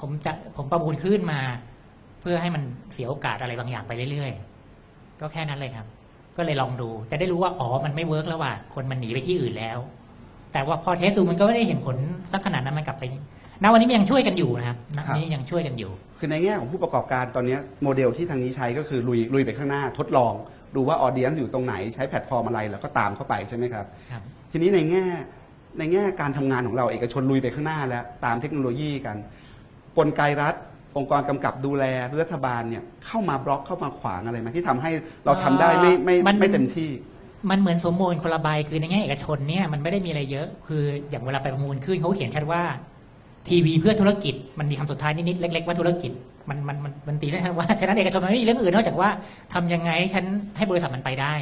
ผมจะผมประมูลขึ้นมา เพื่อให้มันเสียโอกาสอะไรบางอย่างไปเรื่อยๆ ก็แค่นั้นเลยครับ ก็เลยลองดู จะได้รู้ว่าอ๋อมันไม่ work แล้วว่ะคนมันหนีไปที่อื่นแล้ว แต่ว่าพอ test ดูมันก็ไม่ได้เห็นผลสักขนาดนั้นมันกลับไปณวันนี้มันยังช่วยกันอยู่นะครับณวันนี้ยังช่วยกันอยู่ๆคือในแง่ของผู้ประกอบการตอนเนี้ยโมเดลที่ทางนี้ใช้ก็คือลุยลุยไปข้างหน้าทดลอง ดูว่า audience อยู่ตรงไหนใช้แพลตฟอร์มอะไรแล้วก็ตามเข้าไปใช่ไหมครับครับ ทีนี้ในแง่ในแง่การทำงานของเราเอกชนลุยไปข้างหน้าแล้วตามเทคโนโลยีกัน กลไกรัฐ องค์กรกำกับดูแลรัฐบาลเนี่ยเข้ามาบล็อกเข้ามาขวางอะไรไหมที่ทำให้เราทำได้ไม่ไม่มัน ไม่เต็มที่ มันเหมือนสมมูลคนละใบคือในแง่เอกชนเนี่ยมันไม่ได้มีอะไรเยอะ คืออย่างเวลาไปประมูลขึ้นเขาเขียนชัดว่า ทีวีเพื่อธุรกิจมันมีคำสุดท้ายนิดๆเล็ก ๆ ว่าธุรกิจมันมันมันมันตีได้ชัดว่าฉะนั้นเอกชนมันไม่มีเรื่องอื่นนอกจากว่าทำยังไงให้ฉันให้บริษัทมันไปได้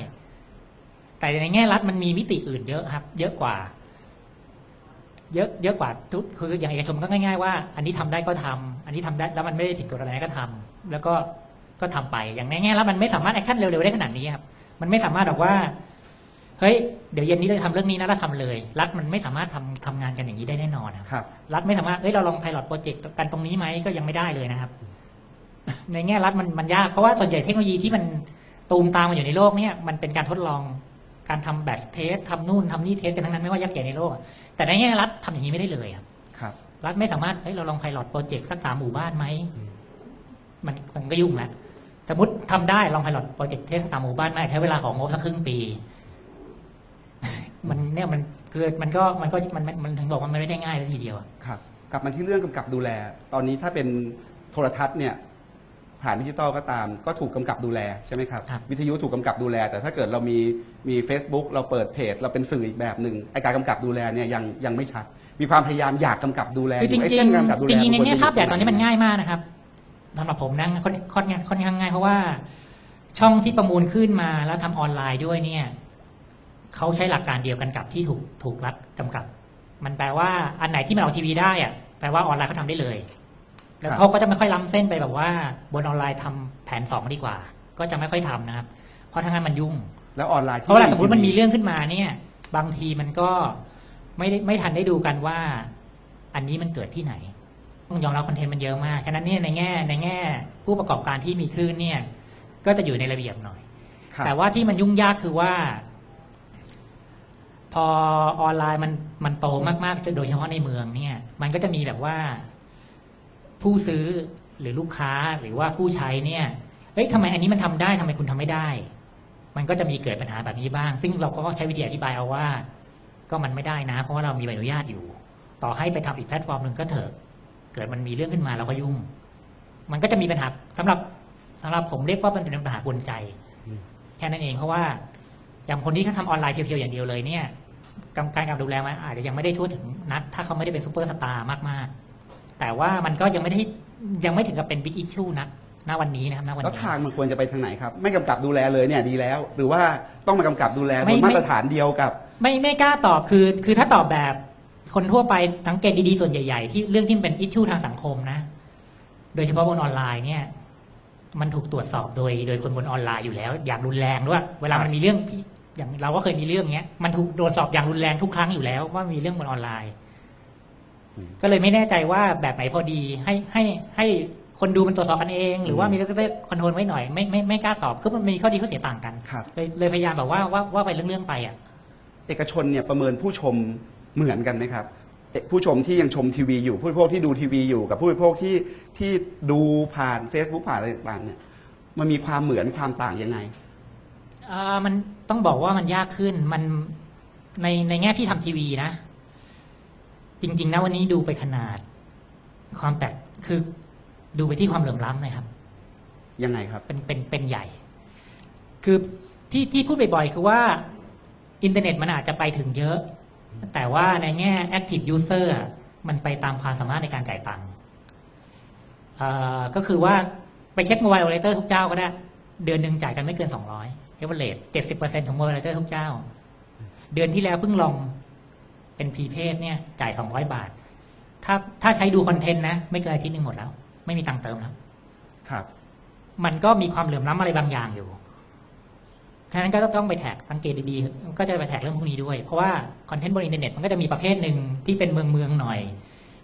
แต่ในแง่รัฐมันมีมิติอื่นเยอะครับ เยอะกว่า เยอะเยอะกว่าทุกคืออย่างเอกชนมันก็ง่ายๆว่า อันนี้ทำได้ก็ทำอันนี้ทำได้แล้วมันไม่ได้ผิดกฎอะไรก็ทำแล้วก็ก็ทำไปอย่างในแง่รัฐมันไม่สามารถ action เร็วๆได้ขนาดนี้ครับมันไม่สามารถบอกว่าเฮ้ยเดี๋ยวเย็นนี้เราจะทำเรื่องนี้นะเราทำเลย รัฐมันไม่สามารถทำทำงานกันอย่างนี้ได้แน่นอนครับครับรัฐไม่สามารถเฮ้ยเราลอง pilot project กันตรงนี้ไหมก็ยังไม่ได้เลยนะครับ ในแง่รัฐมันมันยากเพราะว่าส่วนใหญ่เทคโนโลยีที่มันตูมตามมาอยู่ในโลกเนี่ยมันเป็นการทดลอง การทำ beta test ทำนู่นทำนี่ test กันทั้งนั้นไม่ว่ายักษ์ใหญ่ในโลกอะแต่ในแง่รัฐทำอย่างนี้ไม่ได้เลยครับครับรัฐไม่สามารถเฮ้ยเราลอง pilot project สักสามหมู่บ้านไหมมันมันก็ยุ่งแล้วสมมติทำได้ลอง pilot project test สักสามหมู่บ้านไหมใช้เวลาของงบสักครึ่งปี มันเนี่ยมันคือมันก็มันก็มันมันมันถึงบอกว่ามันไม่ได้ง่ายเลยทีเดียวอะครับ กลับมาที่เรื่องกำกับดูแล ตอนนี้ถ้าเป็นโทรทัศน์เนี่ย ผ่านดิจิตอลก็ตาม ก็ถูกกำกับดูแลใช่ไหมครับ ครับ วิทยุถูกกำกับดูแล แต่ถ้าเกิดเรามีมี Facebook เราเปิดเพจ เราเป็นสื่ออีกแบบหนึ่งไอการกำกับดูแลเนี่ยยังยังไม่ชัด มีความพยายามอยากกำกับดูแลคือจริงไอ้จริเส้งนกำกับดูแลจริงๆในมัแง่ควรจะภาพใหญ่ตอนนี้มันยู่ง่ายมากนะครับสำหรับผมนะค่อนค่อนค่อนข้างง่ายเพราะว่า ช่องที่ประมูลขึ้นมาแล้วทำออนไลน์ด้วยเนี่ยเขาใช้หลักการเดียวกันกับที่ถูกถูกรัฐกำกับ มันแปลว่าอันไหนที่มันออกทีวีได้อะแปลว่าออนไลน์เขาทำได้เลย แล้วเขาก็จะไม่ค่อยล้ำเส้นไปแบบว่า บนออนไลน์ทำแผนสองดีกว่า ก็จะไม่ค่อยทำนะครับ เพราะทั้างนั้นมันยุ่ง แล้วออนไลน์เพที่ราะเวลาสมมติมันมีเรื่องขึ้นมาเนี่ย บางทีมันก็ไม่ได้ไม่ทันได้ดูกันว่า อันนี้มันเกิดที่ไหนต้องยอมรับคอนเทนต์มันเยอะมาก ฉะนั้นเนี่ยในแง่ในแง่ ผู้ประกอบการที่มีคลื่นเนี่ย ก็จะอยู่ในระเบียบหน่อยครับแต่ว่าที่มันยุ่งยากคือว่า พอออนไลน์มันมันโตมากๆโดยเฉพาะในเมืองเนี่ย มันก็จะมีแบบว่า ผู้ซื้อหรือลูกค้าหรือว่าผู้ใช้เนี่ยเอ้ยทำไมอันนี้มันทำได้ทำไมคุณทำไม่ได้ มันก็จะมีเกิดปัญหาแบบนี้บ้าง ซึ่งเราก็ใช้วิธีอธิบายเอาว่า ก็มันไม่ได้นะ เพราะว่าเรามีใบอนุญาตอยู่ ต่อให้ไปทำอีกแพลตฟอร์มหนึ่งก็เถอะ เกิดมันมีเรื่องขึ้นมาเราก็ยุ่ง มันก็จะมีปัญหาสำหรับสำหรับผมเรียกว่ามันเป็นปัญหาบนใจแค่นั้นเองเพราะว่าอย่างคนที่เขาทำออนไลน์ pure ๆอย่างเดียวเลยเนี่ยการการดูแลมันอาจจะยังไม่ได้ทั่วถึงนัก ถ้าเขาไม่ได้เป็นซูเปอร์สตาร์มากๆ แต่ว่ามันก็ยังไม่ได้ยังไม่ถึงกับเป็น big issue นักณวันนี้นะครับณวันแล้วนี้ ทางมันควรจะไปทางไหนครับ ไม่กำกับดูแลเลยเนี่ยดีแล้ว หรือว่าต้องมากำกับดูแลไม่บนไม่ มาตรฐานเดียวกับ ไม่ไม่กล้าตอบคือคือถ้าตอบแบบคนทั่วไปสังเกตดีๆ ส่วนใหญ่ๆ ที่เรื่องที่มันเป็น issue ทางสังคมนะ โดยเฉพาะบนออนไลน์เนี่ย มันถูกตรวจสอบโดย โดยคนบนออนไลน์อยู่แล้ว อย่างรุนแรงด้วยเวลามันมีเรื่องที่อย่างเราก็เคยมีเรื่องเนี้ยมันถูกตรวจสอบอย่างรุนแรงทุกครั้งอยู่แล้วว่ามีเรื่องบนออนไลน์ ก็เลยไม่แน่ใจว่าแบบไหนพอดีให้ให้ให้คนดูมันตรวจสอบกันเอง หรือว่ามีเรื่องคอนโทรลไว้หน่อยไม่ไม่ไม่กล้าตอบคือมันมีข้อดีข้อเสียต่างกันครับเลยเลยพยายามแบบว่าว่าว่าไปเรื่องๆไปอะเอกชนเนี่ยประเมินผู้ชมเหมือนกันไหมครับเอ่อผู้ชมที่ยังชมทีวีอยู่ผู้บริโภคที่ดูทีวีอยู่กับผู้บริโภคที่ที่ดูผ่าน Facebook ผ่านอะไรต่างๆเนี่ยมันมีความเหมือนความต่างยังไงอ่ามันต้องบอกว่ามันยากขึ้นมันในในแง่พี่ทำทีวีนะ จริง ๆ นะวันนี้ดูไปขนาด ความแตกคือดูไปที่ความเหลื่อมล้ำนะครับ ยังไงครับ เป็นเป็นเป็นใหญ่ คือที่ที่พูดบ่อยๆคือว่าอินเทอร์เน็ตมันอาจจะไปถึงเยอะ แต่ว่าในแง่ active user อะมันไปตามความสามารถในการจ่ายตังค์เอ่อก็คือว่าไปเช็ค mobile operator ทุกเจ้าก็ได้ เดือนหนึ่งจ่ายกันไม่เกิน 200 average 70%ของ mobile operator ทุกเจ้า เดือนที่แล้วเพิ่งลอง เป็น prepaid เนี่ยจ่าย200บาท ถ้าถ้าใช้ดู content นะ ไม่เกินอาทิตย์หนึ่งหมดแล้ว ไม่มีตังค์เติมแล้วครับ มันก็มีความเหลื่อมล้ำอะไรบางอย่างอยู่ฉะนั้นก็ต้องไป tag สังเกตดีๆ ก็จะไป tag เรื่องพวกนี้ด้วย เพราะว่า content บนอินเทอร์เน็ตมันก็จะมีประเภทหนึ่งที่เป็นเมืองเมืองๆหน่อย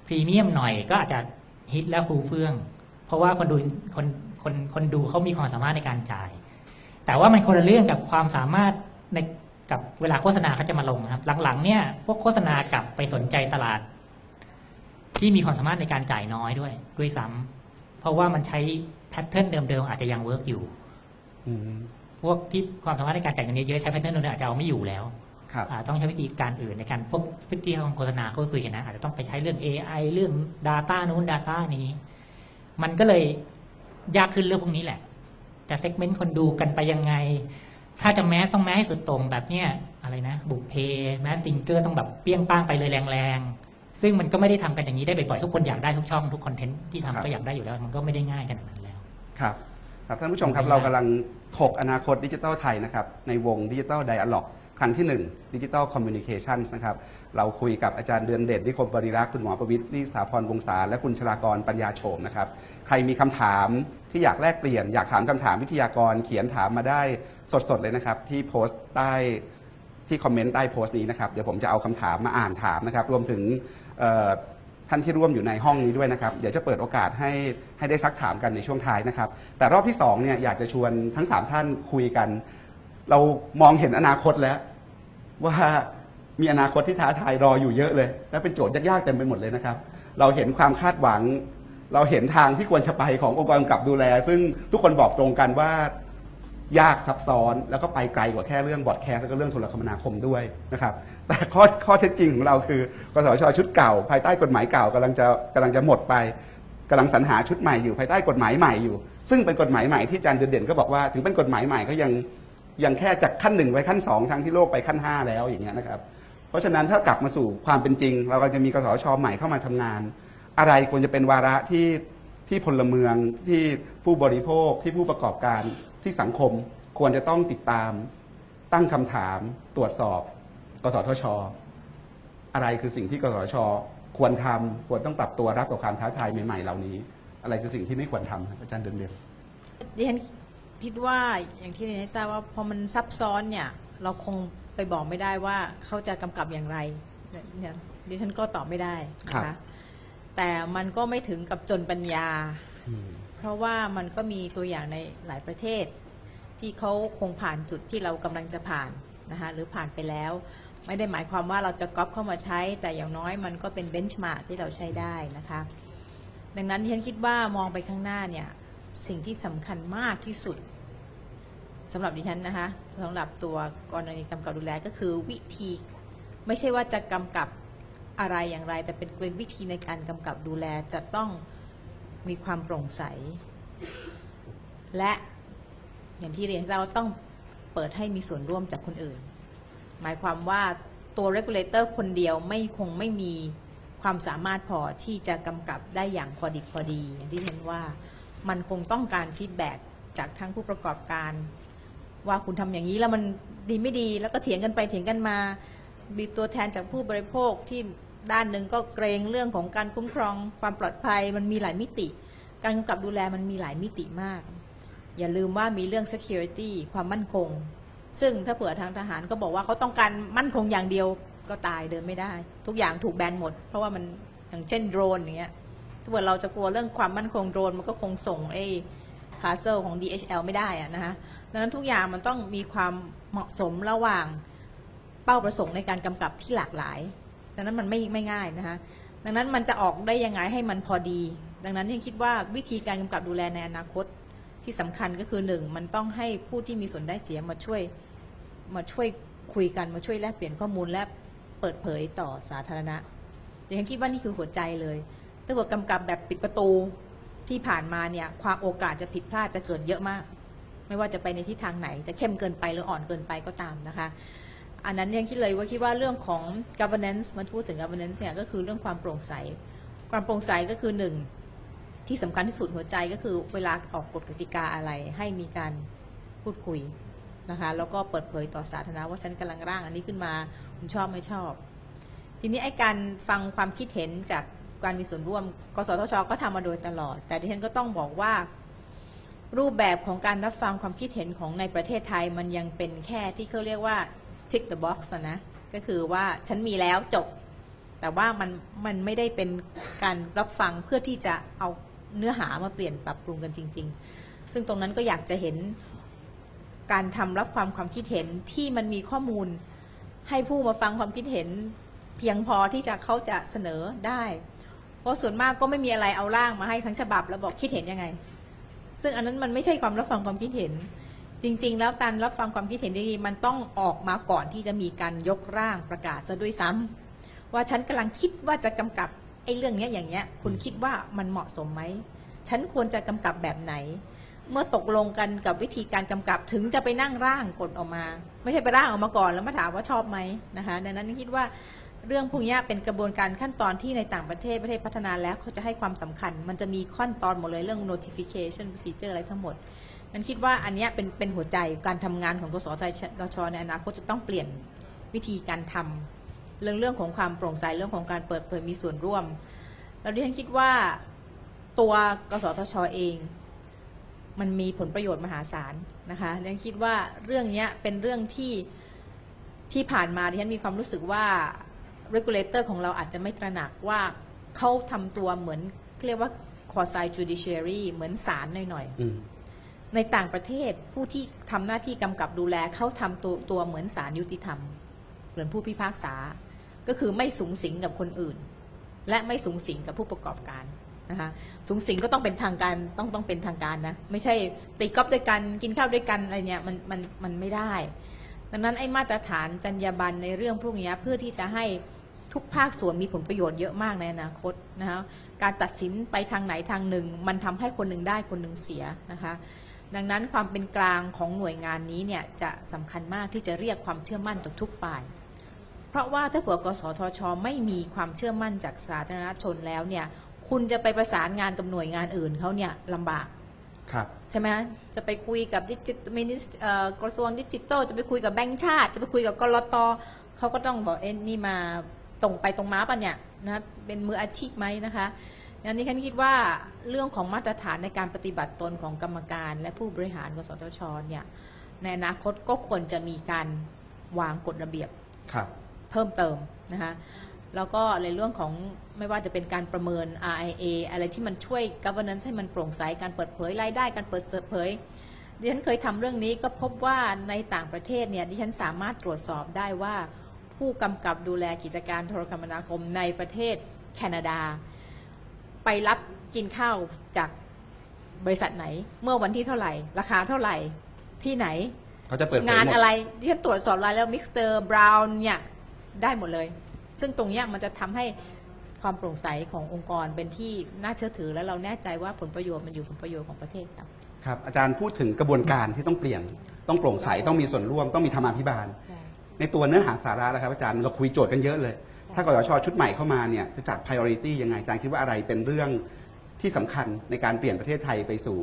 พรีเมียมหน่อยก็อาจจะฮิตและเฟื่องฟู เพราะว่าคนดูคนคนคนดูเขามีความสามารถในการจ่าย แต่ว่ามันคนละเรื่องกับความสามารถใน กับเวลาโฆษณาเขาจะมาลงครับ หลังๆ เนี่ยพวกโฆษณากลับไปสนใจตลาด ที่มีความสามารถในการจ่ายน้อยด้วย ด้วยซ้ำเพราะว่ามันใช้แพทเทิร์นเดิมๆอาจจะยังเวิร์กอยู่อืมพวกที่ความสามารถในการจ่ายเงินเยอะๆใช้แพทเทิร์นเดิมๆอาจจะเอาไม่อยู่แล้วครับอ่าต้องใช้วิธีการอื่นในการพวกวิธีของโฆษณาเขาก็คุยกันนะอาจจะต้องไปใช้เรื่อง AI เรื่อง Data นู้น Data นี้ มันก็เลยยากขึ้นเรื่องพวกนี้แหละจะเซกเมนต์คนดูกันไปยังไง ถ้าจะแมสต้องแมสให้สุดโต่งแบบเนี้ยอะไรนะ บุกเพแมสซิงเกอร์ต้องแบบเปี้ยงป้างไปเลยแรงๆ ซึ่งมันก็ไม่ได้ทำกันอย่างนี้ได้บ่อยๆ ทุกคนอยากได้ทุกช่องทุกคอนเทนต์ที่ครับทำก็อยากได้อยู่แล้ว มันก็ไม่ได้ง่ายขนาดนั้นแล้ว ครับ ครับท่านผู้ชมครับไม่เรายากกำลังถกอนาคตดิจิทัลไทยนะครับ ในวงดิจิทัลไดอะล็อกครั้งที่1ดิจิทัลคอมมิวนิเคชันนะครับ เราคุยกับอาจารย์เดือนเด่นนิคมบริรักษ์คุณหมอประวิตรนิสถาพรวงศาและคุณชลากรปัญญาโฉมนะครับ ใครมีคำถามที่อยากแลกเปลี่ยน อยากถามคำถามวิทยากรเขียนถามมาได้ สดๆเลยนะครับ ที่โพสต์ใต้ที่คอมเมนต์ใต้โพสต์นี้นะครับเดี๋ยวผมจะเอาคำถามมาอ่านถามนะครับ รวมถึงท่านที่ร่วมอยู่ในห้องนี้ด้วยนะครับ เดี๋ยวจะเปิดโอกาสให้ให้ได้ซักถามกันในช่วงท้ายนะครับ แต่รอบที่สองเนี่ยอยากจะชวนทั้งสามท่านคุยกัน เรามองเห็นอนาคตแล้ว ว่ามีอนาคตที่ท้าทายรออยู่เยอะเลย และเป็นโจทย์ยากๆเต็มไปหมดเลยนะครับ เราเห็นความคาดหวัง เราเห็นทางที่ควรจะไปขององค์กรกำกับดูแล ซึ่งทุกคนบอกตรงกันว่า ยากซับซ้อนแล้วก็ไปไกลกว่าแค่เรื่องบอดแคสแล้วก็เรื่องโทรคมนาคมด้วยนะครับแต่ข้อข้อเท็จจริงของเราคือกสชชุดเก่า ภายใต้กฎหมายเก่ากำลังจะกำลังจะหมดไปกำลังสรรหาชุดใหม่อยู่ภายใต้กฎหมายใหม่อยู่ ซึ่งเป็นกฎหมายใหม่ที่อาจารย์เด่นๆก็บอกว่าถึงเป็นกฎหมายใหม่ก็ยังยังแค่จากขั้นหนึ่งไปขั้นสองทั้งที่โลกไปขั้นห้าแล้วอย่างเงี้ยนะครับเพราะฉะนั้นถ้ากลับมาสู่ความเป็นจริง เราก็จะมีกสชใหม่เข้ามาทำงาน อะไรควรจะเป็นวาระที่ที่พลเมืองที่ผู้บริโภคที่ผู้ประกอบการ ที่สังคมควรจะต้องติดตาม ตั้งคำถาม ตรวจสอบ กสทช อะไรคือสิ่งที่กสทช ควรทำควรต้องปรับตัวรับกับความท้าทายใหม่ๆเหล่านี้ อะไรคือสิ่งที่ไม่ควรทำครับอาจารย์เดินเดียวดิฉันคิดว่าอย่างที่เรียนให้ทราบว่าพอมันซับซ้อนเนี่ย เราคงไปบอกไม่ได้ว่าเขาจะกำกับอย่างไรเนี่ยดิฉันก็ตอบไม่ได้นะครัคะบแต่มันก็ไม่ถึงกับจนปัญญา เพราะว่ามันก็มีตัวอย่างในหลายประเทศ ที่เขาคงผ่านจุดที่เรากำลังจะผ่านนะคะหรือผ่านไปแล้ว ไม่ได้หมายความว่าเราจะก๊อปเข้ามาใช้ แต่อย่างน้อยมันก็เป็นเบนช์มาร์กที่เราใช้ได้นะคะ ดังนั้นที่ฉันคิดว่ามองไปข้างหน้าเนี่ยสิ่งที่สำคัญมากที่สุดสำหรับดิฉันนะคะสำหรับตัวกรณีกำกับดูแลก็คือวิธีไม่ใช่ว่าจะกำกับอะไรอย่างไร แต่เป็นเป็นวิธีในการกำกับดูแลจะต้อง มีความโปร่งใส และอย่างที่เรียนทราบว่าต้องเปิดให้มีส่วนร่วมจากคนอื่น หมายความว่าตัว regulator คนเดียวไม่คงไม่มีความสามารถพอที่จะกำกับได้อย่างพอดิบพอดีอย่างที่เห็นว่ามันคงต้องการฟีดแบ็กจากทั้งผู้ประกอบการ ว่าคุณทำอย่างนี้แล้วมันดีไม่ดีแล้วก็เถียงกันไปเถียงกันมามีตัวแทนจากผู้บริโภคที่ ด้านหนึ่งก็เกรงเรื่องของการคุ้มครองความปลอดภัยมันมีหลายมิติ การกำกับดูแลมันมีหลายมิติมาก อย่าลืมว่ามีเรื่อง security ความมั่นคง ซึ่งถ้าเผื่อทางทหารก็บอกว่าเขาต้องการมั่นคงอย่างเดียวก็ตายเดินไม่ได้ ทุกอย่างถูกแบนหมด เพราะว่ามันอย่างเช่นโดรนอย่างเงี้ยถ้าเผื่อเราจะกลัวเรื่องความมั่นคงโดรนมันก็คงส่งไอ้พาร์เซลของ DHL ไม่ได้อะนะคะดังนั้นทุกอย่างมันต้องมีความเหมาะสมระหว่างเป้าประสงค์ในการกำกับที่หลากหลาย ดังนั้นมันไม่ไม่ง่ายนะคะดังนั้นมันจะออกได้ยังไงให้มันพอดี ดังนั้นยังคิดว่าวิธีการกำกับดูแลในอนาคตที่สำคัญก็คือหนึ่งมันต้องให้ผู้ที่มีส่วนได้เสียมาช่วยมาช่วยคุยกันมาช่วยแลกเปลี่ยนข้อมูลและเปิดเผยต่อสาธารณะยังคิดว่านี่คือหัวใจเลยถ้าเกิดกำกับแบบปิดประตูที่ผ่านมาเนี่ยความโอกาสจะผิดพลาดจะเกิดเยอะมาก ไม่ว่าจะไปในทิศทางไหน จะเข้มเกินไปหรืออ่อนเกินไปก็ตามนะคะ อันนั้นยังคิดเลยว่าคิดว่าเรื่องของ governance มันพูดถึง governance เนี่ยก็คือเรื่องความโปร่งใส ความโปร่งใสก็คือหนึ่งที่สำคัญที่สุดหัวใจก็คือเวลาออกกฎกติกาอะไรให้มีการพูดคุยนะคะแล้วก็เปิดเผยต่อสาธารณะว่าฉันกำลังร่างอันนี้ขึ้นมาคุณชอบไม่ชอบ ทีนี้ไอ้การฟังความคิดเห็นจากการมีส่วนร่วม กสทช ก็ทำมาโดยตลอด แต่ดิฉันก็ต้องบอกว่า รูปแบบของการรับฟังความคิดเห็นของในประเทศไทยมันยังเป็นแค่ที่เขาเรียกว่า tick the box อะนะ ก็คือว่าฉันมีแล้วจบ แต่ว่ามันมันไม่ได้เป็นการรับฟังเพื่อที่จะเอาเนื้อหามาเปลี่ยนปรับปรุงกันจริง ๆ ซึ่งตรงนั้นก็อยากจะเห็นการทำรับความความคิดเห็นที่มันมีข้อมูล ให้ผู้มาฟังความคิดเห็น เพียงพอที่จะเขาจะเสนอได้ เพราะส่วนมากก็ไม่มีอะไรเอาร่างมาให้ทั้งฉบับ แล้วบอกคิดเห็นยังไง ซึ่งอันนั้นมันไม่ใช่ความรับฟังความคิดเห็น จริง ๆ แล้วการรับฟังความคิดเห็นดีๆมันต้องออกมาก่อนที่จะมีการยกร่างประกาศซะด้วยซ้ำว่าฉันกำลังคิดว่าจะกำกับไอ้เรื่องเนี้ยอย่างเงี้ย คุณคิดว่ามันเหมาะสมไหมฉันควรจะกำกับแบบไหน เมื่อตกลงกันกับวิธีการกำกับถึงจะไปนั่งร่างกฎออกมา ไม่ใช่ไปร่างออกมาก่อนแล้วมาถามว่าชอบไหมนะคะดังนั้นคิดว่าเรื่องพวกเนี้ยเป็นกระบวนการขั้นตอนที่ในต่างประเทศประเทศพัฒนาแล้วเขาจะให้ความสำคัญ มันจะมีขั้นตอนหมดเลยเรื่อง notification procedure อะไรทั้งหมด นั้นคิดว่าอันนี้เป็นเป็นหัวใจการทำงานของกสทชในอนาคตจะต้องเปลี่ยนวิธีการทำเรื่องเรื่องของความโปร่งใสเรื่องของการเปิดเผยมีส่วนร่วม แล้วดิฉันคิดว่าตัวกสทชเอง มันมีผลประโยชน์มหาศาลนะคะดิฉันคิดว่าเรื่องนี้เป็นเรื่องที่ที่ผ่านมาดิฉันมีความรู้สึกว่า regulator ของเราอาจจะไม่ตระหนักว่าเขาทำตัวเหมือนเรียกว่า quasi judiciary เหมือนศาลหน่อยๆ ในต่างประเทศผู้ที่ทำหน้าที่กำกับดูแลเขาทำตัวตัวเหมือนศาลยุติธรรม เหมือนผู้พิพากษา ก็คือไม่สูงสิงกับคนอื่น และไม่สูงสิงกับผู้ประกอบการนะคะสูงสิงก็ต้องเป็นทางการต้องต้องเป็นทางการนะไม่ใช่ตีก๊อฟด้วยกันกินข้าวด้วยกันอะไรเนี่ยมันมันมันไม่ได้ ดังนั้นไอ้มาตรฐานจรรยาบรรณในเรื่องพวกนี้เพื่อที่จะให้ทุกภาคส่วนมีผลประโยชน์เยอะมากในอนาคตนะคะการตัดสินไปทางไหนทางหนึ่ง มันทำให้คนหนึ่งได้คนหนึ่งเสียนะคะ ดังนั้นความเป็นกลางของหน่วยงานนี้เนี่ยจะสำคัญมากที่จะเรียกความเชื่อมั่นจากทุกฝ่าย เพราะว่าถ้าเผื่อกสทช ไม่มีความเชื่อมั่นจากสาธารณชนแล้วเนี่ยคุณจะไปประสานงานกับหน่วยงานอื่นเขาเนี่ยลำบากครับใช่ไหมจะไปคุยกับดิจิทัลมินิสกระทรวงดิจิทัลจะไปคุยกับแบงก์ชาติ จะไปคุยกับกรตเขาก็ต้องบอกเอ็นนี่มาตรงไปตรงมาปะเนี่ยนะเป็นมืออาชีพไหมนะคะ ดังนี้ฉันคิดว่าเรื่องของมาตรฐานในการปฏิบัติตนของกรรมการ และผู้บริหารกสทชเนี่ยในอนาคตก็ควรจะมีการวางกฎระเบียบครับเพิ่มเติมนะคะแล้วก็ในเรื่องของไม่ว่าจะเป็นการประเมิน RIA อะไรที่มันช่วย governance ให้มันโปร่งใส การเปิดเผยรายได้ การเปิดเผย ดิฉันเคยทำเรื่องนี้ก็พบว่าในต่างประเทศเนี่ยดิฉันสามารถตรวจสอบได้ว่า ผู้กำกับดูแลกิจการโทรคมนาคมในประเทศแคนาดา ไปรับกินข้าวจากบริษัทไหน เมื่อวันที่เท่าไหร่ ราคาเท่าไหร่ที่ไหนเขาจะเปิดเผยงานหมดอะไรที่ฉันตรวจสอบรายแล้วมิสเตอร์บราวน์เนี่ยได้หมดเลย ซึ่งตรงเนี้ยมันจะทำให้ความโปร่งใสขององค์กรเป็นที่น่าเชื่อถือและเราแน่ใจว่าผลประโยชน์มันอยู่ผลประโยชน์ของประเทศครับ ครับอาจารย์พูดถึงกระบวนการที่ต้องเปลี่ยน ต้องโปร่งใสต้องมีส่วนร่วมต้องมีธรรมาภิบาลใช่ในตัวเนื้อหาสาระแล้วครับอาจารย์เราคุยโจทย์กันเยอะเลย ถ้ากสชชุดใหม่เข้ามาเนี่ยจะจัด priority ยังไงอาจารย์คิดว่าอะไรเป็นเรื่องที่สำคัญในการเปลี่ยนประเทศไทยไปสู่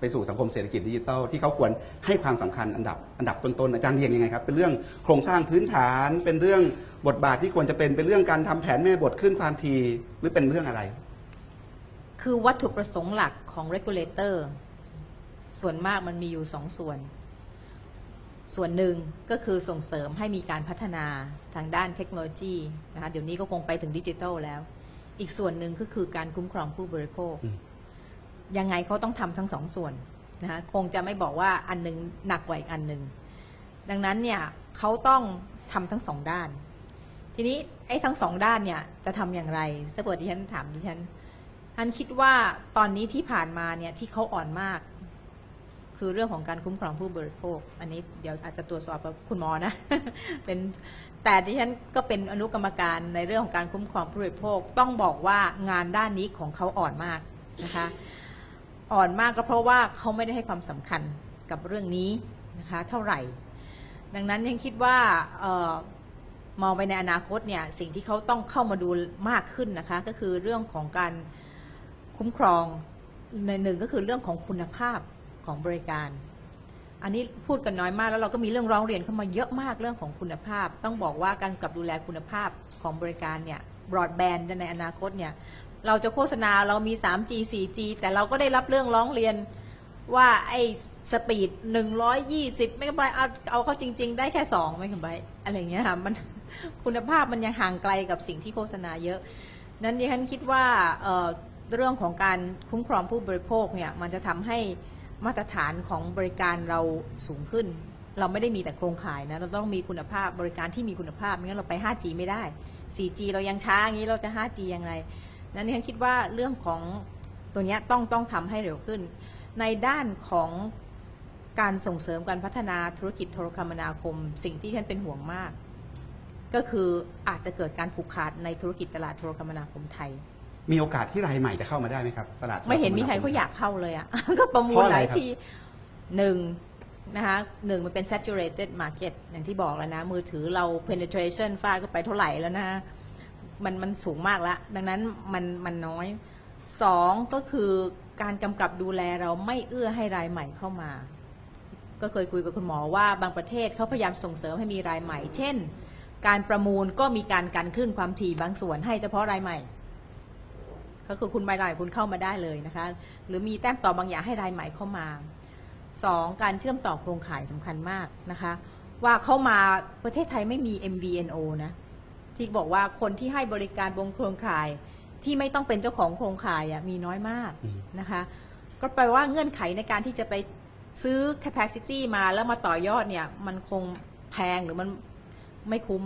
ไปสู่สังคมเศรษฐกิจดิจิทัลที่เขาควรให้ความสำคัญอันดับอันดับต้นๆอาจารย์เรียงยังไงครับเป็นเรื่องโครงสร้างพื้นฐานเป็นเรื่องบทบาทที่ควรจะเป็นเป็นเรื่องการทำแผนแม่บทขึ้นความทีหรือเป็นเรื่องอะไร คือวัตถุประสงค์หลักของ regulator ส่วนมากมันมีอยู่สองส่วน ส่วนหนึ่งก็คือส่งเสริมให้มีการพัฒนาทางด้านเทคโนโลยีนะคะเดี๋ยวนี้ก็คงไปถึงดิจิทัลแล้ว อีกส่วนหนึ่งก็คือการคุ้มครองผู้บริโภคอืมยังไงเขาต้องทำทั้งสองส่วนนะคะคงจะไม่บอกว่าอันหนึงหนักกว่าอีกอันหนึ่งดังนั้นเนี่ยเขาต้องทำทั้งสองด้าน ทีนี้ไอ้ทั้งสองด้านเนี่ยจะทำอย่างไรถ้าเปิดดิฉันถามดิฉันอันคิดว่าตอนนี้ที่ผ่านมาเนี่ยที่เขาอ่อนมาก คือเรื่องของการคุ้มครองผู้บริโภค อันนี้เดี๋ยวอาจจะตรวจสอบกับคุณหมอนะเป็นแต่ดิฉันก็เป็นอนุกรรมการในเรื่องของการคุ้มครองผู้บริโภค ต้องบอกว่างานด้านนี้ของเขาอ่อนมากนะคะ อ่อนมากก็เพราะว่าเขาไม่ได้ให้ความสำคัญกับเรื่องนี้นะคะเท่าไหร่ ดังนั้นยังคิดว่าออมองไปในอนาคตเนี่ยสิ่งที่เขาต้องเข้ามาดูมากขึ้นนะคะก็คือเรื่องของการคุ้มครองในหนึ่งก็คือเรื่องของคุณภาพ ของบริการ อันนี้พูดกันน้อยมากแล้วเราก็มีเรื่องร้องเรียนเข้ามาเยอะมากเรื่องของคุณภาพ ต้องบอกว่าการกับดูแลคุณภาพของบริการเนี่ยบรอดแบนด์ในอนาคตเนี่ยเราจะโฆษณาเรามี 3G 4G แต่เราก็ได้รับเรื่องร้องเรียนว่าไอ้สปีด 120ไม่กะไบต์เอาเอาเข้าจริง ๆ ได้แค่2ไม่กะไบต์อะไรอย่างเงี้ยค่ะมันคุณภาพมันยังห่างไกลกับสิ่งที่โฆษณาเยอะ นั้นดิฉันคิดว่าเเรื่องของการคุ้มครองผู้บริโภคเนี่ยมันจะทำให้ มาตรฐานของบริการเราสูงขึ้น เราไม่ได้มีแต่โครงข่ายนะเราต้องมีคุณภาพบริการที่มีคุณภาพไม่งั้นเราไป 5G ไม่ได้ 4G เรายังช้าอย่างนี้เราจะ 5G ยังไงนั้นฉันคิดว่าเรื่องของตัวนี้ต้องต้องทำให้เร็วขึ้น ในด้านของการส่งเสริมการพัฒนาธุรกิจโทรคมนาคม สิ่งที่ฉันเป็นห่วงมาก ก็คืออาจจะเกิดการผูกขาดในธุรกิจตลาดโทรคมนาคมไทย มีโอกาสที่รายใหม่จะเข้ามาได้ไหมครับตลาดไม่เห็นมีใครเขาอยากเข้าเลยอะก็ประมูลเพราะอะหไรลายครับทีหนึ่งนะคะหนึ่งมันเป็น saturated market อย่างที่บอกแล้วนะ มือถือเรา penetration ฟาดก็ไปเท่าไหร่แล้วนะมันมันสูงมากแล้ว ดังนั้นมันมันน้อยสองก็คือการกำกับดูแลเราไม่เอื้อให้รายใหม่เข้ามา ก็เคยคุยกับคุณหมอว่าบางประเทศเขาพยายามส่งเสริมให้มีรายใหม่ เช่น การประมูลก็มีการกันคลื่นความถี่บางส่วนให้เฉพาะรายใหม่ ก็คือคุณรายใหม่คุณเข้ามาได้เลยนะคะ หรือมีแต้มต่อบางอย่างให้รายใหม่เข้ามาสองการเชื่อมต่อโครงข่ายสำคัญมากนะคะ ว่าเข้ามาประเทศไทยไม่มี MVNO นะที่บอกว่าคนที่ให้บริการบนโครงข่ายที่ไม่ต้องเป็นเจ้าของโครงข่ายมีน้อยมากนะคะ ก็แปลว่าเงื่อนไขในการที่จะไปซื้อ capacity มาแล้วมาต่อยอดเนี่ย มันคงแพงหรือมันไม่คุ้ม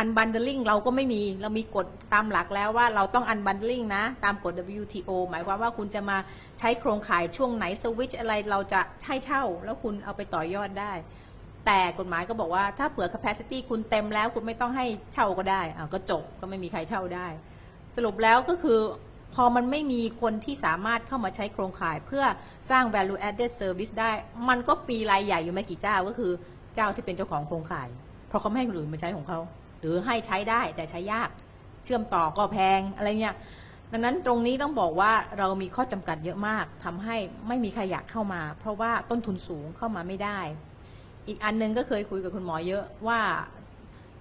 unbundling เราก็ไม่มีเรามีกฎตามหลักแล้วว่าเราต้อง unbundling นะ ตามกฎ WTO หมายความว่าคุณจะมาใช้โครงข่ายช่วงไหนสวิตช์อะไรเราจะให้เช่า แล้วคุณเอาไปต่อยอดได้ แต่กฎหมายก็บอกว่าถ้าเผื่อ capacity คุณเต็มแล้วคุณไม่ต้องให้เช่าก็ได้อ่าก็จบก็ไม่มีใครเช่าได้ สรุปแล้วก็คือพอมันไม่มีคนที่สามารถเข้ามาใช้โครงข่ายเพื่อสร้าง value added service ได้ มันก็ปีรายใหญ่อยู่ไม่กี่เจ้าก็คือเจ้าที่เป็นเจ้าของโครงข่าย เพราะเขาไม่ให้คนอื่นมาใช้ของเขา หรือให้ใช้ได้แต่ใช้ยาก เชื่อมต่อก็แพงอะไรเงี้ยดังนั้นตรงนี้ต้องบอกว่าเรามีข้อจำกัดเยอะมากทำให้ไม่มีใครอยากเข้ามา เพราะว่าต้นทุนสูงเข้ามาไม่ได้ อีกอันหนึงก็เคยคุยกับคุณหมอเยอะว่า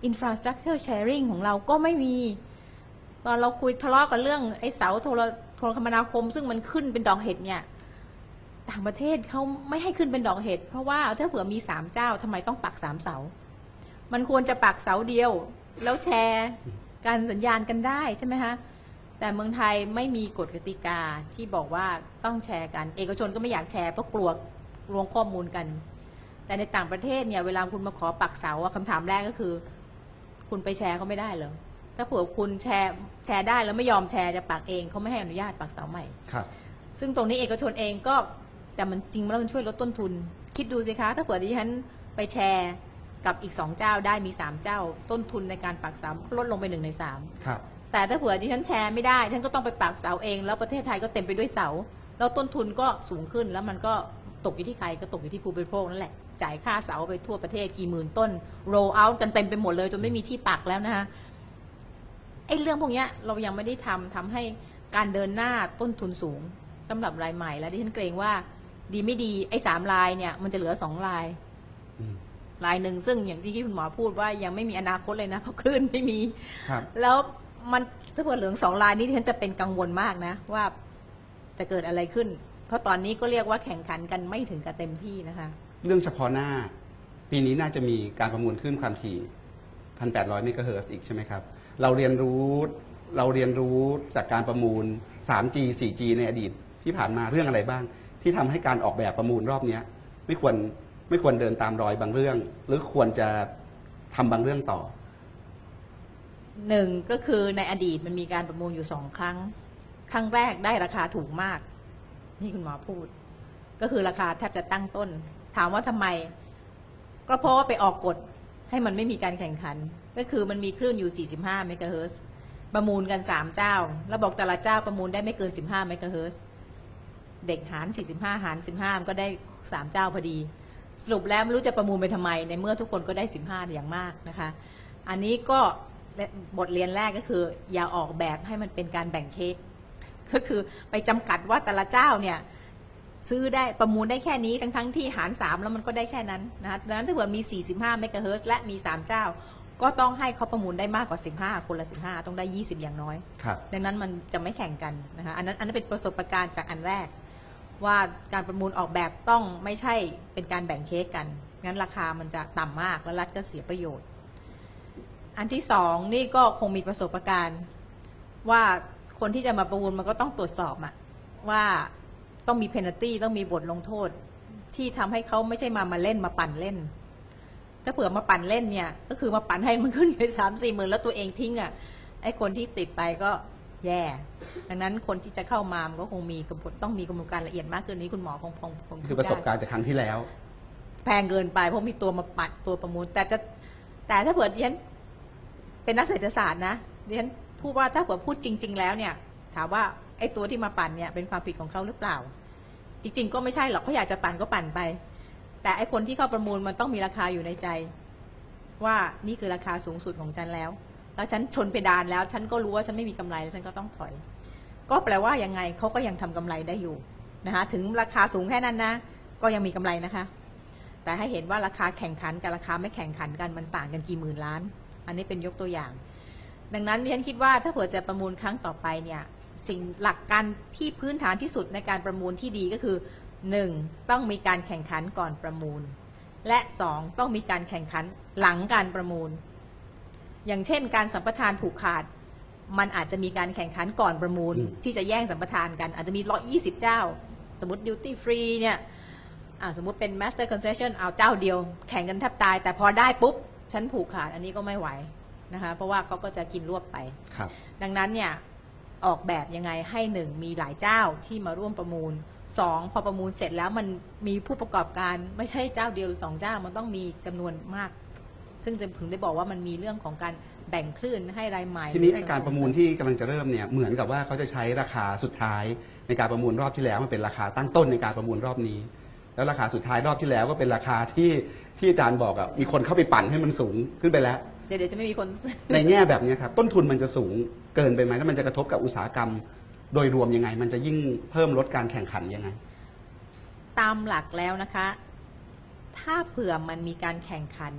infrastructure sharing ของเราก็ไม่มี ตอนเราคุยทะเลาะกันเรื่องไอ้เสาโทรโทรคมนาคม ซึ่งมันขึ้นเป็นดอกเห็ดเนี่ยต่างประเทศเขาไม่ให้ขึ้นเป็นดอกเห็ดเพราะว่าถ้าเผื่อมีสามเจ้าทำไมต้องปักสามเสา มันควรจะปักเสาเดียว แล้วแชร์การสัญญาณกันได้ใช่ไหมคะแต่เมืองไทยไม่มีกฎกติกาที่บอกว่าต้องแชร์กัน เอกชนก็ไม่อยากแชร์เพราะกลัวลวงข้อมูลกัน แต่ในต่างประเทศเนี่ยเวลาคุณมาขอปักเสาอะคำถามแรกก็คือ คุณไปแชร์เขาไม่ได้เหรอถ้าเผื่อคุณแชร์แชร์ได้แล้วไม่ยอมแชร์จะปักเองเขาไม่ให้อนุญาตปักเสาใหม่ครับซึ่งตรงนี้เอกชนเองก็แต่มันจริงแล้วมันช่วยลดต้นทุน คิดดูสิคะ ถ้าเผื่อดิฉันไปแชร์ กับอีกสองเจ้าได้มีสามเจ้า ต้นทุนในการปักเสาลดลงไปหนึ่งในสามครับ แต่ถ้าเผื่อดิฉันแชร์ไม่ได้ท่านก็ต้องไปปักเสาเอง แล้วประเทศไทยก็เต็มไปด้วยเสา แล้วต้นทุนก็สูงขึ้นแล้วมันก็ตกอยู่ที่ใครก็ตกอยู่ที่ผู้บริโภคนั่นแหละ จ่ายค่าเสาไปทั่วประเทศกี่หมื่นต้น roll out กันเต็มไปหมดเลยจนไม่มีที่ปักแล้วนะคะไอ้เรื่องพวกเนี้ยเรายังไม่ได้ทำทำให้การเดินหน้าต้นทุนสูงสำหรับรายใหม่ และดิฉันเกรงว่า ดีไม่ดีไอ้สามลายเนี่ยมันจะเหลือสองลายอื มลายหนึ่งซึ่งอย่างที่คุณหมอพูดว่ายังไม่มีอนาคตเลยนะเพราะคลื่นไม่มีครับแล้วมันถ้าเผื่อเหลืองสองลายนี้ที่ฉันจะเป็นกังวลมากนะ ว่าจะเกิดอะไรขึ้น เพราะตอนนี้ก็เรียกว่าแข่งขันกันไม่ถึงกับเต็มที่นะคะ เรื่องเฉพาะหน้า ปีนี้น่าจะมีการประมูลขึ้นความถี่ 1,800เมกะเฮิรตซ์อีกใช่ไหมครับ เราเรียนรู้เราเรียนรู้จากการประมูล 3G 4G ในอดีตที่ผ่านมาเรื่องอะไรบ้าง ที่ทำให้การออกแบบประมูลรอบเนี้ยไม่ควร ไม่ควรเดินตามรอยบางเรื่อง หรือควรจะทำบางเรื่องต่อหนึ่งก็คือในอดีตมันมีการประมูลอยู่สองครั้ง ครั้งแรกได้ราคาถูกมาก นี่คุณหมอพูด ก็คือราคาแทบจะตั้งต้น ถามว่าทำไม ก็เพราะว่าไปออกกฎให้มันไม่มีการแข่งขัน ก็คือมันมีคลื่นอยู่ 45 เมกะเฮิรตซ์ประมูลกัน 3 เจ้า แล้วบอกแต่ละเจ้าประมูลได้ไม่เกิน 15 เมกะเฮิรตซ์เด็กหาร 45 หาร 15 ก็ได้ 3 เจ้าพอดี สรุปแล้วไม่รู้จะประมูลไปทำไม ในเมื่อทุกคนก็ได้ 15 อย่างมากนะคะ อันนี้ก็บทเรียนแรกก็คือ อย่าออกแบบให้มันเป็นการแบ่งเค้กก็คือไปจำกัดว่าแต่ละเจ้าเนี่ยซื้อได้ประมูลได้แค่นี้ทั้งทั้งๆที่หาร 3 แล้วมันก็ได้แค่นั้นนะคะดังนั้นถ้าเกิดมี 45 เมกะเฮิรตซ์และมี 3 เจ้า ก็ต้องให้เขาประมูลได้มากกว่า 15 คนละ 15 ต้องได้ 20 อย่างน้อยครับดังนั้นมันจะไม่แข่งกันนะคะอันนั้นอันนั้นเป็นประสบการณ์จากอันแรก ว่าการประมูลออกแบบต้องไม่ใช่เป็นการแบ่งเค้กกัน งั้นราคามันจะต่ำมากแล้วรัฐก็เสียประโยชน์ อันที่สองนี่ก็คงมีประสบการณ์ว่าคนที่จะมาประมูลมันก็ต้องตรวจสอบอะว่าต้องมีเพนัลตี้ต้องมีบทลงโทษ ที่ทำให้เขาไม่ใช่มามาเล่นมาปั่นเล่น ถ้าเผื่อมาปั่นเล่นเนี่ย ก็คือมาปั่นให้มันขึ้นไปสามสี่หมื่นแล้วตัวเองทิ้งอะ่ะไอ้คนที่ติดไปก็ แย่ ดังนั้นคนที่จะเข้ามามันก็คงมีกระบวนต้องมีกระบวนการละเอียดมากขึ้นนี้คุณหมอคงคงคงคือประสบการณ์จากครั้งที่แล้ว แพงเกินไปเพราะมีตัวมาปัดตัวประมูล แต่จะแต่ถ้าเผื่อดิฉันเป็นนักเศรษฐศาสตร์นะดิฉันพูดว่าถ้าเผื่อพูดจริง ๆ แล้วเนี่ย ถามว่าไอ้ตัวที่มาปั่นเนี่ยเป็นความผิดของเขาหรือเปล่า จริง ๆ ก็ไม่ใช่หรอกเขาอยากจะปั่นก็ปั่นไป แต่ไอ้คนที่เข้าประมูลมันต้องมีราคาอยู่ในใจ ว่านี่คือราคาสูงสุดของฉันแล้ว แล้วฉันชนเพดานแล้ว ฉันก็รู้ว่าฉันไม่มีกำไรแล้วฉันก็ต้องถอย ก็แปลว่ายังไงเขาก็ยังทำกำไรได้อยู่นะคะถึงราคาสูงแค่นั้นนะ ก็ยังมีกำไรนะคะ แต่ให้เห็นว่าราคาแข่งขันกับราคาไม่แข่งขันกันมันต่างกันกี่หมื่นล้าน อันนี้เป็นยกตัวอย่าง ดังนั้นฉันคิดว่าถ้าเผื่อจะประมูลครั้งต่อไปเนี่ยสิ่งหลักการที่พื้นฐานที่สุดในการประมูลที่ดีก็คือ 1. ต้องมีการแข่งขันก่อนประมูล และ 2. ต้องมีการแข่งขันหลังการประมูล อย่างเช่น การสัมปทานผูกขาด มันอาจจะมีการแข่งขันก่อนประมูลอืมที่จะแย่งสัมปทานกัน อาจจะมีร้อยี่สิบเจ้า สมมติ duty free เนี่ยอ่าสมมติเป็น master concession เอาเจ้าเดียว แข่งกันแทบตาย แต่พอได้ปุ๊บ ฉันผูกขาดอันนี้ก็ไม่ไหวนะคะเพราะว่าเขาก็จะกินรวบไปครับดังนั้นเนี่ยออกแบบยังไงให้หนึ่งมีหลายเจ้าที่มาร่วมประมูลสองพอประมูลเสร็จแล้วมันมีผู้ประกอบการไม่ใช่เจ้าเดียวหรือสองเจ้ามันต้องมีจำนวนมาก ซึ่งจะถึงได้บอกว่ามันมีเรื่องของการแบ่งคลื่นให้รายใหม่ทีนี้ไอ้การประมูลที่กำลังจะเริ่มเนี่ยเหมือนกับว่าเขาจะใช้ราคาสุดท้ายในการประมูลรอบที่แล้วมันเป็นราคาตั้งต้นในการประมูลรอบนี้ แล้วราคาสุดท้ายรอบที่แล้วก็เป็นราคาที่ที่อาจารย์บอกอะมีคนเข้าไปปั่นให้มันสูงขึ้นไปแล้ว เดี๋ยวเดี๋ยวจะไม่มีคนซื้อในแง่แบบนี้ครับต้นทุนมันจะสูงเกินไปไหมแล้วมันจะกระทบกับอุตสาหกรรม โดยรวมยังไง มันจะยิ่งเพิ่มลดการแข่งขันยังไง ตามหลักแล้วนะคะ ถ้าเผื่อมันมีการแข่งขัน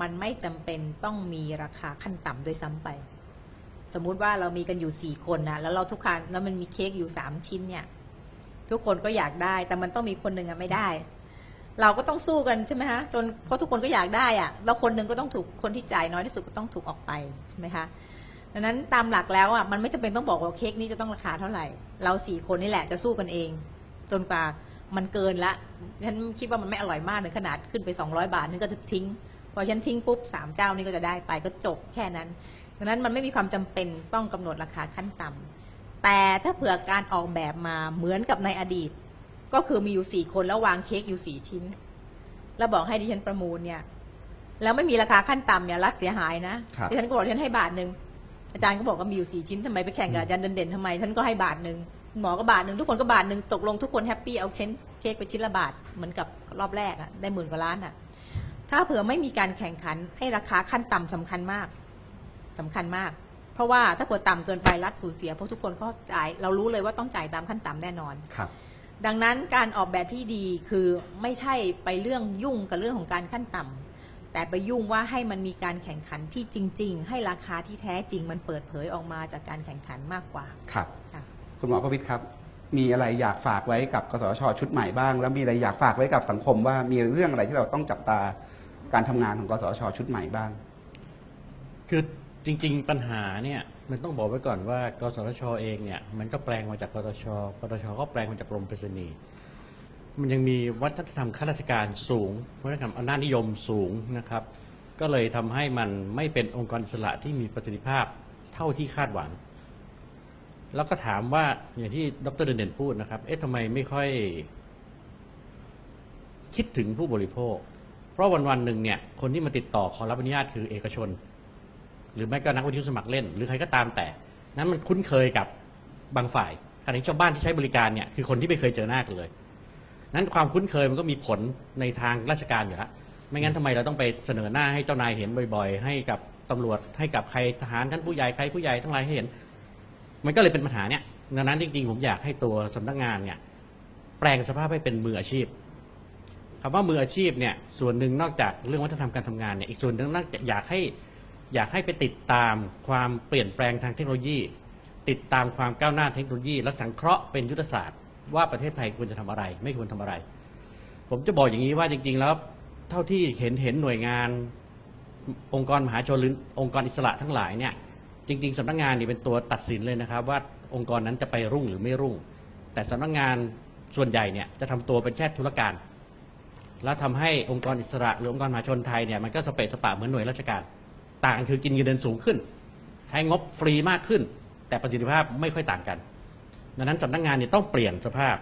มันไม่จำเป็นต้องมีราคาขั้นต่ำโดวยซ้ำไป สมมุติว่าเรามีกันอยู่สี่คนนะแล้วเราทุกคนแล้วมันมีเค้กอยู่สามชิ้นเนี่ย ทุกคนก็อยากได้ แต่มันต้องมีคนหนึ่งอะไม่ได้ เราก็ต้องสู้กันใช่ไหมฮะจนเพราะทุกคนก็อยากได้อะแล้วคนหนึ่งก็ต้องถูกคนที่จ่ายน้อยที่สุดก็ต้องถูกออกไปใช่ไหมคะดังนั้นตามหลักแล้วอะมันไม่จำเป็นต้องบอกว่าเค้กนี้จะต้องราคาเท่าไหร่ เราสี่คนนี่แหละจะสู้กันเอง จนกว่ามันเกินละฉันคิดว่ามันไม่อร่อยมากถึงขนาดขึ้นไป 200 บาทนึงก็จะทิ้ง พอฉันทิ้งปุ๊บสามเจ้านี่ก็จะได้ไปก็จบแค่นั้นดังนั้นมันไม่มีความจำเป็นต้องกำหนดราคาขั้นต่ำแต่ถ้าเผื่อการออกแบบมาเหมือนกับในอดีต ก็คือมีอยู่สี่คนแล้ววางเค้กอยู่สี่ชิ้น แล้วบอกให้ดิฉันประมูลเนี่ยแล้วไม่มีราคาขั้นต่ำเนี่ยรัฐเสียหายนะครับดิฉันก็บอกดิฉันให้บาทหนึ่งอาจารย์ก็บอกว่ามีอยู่สี่ชิ้นทำไมไปแข่งกับอาจารย์เด่นๆทำไมฉันก็ให้บาทหนึ่งหมอก็บาทหนึ่งทุกคนก็บาทหนึ่งตกลงทุกคนแฮปปี้เอาเช้นเค้กไปชิ้นละบาทเหมือนกับรอบแรกอะได้หมื่นกว่าล้านอะ ถ้าเผื่อไม่มีการแข่งขันให้ราคาขั้นต่ำสำคัญมากสำคัญมาก เพราะว่าถ้าเผื่อต่ำเกินไปรัฐสูญเสียเพราะทุกคนก็จ่ายเรารู้เลยว่าต้องจ่ายตามขั้นต่ำแน่นอนครับ ดังนั้นการออกแบบที่ดีคือไม่ใช่ไปเรื่องยุ่งกับเรื่องของการขั้นต่ำแต่ไปยุ่งว่าให้มันมีการแข่งขันที่จริง ๆ ให้ราคาที่แท้จริงมันเปิดเผยออกมาจากการแข่งขันมากกว่าครับค่ะคุณหมอประวิทย์ครับมีอะไรอยากฝากไว้กับกสทชชุดใหม่บ้าง แล้วมีอะไรอยากฝากไว้กับสังคมว่ามีเรื่องอะไรที่เราต้องจับตา การทำงานของกสชชุดใหม่บ้าง คือจริง ๆ ปัญหาเนี่ยมันต้องบอกไว้ก่อนว่ากสชเองเนี่ยมันก็แปลงมาจากกตชกตชก็แปลงมาจากกรมไปรษณีย์มันยังมีวัฒนธรรมข้าราชการสูงวัฒนธรรมอำนาจนิยมสูงนะครับ ก็เลยทำให้มันไม่เป็นองค์กรอิสระที่มีประสิทธิภาพเท่าที่คาดหวัง แล้วก็ถามว่าอย่างที่ดรเด่นๆพูดนะครับ เอ๊ะทำไมไม่ค่อย คิดถึงผู้บริโภค ราะวันวันหนึ่งเนี่ยคนที่มาติดต่อขอรับอนุญาตคือเอกชน หรือไม่ก็นักวิทยุสมัครเล่น หรือใครก็ตามแต่ นั้นมันคุ้นเคยกับบางฝ่ายขณะที่ชาวบ้านที่ใช้บริการเนี่ยคือคนที่ไม่เคยเจอหน้ากันเลย นั้นความคุ้นเคยมันก็มีผลในทางราชการอยู่แล้วไม่งั้นทำไมเราต้องไปเสนอหน้าให้เจ้านายเห็นบ่อย ๆ ให้กับตำรวจให้กับใครทหารท่านผู้ใหญ่ใครผู้ใหญ่ทั้งหลายให้เห็น มันก็เลยเป็นปัญหาเนี่ยดังนั้นจริงๆผมอยากให้ตัวสำนักงานเนี่ยแปลงสภาพให้เป็นมืออาชีพ คำว่ามืออาชีพเนี่ยส่วนหนึ่งนอกจากเรื่องวัฒนธรรมการทำงานเนี่ยอีกส่วนหนึ่งนอกจากอยากให้อยากให้ไปติดตามความเปลี่ยนแปลงทางเทคโนโลยี ติดตามความก้าวหน้าเทคโนโลยี และสังเคราะห์เป็นยุทธศาสตร์ว่าประเทศไทยควรจะทำอะไร ไม่ควรทำอะไร ผมจะบอกอย่างนี้ว่าจริง ๆ แล้วเท่าที่เห็นเห็นหน่วยงาน องค์กรมหาชนหรือองค์กรอิสระทั้งหลายเนี่ยจริง ๆสำนักงานนี่เป็นตัวตัดสินเลยนะครับ ว่าองค์กรนั้นจะไปรุ่งหรือไม่รุ่ง แต่สำนักงานส่วนใหญ่เนี่ยจะทำตัวเป็นแค่ธุรการ แล้วทำให้องค์กรอิสระหรือองค์กรมหาชนไทยเนี่ยมันก็สเปซสปะเหมือนหน่วยราชการ ต่างคือกินเงินเดือนสูงขึ้น ใช้งบฟรีมากขึ้น แต่ประสิทธิภาพไม่ค่อยต่างกัน ดังนั้นสำนักงานเนี่ยต้องเปลี่ยนสภาพ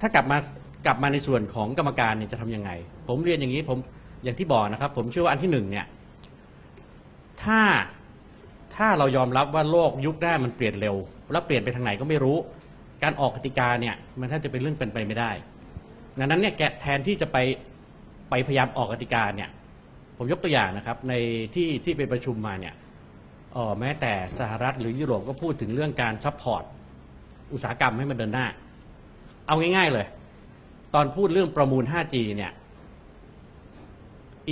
ถ้ากลับมากลับมาในส่วนของกรรมการเนี่ยจะทำยังไง ผมเรียนอย่างนี้ผมอย่างที่บอกนะครับ ผมเชื่อว่าอันที่หนึ่งเนี่ยถ้าถ้าเรายอมรับว่าโลกยุคหน้ามันเปลี่ยนเร็ว แล้วเปลี่ยนไปทางไหนก็ไม่รู้ การออกกติกาเนี่ยมันแทบจะเป็นเรื่องเป็นไปไม่ได้ ดังนั้นเนี่ยแกแทนที่จะไปไปพยายามออกกติกาเนี่ย ผมยกตัวอย่างนะครับในที่ที่ไปประชุมมาเนี่ยออแม้แต่สหรัฐหรือยุโรปก็พูดถึงเรื่องการ support อุตสาหกรรมให้มันเดินหน้า เอาง่ายๆเลย ตอนพูดเรื่องประมูล 5G เนี่ย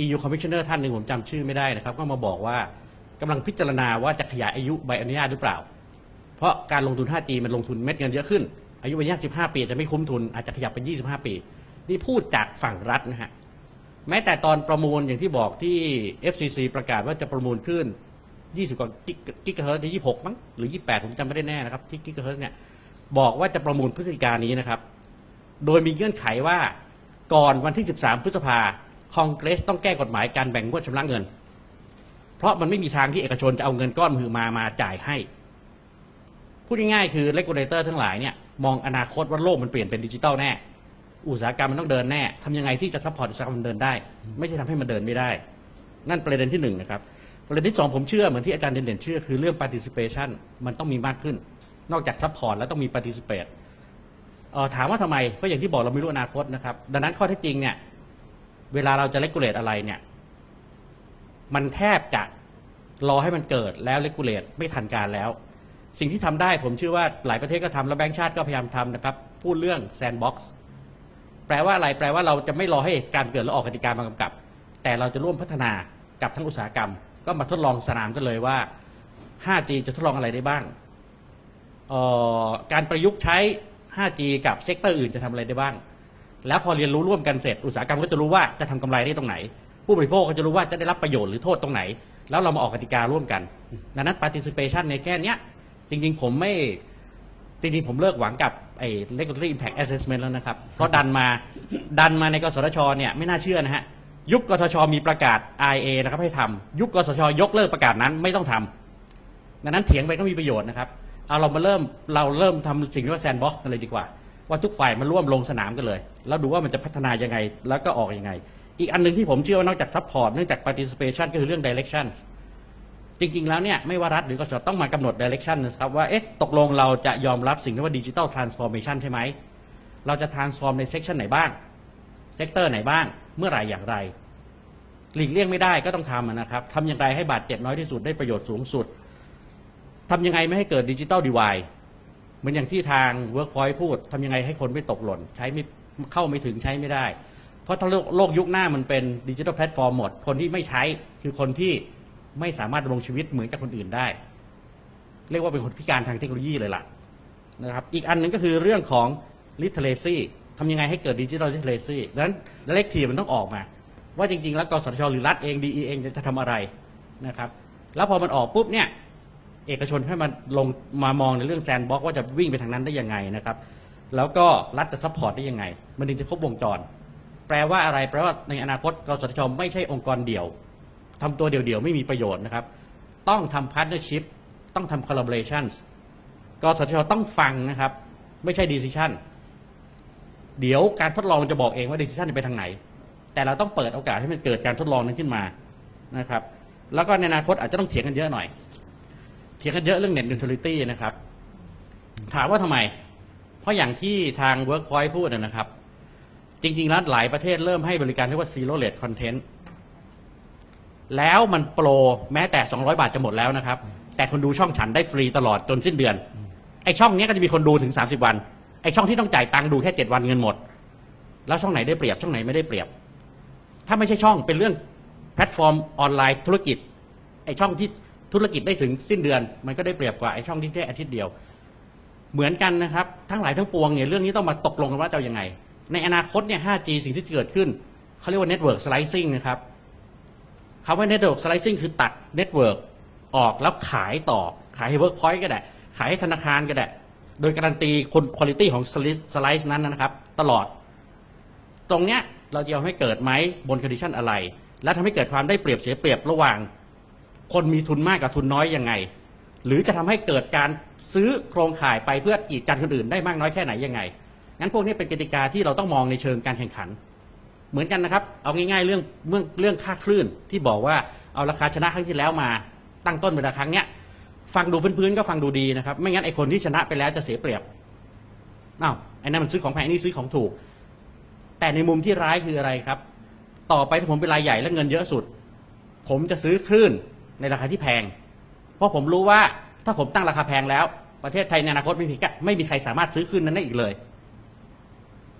EU Commissioner ท่านหนึ่งผมจำชื่อไม่ได้นะครับ ก็มาบอกว่ากำลังพิจารณาว่าจะขยายอายุใบอนุญาตหรือเปล่า เพราะการลงทุน 5G มันลงทุนเม็ดเงินเยอะขึ้น อายุใบอนุญาต15 ปีจะไม่คุ้มทุนอาจจะขยับเป็น 25 ปี นี่พูดจากฝั่งรัฐนะฮะแม้แต่ตอนประมูลอย่างที่บอกที่ FCC ประกาศว่าจะประมูลขึ้น 20กว่ากิกะเฮิร์ตที่26 มั้งหรือ 28 ผมจำไม่ได้แน่นะครับที่กิกะเฮิร์ตเนี่ยบอกว่าจะประมูลพฤศจิกายนนี้นะครับ โดยมีเงื่อนไขว่าก่อนวันที่ 13 พฤษภาคองเกรสต้องแก้กฎหมายการแบ่งงวดชำระเงิน เพราะมันไม่มีทางที่เอกชนจะเอาเงินก้อนมหึมามาจ่ายให้ พูดง่ายๆคือ regulator ทั้งหลายเนี่ยมองอนาคตว่าโลกมันเปลี่ยนเป็นดิจิตอลแน่ อุตสาหกรรมมันต้องเดินแน่ทำยังไงที่จะ support อุตสาหกรรมมันเดินได้ ไม่ใช่ทำให้มันเดินไม่ได้ นั่นประเด็นที่หนึ่งนะครับประเด็นที่สองผมเชื่อเหมือนที่อาจารย์เด่นๆเชื่อคือเรื่อง participation มันต้องมีมากขึ้น นอกจาก support แล้วต้องมี participate ถามว่าทำไมก็อย่างที่บอกเราไม่รู้อนาคตนะครับดังนั้นข้อเท็จจริงเนี่ยเวลาเราจะ regulate อะไรเนี่ยมันแทบจะรอให้มันเกิดแล้ว regulate ไม่ทันการแล้ว สิ่งที่ทำได้ผมเชื่อว่าหลายประเทศก็ทำแล้วแบงก์ชาติก็พยายามทำนะครับ พูดเรื่อง sandbox แปลว่าอะไรแปลว่าเราจะไม่รอให้เหตุการณ์เกิดแล้วออกกติกามากำกับ แต่เราจะร่วมพัฒนากับทั้งอุตสาหกรรม ก็มาทดลองสนามกันเลยว่า 5G จะทดลองอะไรได้บ้างเอาการประยุกต์ใช้ 5G กับ sector อื่นจะทำอะไรได้บ้าง แล้วพอเรียนรู้ร่วมกันเสร็จ อุตสาหกรรมก็จะรู้ว่าจะทำกำไรได้ตรงไหน ผู้บริโภคก็จะรู้ว่าจะได้รับประโยชน์หรือโทษตรงไหน แล้วเรามาออกกติการ่วมกันดังนั้น participation ในแง่นี้ จริงๆ ผมไม่ จริงๆ ผมเลิกหวังกับไอ้ regulatory impact assessment แล้วนะครับ เพราะดันมาดันมาในกสทชเนี่ยไม่น่าเชื่อนะฮะ ยุคกสทชมีประกาศ RIA นะครับให้ทำยุคกสทชยกเลิกประกาศนั้นไม่ต้องทำดังนั้นเถียงไปก็มีประโยชน์นะครับเอาเรามาเริ่มเราเริ่มทำสิ่งที่ว่า sandbox กันเลยดีกว่า ว่าทุกฝ่ายมาร่วมลงสนามกันเลย แล้วดูว่ามันจะพัฒนายังไง แล้วก็ออกยังไง อีกอันหนึ่งที่ผมเชื่อว่านอกจาก support เนื่องจาก participation ก็คือเรื่อง direction จริง ๆ แล้วเนี่ยไม่ว่ารัฐหรือกสชต้องมากำหนด direction นะครับว่าเอ๊ะตกลงเราจะยอมรับสิ่งที่ว่า digital transformation ใช่ไหม เราจะ transform ใน section ไหนบ้าง sector ไหนบ้าง เมื่อไหร่อย่างไรหลีกเลี่ยงไม่ได้ก็ต้องทำนะครับทำอย่างไรให้บาดเจ็บน้อยที่สุดได้ประโยชน์สูงสุดทำยังไงไม่ให้เกิดดิจิ t a ลดีวายเหมือนอย่างที่ทาง Workpoint พูดทำยังไงให้คนไม่ตกหล่น ใช้ไม่เข้าไม่ถึงใช้ไม่ได้ เพราะถ้าโลกโลกยุคหน้ามันเป็นดิจิ t a ลแพลตฟอร์มหมด คนที่ไม่ใช้คือคนที่ ไม่สามารถดำรงชีวิตเหมือนกับคนอื่นได้ เรียกว่าเป็นคนพิการทางเทคโนโลยีเลยล่ะนะครับอีกอันหนึ่งก็คือเรื่องของ literacy ทำยังไงให้เกิดดิจิทัล literacy ดังนั้นเลขทีมันต้องออกมา ว่าจริง ๆ แล้วกสทชหรือรัฐเองดีเองจะทำอะไรนะครับ แล้วพอมันออกปุ๊บเนี่ยเอกชนให้มันลงมามองในเรื่อง sandbox ว่าจะวิ่งไปทางนั้นได้ยังไงนะครับ แล้วก็รัฐจะ support ได้ยังไง มันถึงจะครบวงจร แปลว่าอะไร แปลว่าในอนาคตกสทชไม่ใช่องค์กรเดี่ยว ทำตัวเดี่ยวๆ ไม่มีประโยชน์นะครับ ต้องทำพาร์ n เนอร์ชิพต้องทำ collaborations กสทชต้องฟังนะครับ ไม่ใช่ decision เดี๋ยวการทดลองจะบอกเองว่า decision จะไปทางไหน แต่เราต้องเปิดโอกาสให้มันเกิดการทดลองนั้นขึ้นมานะครับ แล้วก็ในอนาคตอาจจะต้องเถียงกันเยอะหน่อย เถียงกันเยอะเรื่อง net neutrality นะครับ ถามว่าทำไม เพราะอย่างที่ทาง Workpoint พูดนะครับ จริง ๆ แล้วหลายประเทศเริ่มให้บริการเรียกว่า zero rate content แล้วมันโปรแม้แต่ 200 บาทจะหมดแล้วนะครับ แต่คนดูช่องฉันได้ฟรีตลอดจนสิ้นเดือน ไอช่องเนี้ยก็จะมีคนดูถึง 30 วัน ไอช่องที่ต้องจ่ายตังค์ดูแค่ 7 วันเงินหมด แล้วช่องไหนได้เปรียบช่องไหนไม่ได้เปรียบ ถ้าไม่ใช่ช่องเป็นเรื่องแพลตฟอร์มออนไลน์ธุรกิจ ไอช่องที่ธุรกิจได้ถึงสิ้นเดือน มันก็ได้เปรียบกว่าไอช่องที่แค่อาทิตย์เดียว เหมือนกันนะครับทั้งหลายทั้งปวงเนี่ยเรื่องนี้ต้องมาตกลงกันว่าจะยังไง ในอนาคตเนี่ย 5G สิ่งที่เกิดขึ้นเขาเรียกว่า Network Slicing นะครับ คำว่า Network Slicing คือตัด Network ออกแล้วขายต่อขายให้ Workpoint ก็ได้ ขายให้ธนาคารก็ได้ โดยการันตีคนคุณภาพของ Slice นั้นนะครับ ตลอด ตรงเนี้ยเราจะเอาให้เกิดไหมบนค n d i t i o n อะไร และทำให้เกิดความได้เปรียบเสียเปรียบระหว่าง คนมีทุนมากกับทุนน้อยยังไง หรือจะทำให้เกิดการซื้อโครงข่ายไปเพื่อกีดกันคนอื่นได้มากน้อยแค่ไหนยังไงงั้นพวกนี้เป็นกติกาที่เราต้องมองในเชิงการแข่งขัน เหมือนกันนะครับ เอาง่ายๆเรื่องเรื่องเรื่องค่าคลื่นที่บอกว่าเอาราคาชนะครั้งที่แล้วมาตั้งต้นเป็นราคาเนี้ยฟังดูพื้นๆก็ฟังดูดีนะครับ ไม่งั้นไอ้คนที่ชนะไปแล้วจะเสียเปรียบอ้าวไอ้นั่นมันซื้อของแพงนี่ซื้อของถูก แต่ในมุมที่ร้ายคืออะไรครับ ต่อไปถ้าผมเป็นรายใหญ่และเงินเยอะสุด ผมจะซื้อคลื่นในราคาที่แพง เพราะผมรู้ว่าถ้าผมตั้งราคาแพงแล้ว ประเทศไทยในอนาคตไม่มีไม่มีใครสามารถซื้อคลื่นนั้นได้อีกเลย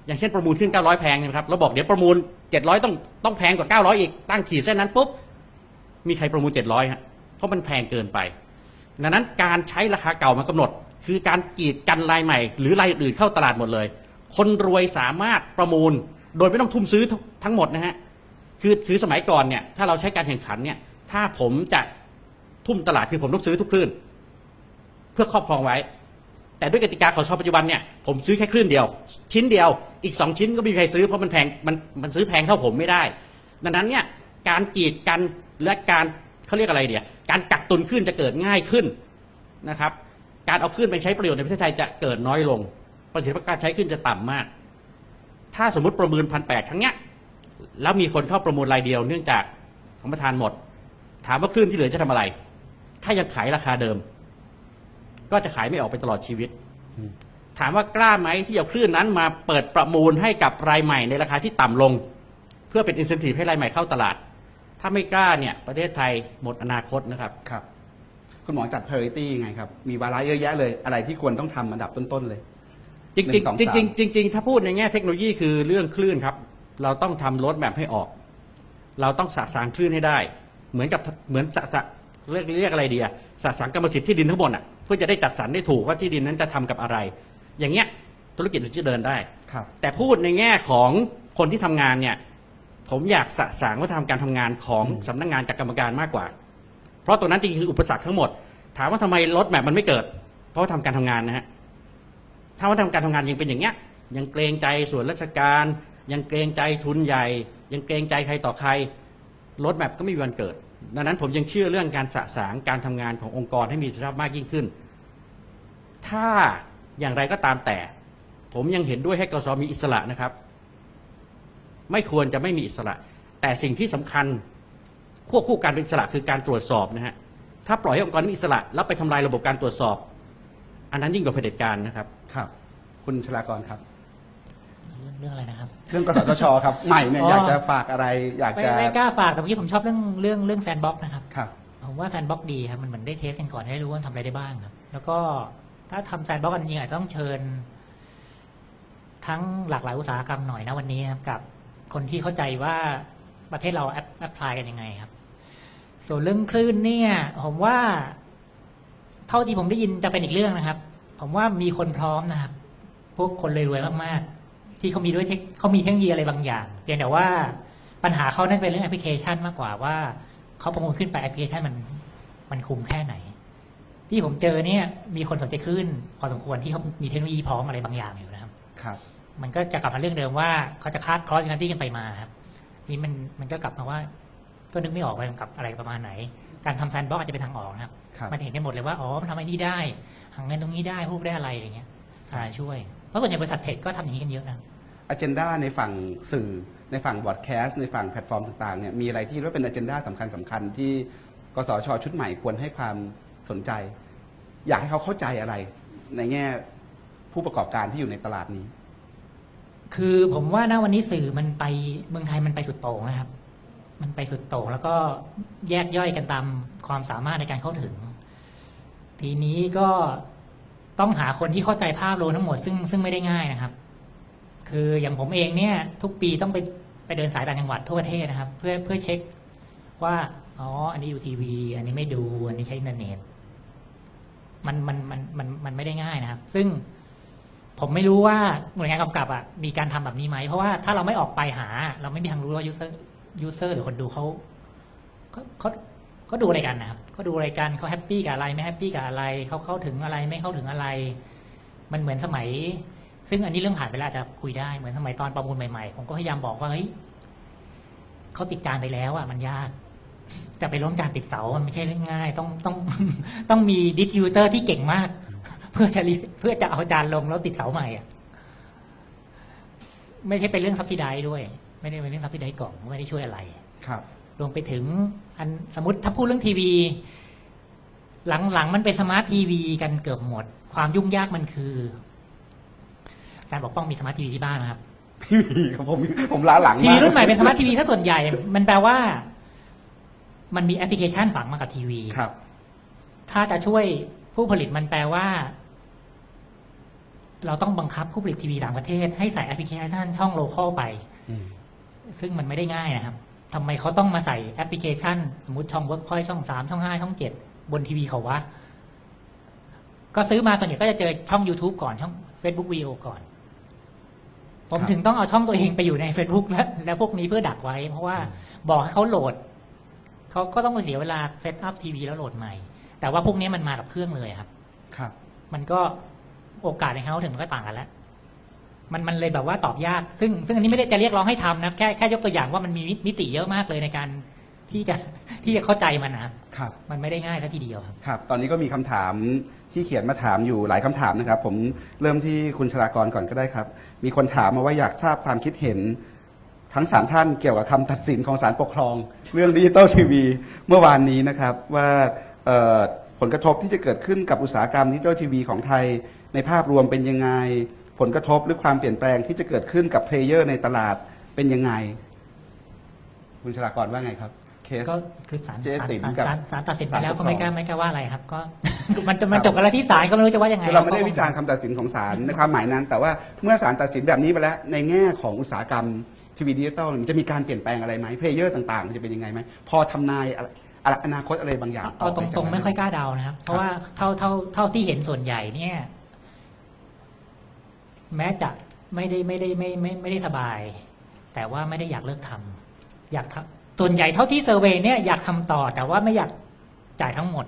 อย่างเช่นประมูลขึ้น 900 แพงนะครับเราบอกเดี๋ยวประมูล 700 ต้องต้องแพงกว่า 900 อีกตั้งขีดเส้นนั้นปุ๊บมีใครประมูล 700ฮะเพราะมันแพงเกินไป ดังนั้นการใช้ราคาเก่ามากำหนด คือการกีดกันรายใหม่ หรือรายอื่นเข้าตลาดหมดเลย คนรวยสามารถประมูล โดยไม่ต้องทุ่มซื้อทั้งทั้งหมดนะฮะคือคือสมัยก่อนเนี่ยถ้าเราใช้การแข่งขันเนี่ยถ้าผมจะทุ่มตลาดคือผมต้องซื้อทุกคลื่น เพื่อครอบครองไว้ แต่ด้วยกติกาของชอปัจจุบันเนี่ยผมซื้อแค่คลื่นเดียว ชิ้นเดียวอีกสองชิ้นก็มีใครซื้อเพราะมันแพงมันมันซื้อแพงเท่าผมไม่ได้ ดังนั้นเนี่ยการกีดกันและการเขาเรียกอะไรเดียการกักตุนขึ้นจะเกิดง่ายขึ้นนะครับ การเอาขึ้นไปใช้ประโยชน์ในประเทศไทยจะเกิดน้อยลง ประสิทธิภาพการใช้ขึ้นจะต่ำมาก ถ้าสมมติประมูลพันแปดครั้งเนี้ยแล้วมีคนเข้าประมูลรายเดียวเนื่องจากสัมปทานหมด ถามว่าคลื่นที่เหลือจะทำอะไร ถ้ายังขายราคาเดิม ก็จะขายไม่ออกไปตลอดชีวิต ถามว่ากล้าไหมที่เอาคลื่นนั้นมาเปิดประมูลให้กับรายใหม่ในราคาที่ต่ำลง เพื่อเป็นอินเซนティブให้รายใหม่เข้าตลาด ถ้าไม่กล้าเนี่ย ประเทศไทยหมดอนาคตนะครับ ครับ คุณหมอจัด priority ยังไงครับ มีวาระเยอะแยะเลย อะไรที่ควรต้องทำอันดับต้นๆเลย จริง หนึ่งสอง ๆจ สาม ริงๆจริงๆถ้าพูดในแง่เทคโนโลยีคือเรื่องคลื่นครับ เราต้องทำรถแบบให้ออก เราต้องสะสางคลื่นให้ได้ เหมือนกับเหมือนสะสะเรียกเรียกอะไรดีอะสะสางกรรมสิทธิ์ที่ดินทั้งหมดอะ เพื่อจะได้จัดสรรได้ถูกว่าที่ดินนั้นจะทำกับอะไร อย่างเงี้ยธุรกิจถึงจะเดินได้ครับแต่พูดในแง่ของคนที่ทำงานเนี่ยผมอยากสะสางวัฒนธรรมการทำงานของสำนักงานกับกรรมการมากกว่า เพราะตัวนั้นจริงๆคืออุปสรรคทั้งหมด ถามว่าทำไมรถแมพมันไม่เกิด เพราะว่าทำการทำงานนะฮะถ้าว่าทำการทำงานยังเป็นอย่างเงี้ยยังเกรงใจส่วนราชการ ยังเกรงใจทุนใหญ่ ยังเกรงใจใครต่อใครรถแมพก็ไม่มีวันเกิด ดังนั้นผมยังเชื่อเรื่องการสะสางการทำงานขององค์กรให้มีประสิทธิภาพมากยิ่งขึ้น ถ้าอย่างไรก็ตามแต่ ผมยังเห็นด้วยให้กสมีอิสระนะครับ ไม่ควรจะไม่มีอิสระ แต่สิ่งที่สำคัญควบคู่การเป็นอิสระคือการตรวจสอบนะฮะถ้าปล่อยให้องค์กรมีอิสระ แล้วไปทำลายระบบการตรวจสอบ อันนั้นยิ่งกว่าเผด็จการนะครับ ครับ คุณชลากรครับ เรื่องเรื่องอะไรนะครับ เรื่องกสทชครับ ใหม่เนี่ยอ๋ออ อยากจะฝากอะไร อยากไม่จะไม่กล้าฝากแต่เมื่อกี้ผมชอบเรื่องเรื่องเรื่อง sandbox นะครับ ครับ ผมว่า sandbox ดีครับ มันเหมือนได้ test กันก่อนให้รู้ว่าทำอะไรได้บ้างครับ แล้วก็ถ้าทำ sandbox กันจริงๆอาจจะต้องเชิญ ทั้งหลากหลายอุตสาหกรรมหน่อยนะวันนี้ครับ กับคนที่เข้าใจว่าประเทศเรา app apply กันยังไงครับ ส่วนเรื่องคลื่นเนี่ย ผมว่า เท่าที่ผมได้ยินจะเป็นอีกเรื่องนะครับ ผมว่ามีคนพร้อมนะครับ พวกคนรวยๆมากๆ ที่เขามีด้วย tech เขามีเทคโนโลยีอะไรบางอย่างเพียงแต่ว่าปัญหาเขานั่นเป็นเรื่องแอปพลิเคชันมากกว่าว่าเขาประมูลขึ้นไปแอปพลิเคชันมันมันคุ้มแค่ไหน ที่ผมเจอเนี่ยมีคนสนใจขึ้นพอสมควรที่เขามีเทคโนโลยีพร้อมอะไรบางอย่างอยู่นะครับ ครับ มันก็จะกลับมาเรื่องเดิมว่าเขาจะคาดคอร์สกันที่กันไปมาครับทีนี้มันมันก็กลับมาว่า ก็นึกไม่ออกว่ามันกับอะไรประมาณไหน การทำ sandbox อาจจะเป็นทางออกนะครับครับ มันเห็นกันหมดเลยว่าอ๋อมันทำไอ้นี่ได้หาเงินตรงนี้ได้พวกได้อะไรอย่างเงี้ยอ่าช่วยเพ ราะส่วนใหญ่บริษัท tech ก็ทำอย่างนี้กันเยอะนะ agenda ในฝั่งสื่อ ในฝั่ง broadcast ในฝั่งแพลตฟอร์มต่างๆเนี่ยมีอะไรที่ว่าเป็นอ g e n d a สำคัญสคัญๆที่กสทชชุดใหม่ควรให้ความสนใจ อยากให้เขาเข้าใจอะไร ในแง่ผู้ประกอบการที่อยู่ในตลาดนี้ คือผมว่าณวันนี้สื่อมันไปเมืองไทยมันไปสุดโต่งนะครับ มันไปสุดโต่งแล้วก็แยกย่อยกันตามความสามารถในการเข้าถึง ทีนี้ก็ ต้องหาคนที่เข้าใจภาพรวมทั้งหมดซึ่งซึ่งไม่ได้ง่ายนะครับ คืออย่างผมเองเนี่ย ทุกปีต้องไปไปเดินสายต่างจังหวัดทั่วประเทศนะครับ เพื่อเพื่อเช็คว่าอ๋ออันนี้ดูทีวี อันนี้ไม่ดูอันนี้ใช้อินเทอร์เน็ตมันมันมันมันมันไม่ได้ง่ายนะครับ ซึ่งผมไม่รู้ว่าหน่วยงานกำกับอะมีการทำแบบนี้ไหม เพราะว่าถ้าเราไม่ออกไปหา เราไม่มีทางรู้ว่า user user หรือคนดูเขาเขา เขาเขาดูอะไรกันนะครับเขาดูอะไรกันเขา happy กับอะไรไม่ happy กับอะไรเขาเข้าถึงอะไรไม่เข้าถึงอะไร มันเหมือนสมัย ซึ่งอันนี้เรื่องผ่านไปแล้วอาจจะคุยได้เหมือนสมัยตอนประมูลใหม่ๆผมก็พยายามบอกว่าเฮ้ยเขาติดจานไปแล้วอะมันยากแต่ไปล้มจานติดเสามันไม่ใช่เรื่องง่าย ต้องต้องต้องมี distributor ที่เก่งมาก เพื่อจะ re เพื่อจะเอาจานลงแล้วติดเสาใหม่อะไม่ใช่เป็นเรื่อง subsi ได้ด้วย ไม่ได้เป็นเรื่อง subsi ได้กล่องไม่ได้ช่วยอะไรครับรวมไปถึง อันสมมติถ้าพูดเรื่องทีวี หลังๆมันเป็น smart TV กันเกือบหมด ความยุ่งยากมันคืออาจารย์บอกต้องมี smart TV ที่บ้านนะครับพี่มีครับผมผมล้าหลังทีวีมากรุ่นใหม่เป็น smart TVถ้าส่วนใหญ่ มันแปลว่า มันมีแอปพลิเคชันฝังมากับทีวีครับ ถ้าจะช่วยผู้ผลิตมันแปลว่า เราต้องบังคับผู้ผลิตทีวีต่างประเทศ ให้ใส่แอปพลิเคชันช่อง local ไปอืมซึ่งมันไม่ได้ง่ายนะครับ ทำไมเขาต้องมาใส่แอปพลิเคชัน สมมติช่องเวิร์กพอยช่องสามช่องห้าช่องเจ็ดบนทีวีเขาวะ ก็ซื้อมาส่วนใหญ่ก็จะเจอช่อง YouTube ก่อนช่อง Facebook วิดีโอก่อน ผมถึงต้องเอาช่องตัวเองไปอยู่ใน Facebook และแล้วพวกนี้เพื่อดักไว้ เพราะว่าบอกให้เขาโหลด เขาก็ต้องเสียเวลาเซตอัพทีวีแล้วโหลดใหม่ แต่ว่าพวกนี้มันมากับเครื่องเลยครับ ครับ มันก็โอกาสในการเข้าถึงมันก็ต่างกันแล้ว มันมันเลยแบบว่าตอบยาก ซึ่งซึ่งอันนี้ไม่ได้จะเรียกร้องให้ทำนะแค่แค่ยกตัวอย่างว่ามันมีมิติเยอะมากเลยในการที่จะที่จะเข้าใจมันนะครับครับ มันไม่ได้ง่ายซะทีเดียวครับครับ ตอนนี้ก็มีคำถามที่เขียนมาถามอยู่หลายคำถามนะครับ ผมเริ่มที่คุณชลากรก่อนก็ได้ครับ มีคนถามมาว่าอยากทราบความคิดเห็น ทั้งสามท่านเกี่ยวกับคำตัดสินของศาลปกครอง เรื่องดิจิตอลทีวีเมื่อวานนี้นะครับว่าเอ่อผลกระทบที่จะเกิดขึ้นกับอุตสาหกรรมดิจิตอลทีวีของไทย ในภาพรวมเป็นยังไง ผลกระทบหรือความเปลี่ยนแปลงที่จะเกิดขึ้นกับ player ในตลาดเป็นยังไง คุณชลากรว่าไงครับ เคส ก็คือศาลเจ๊ศาลติ๋มศาลกับศาลศาลตัดสินไปแล้วศาลปกครองก็ไม่กล้าไม่กล้าว่าอะไรครับ ก็ มันจะมันจบกันแล้วที่ศาลก็ไม่รู้จะว่ายังไงคือเราไม่ได้วิจารณ์คำตัดสินของศาลในความหมายนั้น แต่ว่าเมื่อศาลตัดสินแบบนี้ไปแล้วในแง่ของอุตสาหกรรมทีวีดิจิตอลมันจะมีการเปลี่ยนแปลงอะไรไหมเพลเยอร์ต่างๆจะเป็นยังไงไหมพอทำนายอะไรอะไรอนาคตอะไรบางอย่างเอาตปจกรงๆนั้นไม่ค่อยกล้าเดานะครับ เพราะว่าเท่าเท่าเท่าที่เห็นส่วนใหญ่เนี่ย แม้จะไม่ได้ไม่ได้ไม่ไม่ไม่ได้สบาย แต่ว่าไม่ได้อยากเลิกทำอยากทำส่วนใหญ่เท่าที่เซอร์เวยเนี่ยอยากทำต่อ แต่ว่าไม่อยากจ่ายทั้งหมด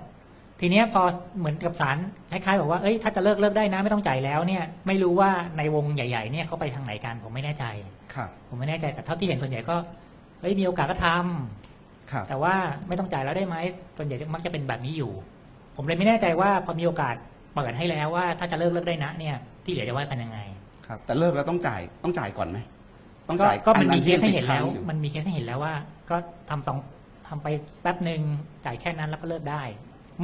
ทีเนี้ยพอเหมือนกับสารคล้ายๆบอกว่าเอ้ยถ้าจะเลิกเลิกได้นะไม่ต้องจ่ายแล้วเนี่ย ไม่รู้ว่าในวงใหญ่ ๆ เนี่ยเขาไปทางไหนกันผมไม่แน่ใจครับผมไม่แน่ใจแต่เท่าที่เห็นส่วนใหญ่ก็เอ้ยมีโอกาสก็ทำครับแต่ว่าไม่ต้องจ่ายแล้วได้ไหมส่วนใหญ่มักจะเป็นแบบนี้อยู่ ผมเลยไม่แน่ใจว่าพอมีโอกาสเปิดให้แล้วว่าถ้าจะเลิกเลิกได้นะเนี่ยที่เหลือจะว่ากันยังไง ครับแต่เลิกแล้วต้องจ่ายต้องจ่ายก่อนไหมต้องก็จ่ายก็มันมีอัเคสให้เห็นแล้วที่ติดค้างอยู่มันมีเคสให้เห็นแล้วว่า ก็ทำสองทำไปแป๊บหนึ่งจ่ายแค่นั้นแล้วก็เลิกได้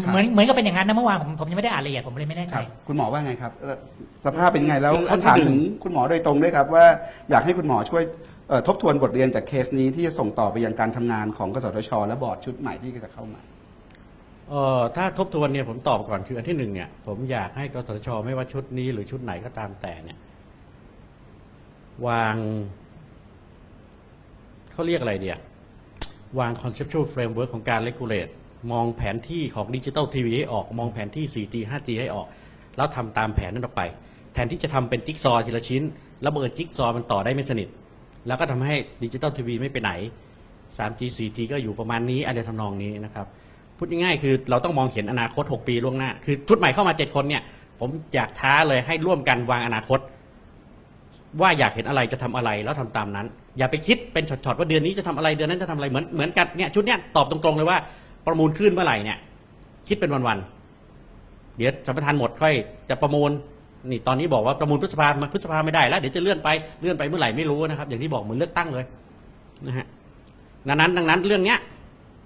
เหมือนเหมือนกับเป็นอย่างนั้นนะเมื่อวานผมผมยังไม่ได้อ่านละเอียดผมเลยไม่แน่คใจรับคุณหมอว่าไงครับเอ่อสภาพเป็นยังไงแล้วคืออัเขานที่ถามหนึ่ถึงงคุณหมอโดยตรงด้วยครับ ว่าอยากให้คุณหมอช่วยเอ่อทบทวนบทเรียนจากเคสนี้ที่จะส่งต่อไปยังการทำงานของกสทช และบอร์ดชุดใหม่ที่จะเข้ามาเอ่อถ้าทบทวนเนี่ยผมตอบก่อนคืออันที่หนึ่งเนี่ยผมอยากให้กสทช ไม่ว่าชุดนี้หรือชุดไหนก็ตามแต่เนี่ย วางเขาเรียกอะไรเดี๋ยววาง conceptual framework ของการ regulate มองแผนที่ของดิจิ t a ลทีวีให้ออก มองแผนที่ 4G 5G ให้ออก แล้วทำตามแผนนั้นออกไป แทนที่จะทำเป็นจิ๊กซอว์ทีละชิ้น แล้วบังเอิญจิ๊กซอว์มันต่อได้ไม่สนิท แล้วก็ทำให้ดิจิตอลทีวีไม่ไปไหน 3G 4G ก็อยู่ประมาณนี้อะไรทำนองนี้นะครับ พูดง่ายๆคือเราต้องมองเห็นอนาคต 6 ปีล่วงหน้า คือชุดใหม่เข้ามา 7 คนเนี่ย ผมอยากท้าเลยให้ร่วมกันวางอนาคต ว่าอยากเห็นอะไรจะทำอะไรแล้วทำตามนั้น อย่าไปคิดเป็นช็อตๆว่าเดือนนี้จะทำอะไรเดือนนั้นจะทำอะไรเหมือนเหมือนกันเนี่ยชุดเนี้ยตอบตรงๆเลยว่า ประมูลขึ้นเมื่อไหร่เนี่ย คิดเป็นวันๆเดี๋ยวสัมปทานหมดค่อยจะประมูลนี่ตอนนี้บอกว่าประมูลพฤษภามาพฤษภาไม่ได้แล้วเดี๋ยวจะเลื่อนไปเลื่อนไปเมื่อไหร่ไม่รู้นะครับ อย่างที่บอกเหมือนเลือกตั้งเลยนะฮะดังนั้นดังนั้นเรื่องเนี้ย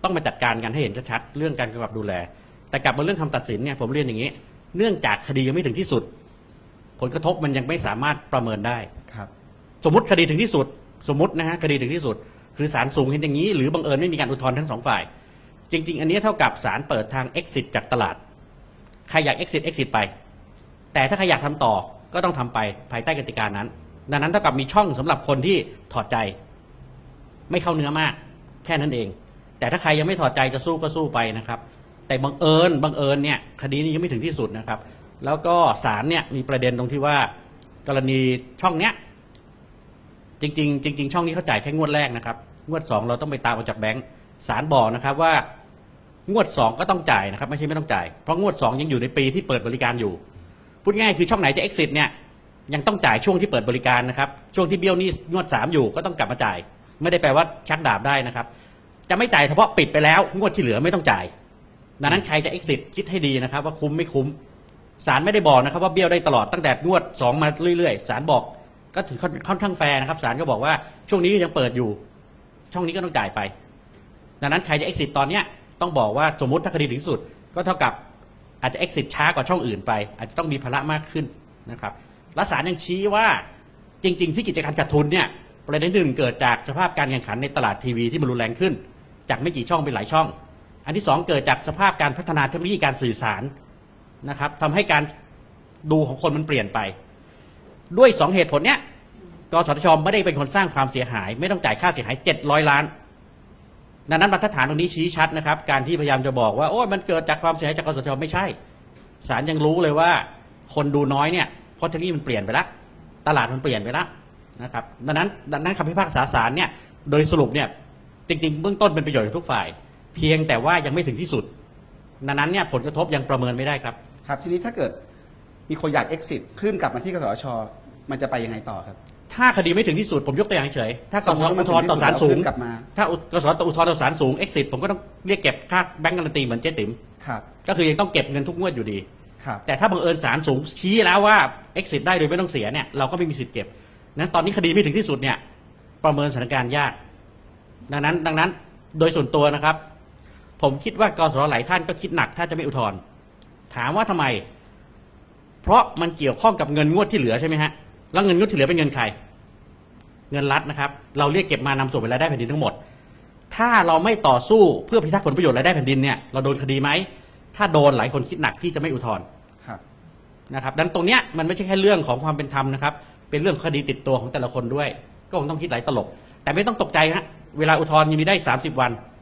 ต้องมาจัดการกันให้เห็นชัดๆเรื่องการกำกับดูแล แต่กลับมาเรื่องคำตัดสินเนี่ยผมเรียนอย่างนี้ เนื่องจากคดียังไม่ถึงที่สุด ผลกระทบมันยังไม่สามารถประเมินได้ ครับ สมมติคดีถึงที่สุด สมมตินะฮะคดีถึงที่สุด คือศาลสูงเห็นอย่างนี้ หรือบังเอิญไม่มีการอุทธรณ์ทั้งสองฝ่าย จริง ๆ อันนี้เท่ากับศาลเปิดทาง exit จากตลาด ใครอยาก exit exit ไป แต่ถ้าใครอยากทำต่อก็ต้องทำไปภายใต้กติกานั้น ดังนั้นเท่ากับมีช่องสำหรับคนที่ถอดใจ ไม่เข้าเนื้อมาก แค่นั้นเอง แต่ถ้าใครยังไม่ถอดใจจะสู้ก็สู้ไปนะครับ แต่บังเอิญบังเอิญเนี่ยคดีนี้ยังไม่ถึงที่สุดนะครับ แล้วก็ศาลเนี่ยมีประเด็นตรงที่ว่ากรณีช่องเนี้ยจริง ๆ จริง ๆ ช่องนี้เขาจ่ายแค่งวดแรกนะครับ งวดสองเราต้องไปตามเอาจากแบงก์ศาลบอกนะครับว่างวดสองก็ต้องจ่ายนะครับไม่ใช่ไม่ต้องจ่ายเพราะงวดสองยังอยู่ในปีที่เปิดบริการอยู่พูดง่ายคือช่องไหนจะ exit เนี่ยยังต้องจ่ายช่วงที่เปิดบริการนะครับช่วงที่เบี้ยวนี้งวดสามอยู่ก็ต้องกลับมาจ่าย ไม่ได้แปลว่าชักดาบได้นะครับ จะไม่จ่ายเฉพาะปิดไปแล้ว งวดที่เหลือไม่ต้องจ่าย ดังนั้นใครจะ exit คิดให้ดีนะครับ ว่าคุ้มไม่คุ้ม ศาลไม่ได้บอกนะครับว่าเบี้ยวได้ตลอดตั้งแต่งวดสองมาเรื่อยๆศาลบอกก็ถือค่อนข้างแฟร์นะครับศาลก็บอกว่าช่วงนี้ยังเปิดอยู่ ช่องนี้ก็ต้องจ่ายไป ดังนั้นใครจะ exit ตอนเนี้ยต้องบอกว่าสมมติถ้าคดีถึงสุด ก็เท่ากับอาจจะ exit ช้ากว่าช่องอื่นไป อาจจะต้องมีภาระมากขึ้นนะครับและศาลยังชี้ว่าจริง ๆ ที่กิจการขาดทุนเนี่ยประเด็นหนึ่งเกิดจากสภาพการแข่งขันในตลาดทีวีที่มันรุนแรงขึ้น จากไม่กี่ช่องเป็นหลายช่อง อันที่สองเกิดจากสภาพการพัฒนาเทคโนโลยีการสื่อสาร นะครับทำให้การดูของคนมันเปลี่ยนไป ด้วยสองเหตุผลเนี้ยกสทชไม่ได้เป็นคนสร้างความเสียหาย ไม่ต้องจ่ายค่าเสียหาย700ล้านดังนั้นบรรทัดฐานตรงนี้ชี้ชัดนะครับ การที่พยายามจะบอกว่าโอ้ยมันเกิดจากความเสียหายจากกสทชไม่ใช่ศาลยังรู้เลยว่า คนดูน้อยเนี่ยเพราะเทคโนโลยีมันเปลี่ยนไปแล้วตลาดมันเปลี่ยนไปแล้วนะครับดังนั้นดังนั้นคำพิพากษาศาลเนี่ยโดยสรุปเนี่ยจริงๆเบื้องต้นเป็นประโยชน์กับทุกฝ่าย เพียงแต่ว่ายังไม่ถึงที่สุดดังนั้นเนี่ยผลกระทบยังประเมินไม่ได้ครับ ครับทีนี้ถ้าเกิดมีคนอยาก exit คลื่นกลับมาที่กสทช มันจะไปยังไงต่อครับ ถ้าคดีไม่ถึงที่สุดผมยกตัวอย่างเฉยๆถ้ากสสมมุติว่ามัอุนทธรณ์ต่อศาลสูงถึงที่สุดแล้วขึ้นกลับมา ถ้ากสอุทธรณ์ต่อศาลสูง exit ผมก็ต้องเรียกเก็บค่าแบงก์การันตีเหมือนเจ๊ติ๋มครับก็คือยังต้องเก็บเงินทุกงวดอยู่ดีครับแต่ถ้าบังเอิญศาลสูงชี้แล้วว่า exit ได้โดยไม่ต้องเสียเนี่ยเราก็ไม่มีสิทธิ์เก็บนั้นตอนนี้คดีไม่ถึงที่สุดเนี่ยประเมินสถานการณ์ยาก ดังนั้น ดังนั้นโดยส่วนตัวนะครับ ผมคิดว่ากสหลายท่านก็คิดหนักถ้าจะไม่อุทธรณ์ ถามว่าทำไม เพราะมันเกี่ยวข้องกับเงินงวดที่เหลือใช่ไหมฮะแล้วเงินงวดที่เหลือเป็นเงินใคร เงินรัฐนะครับ เราเรียกเก็บมานำส่งเป็นรายได้แผ่นดินทั้งหมด ถ้าเราไม่ต่อสู้เพื่อพิทักษ์ผลประโยชน์รายได้แผ่นดินเนี่ยเราโดนคดีไหมถ้าโดนหลายคนคิดหนักที่จะไม่อุทธรณ์ครับนะครับดังตรงเนี้ยมันไม่ใช่แค่เรื่องของความเป็นธรรมนะครับ เป็นเรื่องคดีติดตัวของแต่ละคนด้วย ก็คงต้องคิดหลายตลบ แต่ไม่ต้องตกใจฮะเวลาอุทธรณ์ยังมีได้ 30 วันครับ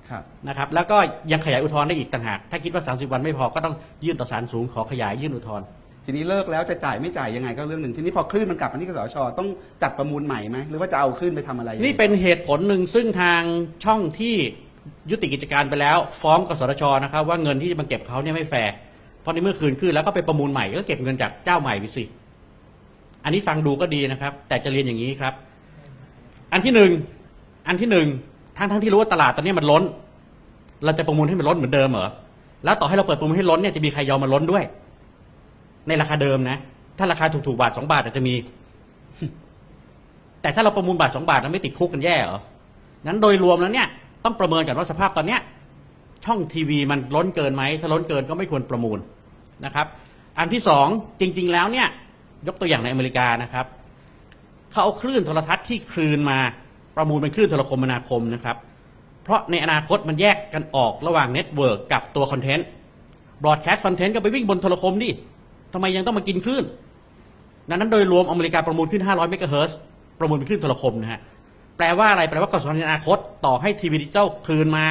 นะครับแล้วก็ยังขยายอุทธรณ์ได้อีกต่างหากถ้าคิดว่า 30 วันไม่พอก็ต้องยื่นต่อศาลสูงขอขยายยื่นอุทธรณ์ทีนี้เลิกแล้วจะจ่ายไม่จ่ายยังไงก็เรื่องหนึ่งทีนี้พอคลื่นมันกลับมาที่กสทชต้องจัดประมูลใหม่ไหมหรือว่าจะเอาคลื่นไปทำอะไรยังไงนี่เป็นเหตุผลหนึ่งซึ่งทางช่องที่ยุติกิจการไปแล้ว ฟ้องกสทชนะครับว่าเงินที่จะมาเก็บเขาเนี่ยไม่แฟร์เพราะในเมื่อคืนขึ้นแล้วก็ไปประมูลใหม่ก็เก็บเงินจากเจ้าใหม่ไปสิอันนี้ฟังดูก็ดีนะครับ แต่จะเรียนอย่างนี้ครับ อันที่หนึ่งอันที่หนึ่ง ทั้งทั้งที่รู้ว่าตลาดตอนนี้มันล้น เราจะประมูลให้มันล้นเหมือนเดิมเหรอแล้วต่อให้เราเปิดประมูลให้ล้นเนี่ยจะมีใครยอมมาล้นด้วย ในราคาเดิมนะ ถ้าราคาถูกๆบาทสองบาทอาจจะมี แต่ถ้าเราประมูลบาทสองบาทเราไม่ติดคุกกันแย่เหรอนั้นโดยรวมแล้วเนี่ยต้องประเมินกันว่าสภาพตอนเนี้ยช่องทีวีมันล้นเกินไหมถ้าล้นเกินก็ไม่ควรประมูลนะครับ อันที่สองจริง ๆ แล้วเนี่ย ยกตัวอย่างในอเมริกานะครับเขาเอาคลื่นโทรทัศน์ที่คืนมา ประมูลเป็นคลื่นโทรคมนาคมนะครับ เพราะในอนาคตมันแยกกันออกระหว่าง network กับตัว content broadcast content ก็ไปวิ่งบนโทรคมดิทำไมยังต้องมากินคลื่น ดังนั้นโดยรวมอเมริกาประมูลขึ้น 500 เมกะเฮิร์ตซ์ประมูลเป็นคลื่นโทรคมนะฮะ แปลว่าอะไร แปลว่ากสทชในอนาคต ต่อให้ทีวีดิจิตอลคืนมา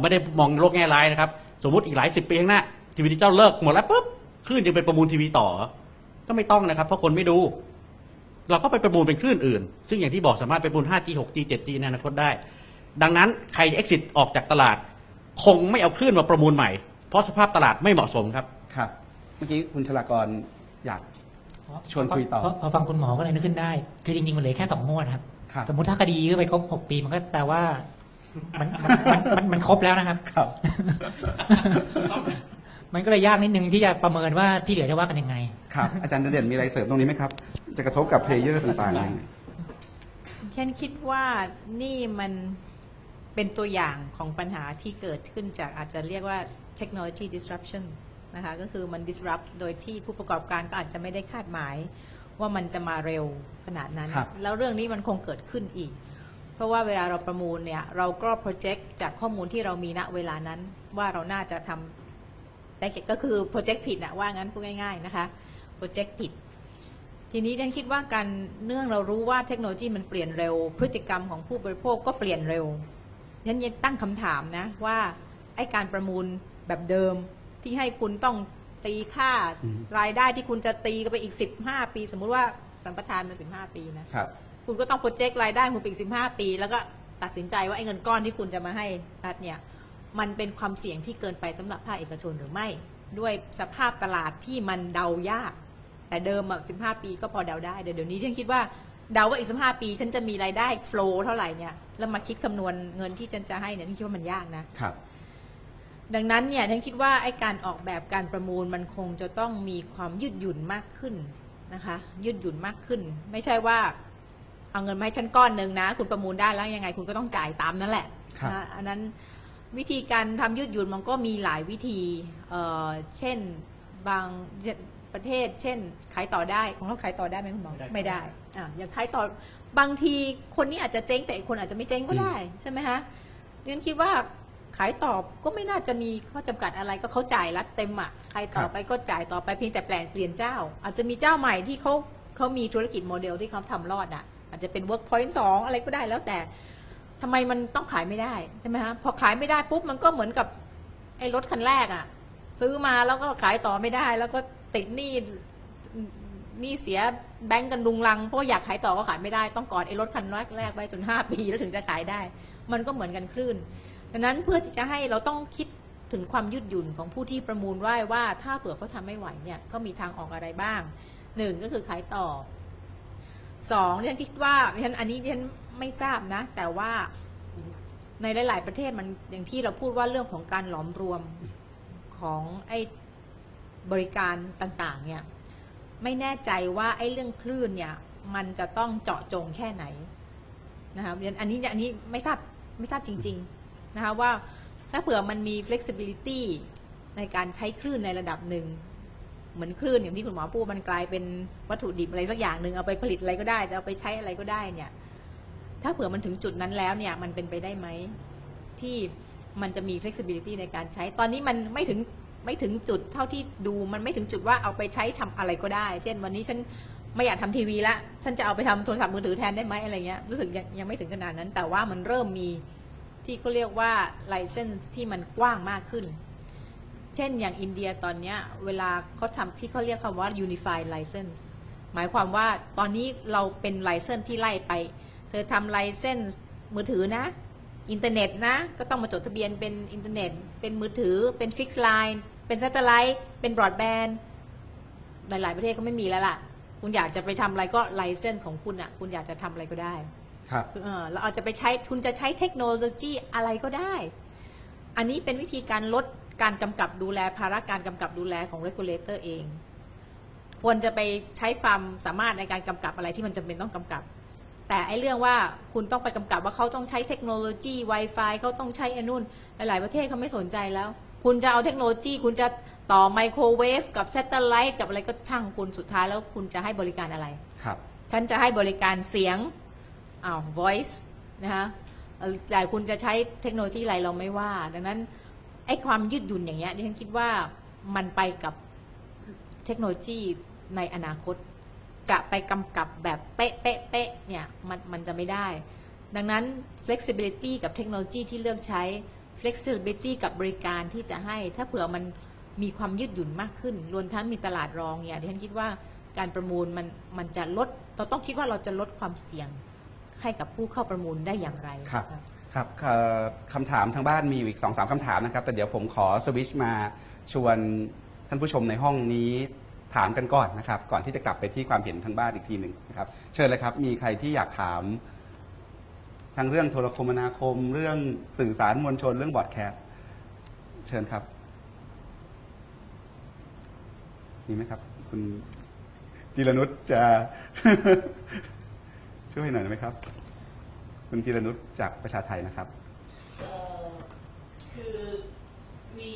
ไม่ได้มองโลกแง่ร้ายนะครับ สมมติอีกหลายสิบปีข้างหน้าทีวีดิจิตอลเลิกหมดแล้วปุ๊บคลื่นยังไปประมูลทีวีต่อ ก็ไม่ต้องนะครับ เพราะคนไม่ดู เราก็ไปประมูลเป็นคลื่นอื่น ซึ่งอย่างที่บอกสามารถไปประมูล 5G 6G 7G ในอนาคตได้ ดังนั้นใครจะ exit ออกจากตลาด คงไม่เอาคลื่นมาประมูลใหม่ เพราะสภาพตลาดไม่เหมาะสมครับ ครับ เมื่อกี้คุณชลากรอยาก ชวนคุยต่อ พพอฟังคุณหมอก็เลยนึกขึ้นได้ คือจริงๆ มันเหลือแค่สองงวดครับ ครับ สมมติถ้าคดียื้อไปครบหกปีมันก็แปลว่า มันมันมันมันมันครบแล้วนะครับ ครับ มันก็เลยยากนิดนึงที่จะประเมินว่าที่เหลือจะว่ากันยังไง ครับ อาจารย์เด่นมีอะไรเสริมตรงนี้ไหมครับ จะกระทบกับเพลเยอร์ต่างๆยังไงฉันคิดว่านี่มันเป็นตัวอย่างของปัญหาที่เกิดขึ้นจากอาจจะเรียกว่า technology disruption นะคะก็คือมัน disrupt โดยที่ผู้ประกอบการก็อาจจะไม่ได้คาดหมาย ว่ามันจะมาเร็วขนาดนั้น ครับ แล้วเรื่องนี้มันคงเกิดขึ้นอีก เพราะว่าเวลาเราประมูลเนี่ย เราก็ project จากข้อมูลที่เรามีณเวลานั้น ว่าเราน่าจะทำ ได้ก็คือ project ผิดนะว่างั้นพูดง่ายๆนะคะ project ผิด ทีนี้ฉันคิดว่าการเนื่องเรารู้ว่าเทคโนโลยีมันเปลี่ยนเร็ว พฤติกรรมของผู้บริโภคก็เปลี่ยนเร็วฉันยังตั้งคำถามนะว่าไอ้การประมูลแบบเดิมที่ให้คุณต้องตีค่าอืมรายได้ที่คุณจะตีกันไปอีก 15 ปี สมมุติว่าสัมปทานมัน15 ปีนะครับคุณก็ต้องโปรเจกต์รายได้คุณไปอีก 15 ปี แล้วก็ตัดสินใจว่าไอ้เงินก้อนที่คุณจะมาให้รัฐเนี่ย มันเป็นความเสี่ยงที่เกินไปสำหรับภาคเอกชนหรือไม่ ด้วยสภาพตลาดที่มันเดายาก แต่เดิมอะ15ปีก็พอเดาได้เดี๋ยวเดี๋ยวนี้ฉันคิดว่าเดาว่าอีก15ปี ฉันจะมีรายได้โฟล์เท่าไหร่เนี่ยแล้วมาคิดคำนวณเงินที่ฉันจะให้เนี่ยฉันคิดว่ามันยากนะครับดังนั้นเนี่ยฉันคิดว่าไอ้การออกแบบการประมูลมันคงจะต้องมีความยืดหยุ่นมากขึ้นนะคะ ยืดหยุ่นมากขึ้น ไม่ใช่ว่า เอาเงินมาให้ฉันก้อนหนึ่งนะ คุณประมูลได้แล้วยังไง คุณก็ต้องจ่ายตามนั้นแหละครับนะอันนั้น วิธีการทำยืดหยุ่นมันก็มีหลายวิธีเอ่อเช่นบางประเทศ เช่น ขายต่อได้ของเราขายต่อได้ไหมคุณหมอไม่ได้ไม่ได้อะอย่างขายต่อบางทีคนนี้อาจจะเจ๊งแต่อีกคนอาจจะไม่เจ๊งก็ได้ใช่ไหมคะดิฉันคิดว่าขายตอบก็ไม่น่าจะมีข้อจำกัดอะไรก็เขาจ่ายรัดเต็มอะใครต่อครับไปก็จ่ายต่อไปเพียงแต่แปลงเปลี่ยนเจ้า อาจจะมีเจ้าใหม่ที่เขาเขามีธุรกิจโมเดลที่เขาทำรอดอะ อาจจะเป็น Workpoint 2 อะไรก็ได้แล้วแต่ ทำไมมันต้องขายไม่ได้ใช่ไหมฮะพอขายไม่ได้ปุ๊บมันก็เหมือนกับไอ้รถคันแรกอะ ซื้อมาแล้วก็ขายต่อไม่ได้ แล้วก็ติดหนี้หนี้เสียแบงก์กันดุงลัง เพราะอยากขายต่อก็ขายไม่ได้ต้องกอดไอ้รถคันแรกไว้จนห้าปีแล้วถึงจะขายได้ มันก็เหมือนกันคลื่นดังนั้นเพื่อที่จะให้เราต้องคิดถึงความยืดหยุ่นของผู้ที่ประมูลไว้ว่าถ้าเผื่อเขาทำไม่ไหวเนี่ยก็มีทางออกอะไรบ้างหนึ่งก็คือขายต่อสองดิฉันคิดว่าดิฉันอันนี้ดิฉัน ไม่ทราบนะ แต่ว่าในหลาย ๆ ประเทศมันอย่างที่เราพูดว่าเรื่องของการหลอมรวมของไอ้บริการต่าง ๆ เนี่ย ไม่แน่ใจว่าไอ้เรื่องคลื่นเนี่ย มันจะต้องเจาะจงแค่ไหนนะคะดิฉันอันนี้อันนี้ไม่ทราบไม่ทราบจริง ๆ นะคะว่าถ้าเผื่อมันมี flexibility ในการใช้คลื่นในระดับหนึ่ง เหมือนคลื่นอย่างที่คุณหมอพูดมันกลายเป็นวัตถุดิบอะไรสักอย่างหนึ่งเอาไปผลิตอะไรก็ได้จะเอาไปใช้อะไรก็ได้เนี่ย ถ้าเผื่อมันถึงจุดนั้นแล้วเนี่ยมันเป็นไปได้ไหมที่มันจะมี flexibility ในการใช้ ตอนนี้มันไม่ถึงไม่ถึงจุดเท่าที่ดูมันไม่ถึงจุดว่าเอาไปใช้ทำอะไรก็ได้ เช่น วันนี้ฉันไม่อยากทำทีวีละฉันจะเอาไปทำโทรศัพท์มือถือแทนได้ไหมอะไรเงี้ยรู้สึกยังยังไม่ถึงขนาดนั้น แต่ว่ามันเริ่มมีที่เขาเรียกว่า license ที่มันกว้างมากขึ้น เช่นอย่างอินเดียตอนเนี้ยเวลาเขาทำที่เขาเรียกคำว่า unified license หมายความว่าตอนนี้เราเป็น license ที่ไล่ไป เธอทำ license มือถือนะ อินเทอร์เน็ตนะ ก็ต้องมาจดทะเบียนเป็นอินเทอร์เน็ต เป็นมือถือ เป็น fixed line เป็น satellite เป็นบรอดแบนด์ หลาย ๆ ประเทศก็ไม่มีแล้วล่ะ คุณอยากจะไปทำอะไรก็ license ของคุณอะ่ะ คุณอยากจะทำอะไรก็ได้ ครับเออเราอาจจะไปใช้ ทุนจะใช้เทคโนโลยีอะไรก็ได้ อันนี้เป็นวิธีการลดการกำกับดูแลภาระการกำกับดูแลของ regulator เอง ควรจะไปใช้ความสามารถในการกำกับอะไรที่มันจำเป็นต้องกำกับ แต่ไอ้เรื่องว่าคุณต้องไปกำกับว่าเขาต้องใช้เทคโนโลยี Wi-Fi เขาต้องใช้อนนุนหลาย ๆ ประเทศเขาไม่สนใจแล้ว คุณจะเอาเทคโนโลยี คุณจะต่อไมโครเวฟกับ s a t เ l ไลท์กับอะไรก็ช่างคุณสุดท้ายแล้วคุณจะให้บริการอะไร ครับ ฉันจะให้บริการเสียงอ้าว voice นะคะเอ่อแต่คุณจะใช้เทคโนโลยีอะไรเราไม่ว่า ดังนั้นไอ้ความยืดหยุ่นอย่างเงี้ยดิฉันคิดว่ามันไปกับเทคโนโลยีในอนาคต จะไปกำกับแบบเป๊ะเป๊ะเป๊ะเนี่ยมันมันจะไม่ได้ ดังนั้น flexibility กับเทคโนโลยีที่เลือกใช้ flexibility กับบริการที่จะให้ ถ้าเผื่อมันมีความยืดหยุ่นมากขึ้นรวมทั้งมีตลาดรองเนี่ยดิฉันคิดว่าการประมูลมันมันจะลดเราต้องคิดว่าเราจะลดความเสี่ยงให้กับผู้เข้าประมูลได้อย่างไรครับนะะครับเอ่อคำถามทางบ้านมีอยู่อีก2อสามคำถามนะครับ แต่เดี๋ยวผมขอสวิชมาชวนท่านผู้ชมในห้องนี้ ถามกันก่อนนะครับ ก่อนที่จะกลับไปที่ความเห็นทางบ้านอีกทีหนึ่งนะครับ เชิญเลยครับ มีใครที่อยากถามทางเรื่องโทรคมนาคม เรื่องสื่อสารมวลชนเรื่องบอดแคสต์เชิญครับมีไหมครับ คุณจิรนุชจะ ช่วยหน่อยไหมครับ คุณจิรนุชจากประชาไทยนะครับคือมี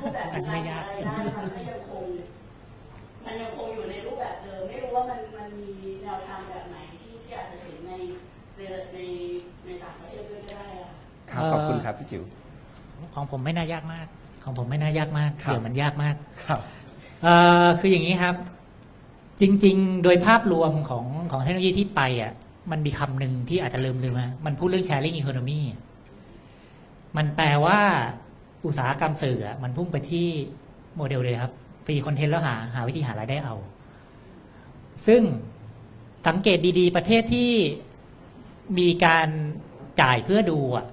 รูปแบบของการหารายได้มันก็ยังคงมันยังคงอยู่ในรูปแบบเดิม ไม่รู้ว่ามันมันมีแนวทางแบบไหนที่ที่อาจจะเห็นในในในในต่างประเทศด้วยก็ได้อะค่ะครับเอ่อขอบคุณครับพี่จิ๋ว ของผมไม่น่ายากมาก ของผมไม่น่ายากมากครับ เดี๋ยวมันยากมาก ครับ เอ่อคืออย่างนี้ครับ จริง ๆ โดยภาพรวมของของเทคโนโลยีที่ไปอะ มันมีคำหนึ่งที่อาจจะลืมลืมนะมันพูดเรื่อง sharing economy มันแปลว่า อุตสาหกรรมสื่ออะมันพุ่งไปที่โมเดลเลยครับ free content แล้วหาหาวิธีหารายได้เอา ซึ่งสังเกตดีๆ ประเทศที่มีการจ่ายเพื่อดูอะ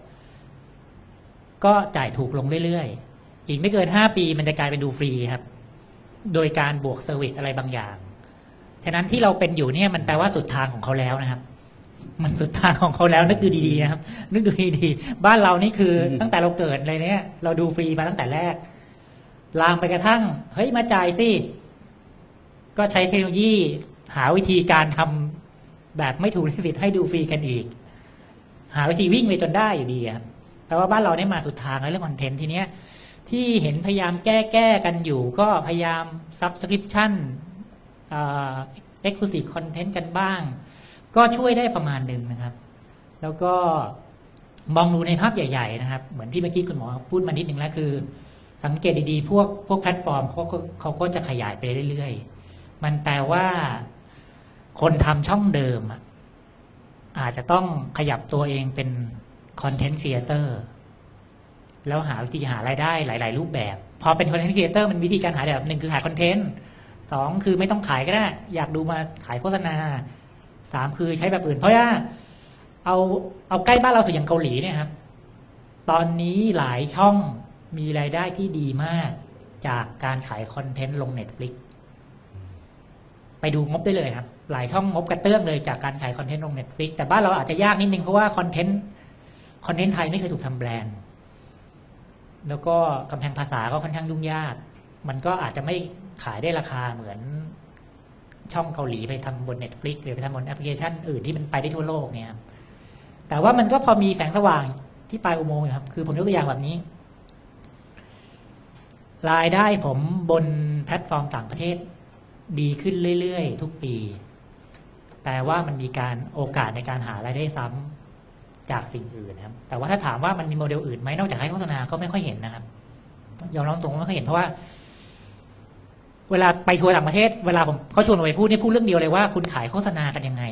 ก็จ่ายถูกลงเรื่อยๆ อีกไม่เกินห้าปีมันจะกลายเป็นดูฟรีครับ โดยการบวก service อะไรบางอย่าง ฉะนั้นที่เราเป็นอยู่เนี่ยมันแปลว่าสุดทางของเขาแล้วนะครับ มันสุดทางของเขาแล้วนึกดูดีๆนะครับนึกดูดีๆบ้านเรานี่คืออมตั้งแต่เราเกิดอะไรเนี่ย เราดูฟรีมาตั้งแต่แรก ลามไปกระทั่ง เฮ้ยมาจ่ายสิ ก็ใช้เทคโนโลยี หาวิธีการทำแบบไม่ถูกลิขสิทธิ์ให้ดูฟรีกันอีก หาวิธีวิ่งไปจนได้อยู่ดีอะครับแปลว่าบ้านเราเนี่ยมาสุดทางแล้วเรื่องคอนเทนต์ทีเนี้ยที่เห็นพยายามแก้แก้กันอยู่ ก็พยายาม subscription เอ่อ exclusive content กันบ้าง ก็ช่วยได้ประมาณหนึ่งนะครับ แล้วก็มองดูในภาพใหญ่ ๆ นะครับ เหมือนที่เมื่อกี้คุณหมอพูดมานิดหนึ่งแล้วคือ สังเกตดีๆ พวกพวกแพลตฟอร์มเขาเขาก็จะขยายไปเรื่อยๆ มันแปลว่า คนทำช่องเดิมอะอาจจะต้องขยับตัวเองเป็น content creator แล้วหาวิธีหารายได้หลาย ๆ รูปแบบ พอเป็น content creator มันวิธีการหาแบบหนึ่งคือขาย content สองคือไม่ต้องขายก็ได้ อยากดูมาขายโฆษณา สามคือใช้แบบอื่น เพราะว่าเอาเอาใกล้บ้านเราสุดอย่างเกาหลีเนี่ยครับ ตอนนี้หลายช่องมีรายได้ที่ดีมากจากการขาย content ลง Netflix ไปดูงบได้เลยครับ หลายช่องงบกระเตื้องเลยจากการขาย content ลง Netflix แต่บ้านเราอาจจะยากนิดนึงเพราะว่า content content ไทยไม่เคยถูกทำแบรนด์ แล้วก็กำแพงภาษาก็ค่อนข้างยุ่งยาก มันก็อาจจะไม่ขายได้ราคาเหมือน ช่องเกาหลีไปทำบน Netflix หรือไปทำบนแอปพลิเคชันอื่นที่มันไปได้ทั่วโลกเนี่ยครับแต่ว่ามันก็พอมีแสงสว่างที่ปลายอุโมงค์ครับ คือผมยกตัวอย่างแบบนี้ รายได้ผมบนแพลตฟอร์มต่างประเทศ ดีขึ้นเรื่อยๆ ทุกปี แปลว่ามันมีการโอกาสในการหารายได้ซ้จากสิ่งอื่นนะครับ แต่ว่าถ้าถามว่ามันมีโมเดลอื่นไหมนอกจากให้โฆษณาก็ไม่ค่อยเห็นนะครับ ยอมรับตรงว่าไม่ค่อยเห็นเพราะว่า เวลาไปทัวร์ต่างประเทศเวลาผมเขาชวนผมไปพูดนี่พูดเรื่องเดียวเลยว่าคุณขายโฆษณากันยังไง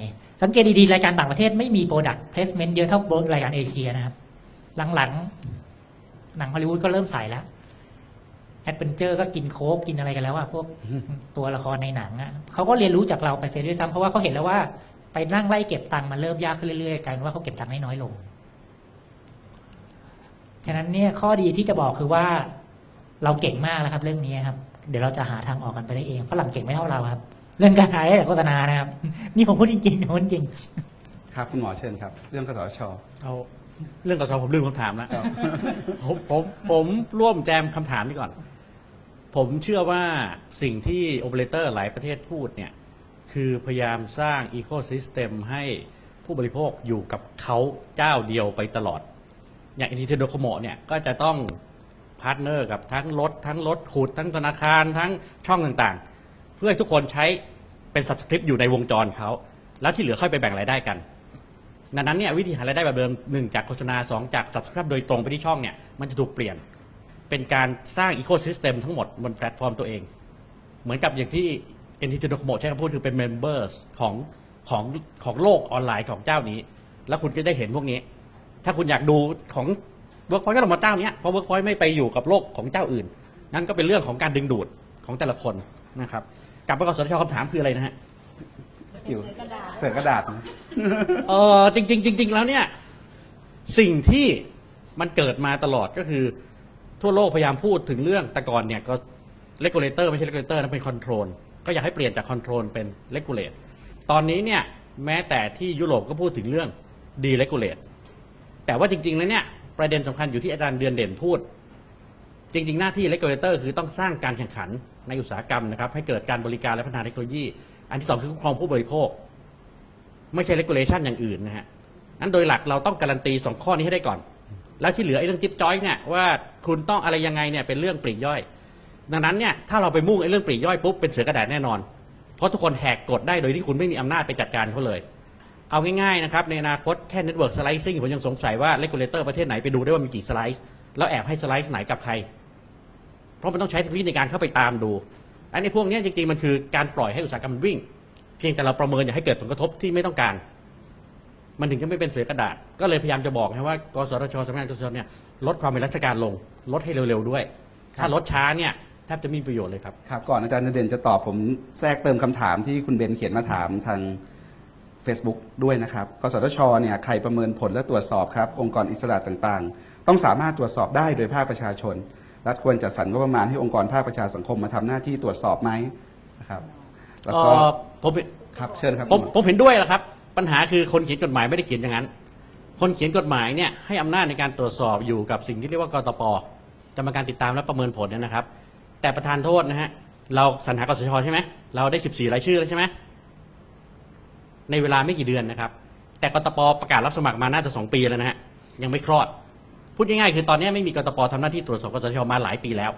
สังเกตดีๆ รายการต่างประเทศไม่มี product placement เยอะเท่ารายการเอเชียนะครับ หลังๆ หนังฮอลลีวูดก็เริ่มใส่แล้วแอดเวนเจอร์ก็กินโค้กกินอะไรกันแล้วอะพวกตัวละครในหนังอะเขาก็เรียนรู้จากเราไปเสียด้วยซ้ำเพราะว่าเขาเห็นแล้วว่าไปนั่งไล่เก็บตังค์มันเริ่มยากขึ้นเรื่อยๆกลายเป็นว่าเขาเก็บตังค์ได้น้อยลง ฉะนั้นเนี่ยข้อดีที่จะบอกคือว่าเราเก่งมากแล้วครับ เรื่องนี้ครับ เดี๋ยวเราจะหาทางออกกันไปได้เองฝรั่งเก่งไม่เท่าเราครับ เรื่องการขายโฆษณานะครับ นี่ผมพูดจริงๆผมพูดจริงครับคุณหมอเชิญครับ เรื่องกสทชเอาเรื่องกสผมลืมคำถามแล้วผมผมผมร่วมแจมคำถามนี้ก่อน ผมเชื่อว่าสิ่งที่โอเปอเรเตอร์หลายประเทศพูดเนี่ย คือพยายามสร้างอีโค y ิสเต็มให้ผู้บริโภคอยู่กับเขาเจ้าเดียวไปตลอด อย่าง NTT Docomo เนี่ยก็จะต้อง partner กับทั้งรถทั้งรถขุดทั้งธนาคารทั้งช่องต่างๆ เพื่อให้ทุกคนใช้เป็น subscribe อยู่ในวงจรเขาแล้วที่เหลือค่อยไปแบ่งรายได้กันดังนั้นเนี่ยวิธีหารายได้แบบเดิมหนึ่งจากโฆษณาสองจาก subscribe โดยตรงไปที่ช่องเนี่ยมันจะถูกเปลี่ยนเป็นการสร้างอีโค y ิสเต็มทั้งหมดบนแพลตฟอร์มตัวเอง เหมือนกับอย่างที่ NTT Docomo ใช้คำพูดคือเป็น members ของของของโลกออนไลน์ของเจ้านี้ แล้วคุณจะได้เห็นพวกนี้ ถ้าคุณอยากดูของ Workpoint ก็ต้องมาเจ้าเนี้ยเพราะ Workpoint ไม่ไปอยู่กับโลกของเจ้าอื่น นั่นก็เป็นเรื่องของการดึงดูดของแต่ละคนนะครับกลับไปกสทชคำถามคืออะไรนะฮะอยู่เสือกระดาษนะเออจริงๆจริงๆแล้วเนี่ย สิ่งที่มันเกิดมาตลอดก็คือ ทั่วโลกพยายามพูดถึงเรื่องแต่ก่อนเนี่ยก็ regulator ไม่ใช่ regulator นะเป็น control ก็อยากให้เปลี่ยนจาก control เป็น regulate ตอนนี้เนี่ยแม้แต่ที่ยุโรปก็พูดถึงเรื่อง deregulate แต่ว่าจริงๆแล้วเนี่ย ประเด็นสำคัญอยู่ที่อาจารย์เดือนเด่นพูด จริง ๆ หน้าที่ regulator คือต้องสร้างการแข่งขันในอุตสาหกรรมนะครับ ให้เกิดการบริการและพัฒนาเทคโนโลยี อันที่สองคือคุ้มครองผู้บริโภค ไม่ใช่ regulation อย่างอื่นนะฮะนั้นโดยหลักเราต้องการันตีสองข้อนี้ให้ได้ก่อน แล้วที่เหลือไอ้เรื่องจิ๊บจ้อยเนี่ยว่าคุณต้องอะไรยังไงเนี่ยเป็นเรื่องปลีกย่อย ดังนั้นเนี่ยถ้าเราไปมุ่งไอ้เรื่องปลีกย่อยปุ๊บเป็นเสือกระดาษแน่นอน เพราะทุกคนแหกกฎได้โดยที่คุณไม่มีอำนาจไปจัดการเขาเลย เอาง่ายๆนะครับในอนาคตแค่ network slicing ผมยังสงสัยว่า regulator ประเทศไหนไปดูได้ว่ามีกี่สไลซ์แล้วแอบให้สไลซ์ไหนกับใคร เพราะมันต้องใช้เทคโนโลยีในการเข้าไปตามดู อันนี้พวกเนี้ยจริงๆมันคือการปล่อยให้อุตสาหกรรมมันวิ่ง เพียงแต่เราประเมินอย่าให้เกิดผลกระทบที่ไม่ต้องการ มันถึงจะไม่เป็นเสือกระดาษ ก็เลยพยายามจะบอกนะว่ากสทชสำนักงานกสทชเนี่ยลดความเป็นราชการลง ลดให้เร็วๆด้วย ถ้าลดช้าเนี่ยแทบจะไม่มีประโยชน์เลยครับ ครับ ก่อนอาจารย์เด่นจะตอบผมแทรกเติมคำถามที่คุณเบนเขียนมาถามทาง Facebook ด้วยนะครับ กสทชเนี่ยใครประเมินผลและตรวจสอบครับ องค์กรอิสระต่างๆ ต้องสามารถตรวจสอบได้โดยภาคประชาชน รัฐควรจัดสรรงบประมาณให้องค์กรภาคประชาสังคมมาทำหน้าที่ตรวจสอบไหมนะครับ แล้วก็เอ่อผมครับเชิญครับผมผมเห็นด้วยแหละครับ ปัญหาคือคนเขียนกฎหมายไม่ได้เขียนอย่างนั้น คนเขียนกฎหมายเนี่ยให้อำนาจในการตรวจสอบอยู่กับสิ่งที่เรียกว่ากตปกรรมการติดตามและประเมินผลเนยนะครับ แต่ประธานโทษนะฮะเราสรรหากสทชใช่ไหมเราได้ 14 รายชื่อแล้วใช่ไหม ในเวลาไม่กี่เดือนนะครับ แต่กตปประกาศรับสมัครมาน่าจะสองปีแล้วนะฮะยังไม่คลอด พูดง่ายๆคือตอนนี้ไม่มีกตปทำหน้าที่ตรวจสอบกสทชมาหลายปีแล้ว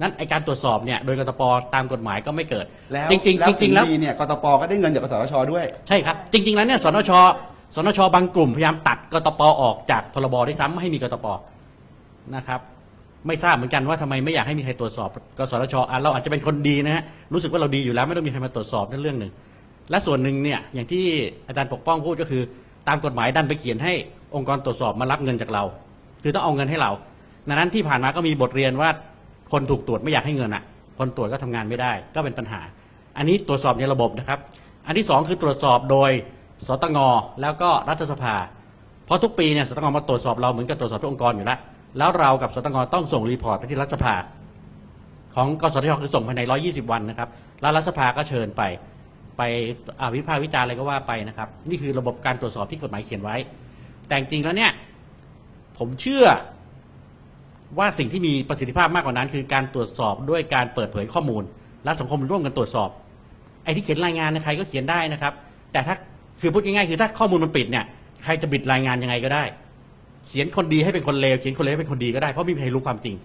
นั้นไอการตรวจสอบเนี่ยโดยกตปตามกฎหมายก็ไม่เกิดแล้วจริงๆจริงๆแล้วดีเนี่ยกตปก็ได้เงินจากกสทชด้วยใช่ครับจริง ๆแล้วเนี่ยสนชสนชบางกลุ่มพยายามตัดกตปออกจากพรบด้วยซ้ำไม่ให้มีกตปนะครับ ไม่ทราบเหมือนกันว่าทำไมไม่อยากให้มีใครตรวจสอบ กสทชอะเราอาจจะเป็นคนดีนะฮะรู้สึกว่าเราดีอยู่แล้วไม่ต้องมีใครมาตรวจสอบนั่นเรื่องหนึ่ง และส่วนหนึ่งเนี่ยอย่างที่อาจารย์ปกป้องพูดก็คือ ตามกฎหมายดันไปเขียนให้องค์กรตรวจสอบมารับเงินจากเรา คือต้องเอาเงินให้เราดังนั้นที่ผ่านมาก็มีบทเรียนว่าคนถูกตรวจไม่อยากให้เงินอะ คนตรวจก็ทำงานไม่ได้ ก็เป็นปัญหา อันนี้ตรวจสอบในระบบนะครับ อันที่สองคือตรวจสอบโดยสตงแล้วก็รัฐสภา เพราะทุกปีเนี่ยสตงมาตรวจสอบเราเหมือนกับตรวจสอบทุกองค์กรอยู่แล้วแล้วเรากับสตงต้องส่งรีพอร์ตไปที่รัฐสภา ของกสทชคือส่งภายใน 120 วันนะครับแล้วรัฐสภาก็เชิญไป ไปอวิพากษ์วิจารณ์อะไรก็ว่าไปนะครับ นี่คือระบบการตรวจสอบที่กฎหมายเขียนไว้ แต่จริงแล้วเนี่ย ผมเชื่อว่าสิ่งที่มีประสิทธิภาพมากกว่านั้น คือการตรวจสอบด้วยการเปิดเผยข้อมูล และสังคมร่วมกันตรวจสอบ ไอ้ที่เขียนรายงานนยใครก็เขียนได้นะครับ แต่ถ้าคือพูดง่ายๆคือถ้าข้อมูลมันปิดเนี่ยใครจะบิดรายงานยังไงก็ได้ เขียนคนดีให้เป็นคนเลวเขียนคนเลวให้เป็นคนดีก็ได้เพราะไม่มีใครรู้ความจริง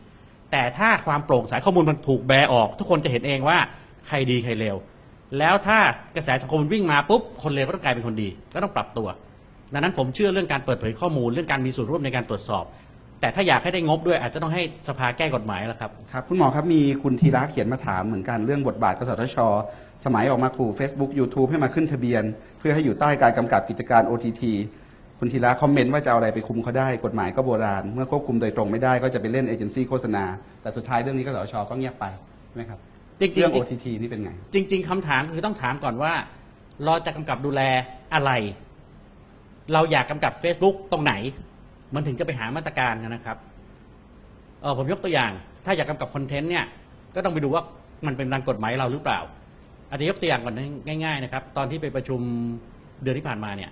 แต่ถ้าความโปร่งใสข้อมูลมันถูกแบออก ทุกคนจะเห็นเองว่าใครดีใครเลว แล้วถ้ากระแสสังคมวิ่งมาปุ๊บคนเลวก็ต้องกลายเป็นคนดี ก็ต้องปรับตัว ดังนั้นผมเชื่อเรื่องการเปิดเผยข้อมูลเรื่องการมีส่วนร่วมในการตรวจสอบ แต่ถ้าอยากให้ได้งบด้วยอาจจะต้องให้สภาแก้กฎหมายแล้วครับ ครับ คุณหมอครับมีคุณธีระเขียนมาถามเหมือนกันเรื่องบทบาทกสทช สมัยออกมาขู่ Facebook YouTube ให้มาขึ้นทะเบียน เพื่อให้อยู่ใต้การกำกับกิจการ OTT คุณธีระคอมเมนต์ว่าจะเอาอะไรไปคุมเขาได้กฎหมายก็โบราณ เมื่อควบคุมโดยตรงไม่ได้ก็จะไปเล่นเอเจนซี่โฆษณาแต่สุดท้ายเรื่องนี้กสทชก็เงียบไปใช่ไหมครับ จริงๆ เรื่อง OTT นี่เป็นไง จริง ๆคำถามคือต้องถามก่อนว่า เราจะกำกับดูแลอะไร เราอยากกำกับ Facebook ตรงไหน มันถึงจะไปหามาตรการนะครับเออผมยกตัวอย่าง ถ้าอยากกำกับคอนเทนต์เนี่ย ก็ต้องไปดูว่ามันเป็นรันกฎหมายเราหรือเปล่า อาจจะยกตัวอย่างก่อนง่าย ๆ นะครับ ตอนที่ไปประชุมเดือนที่ผ่านมาเนี่ย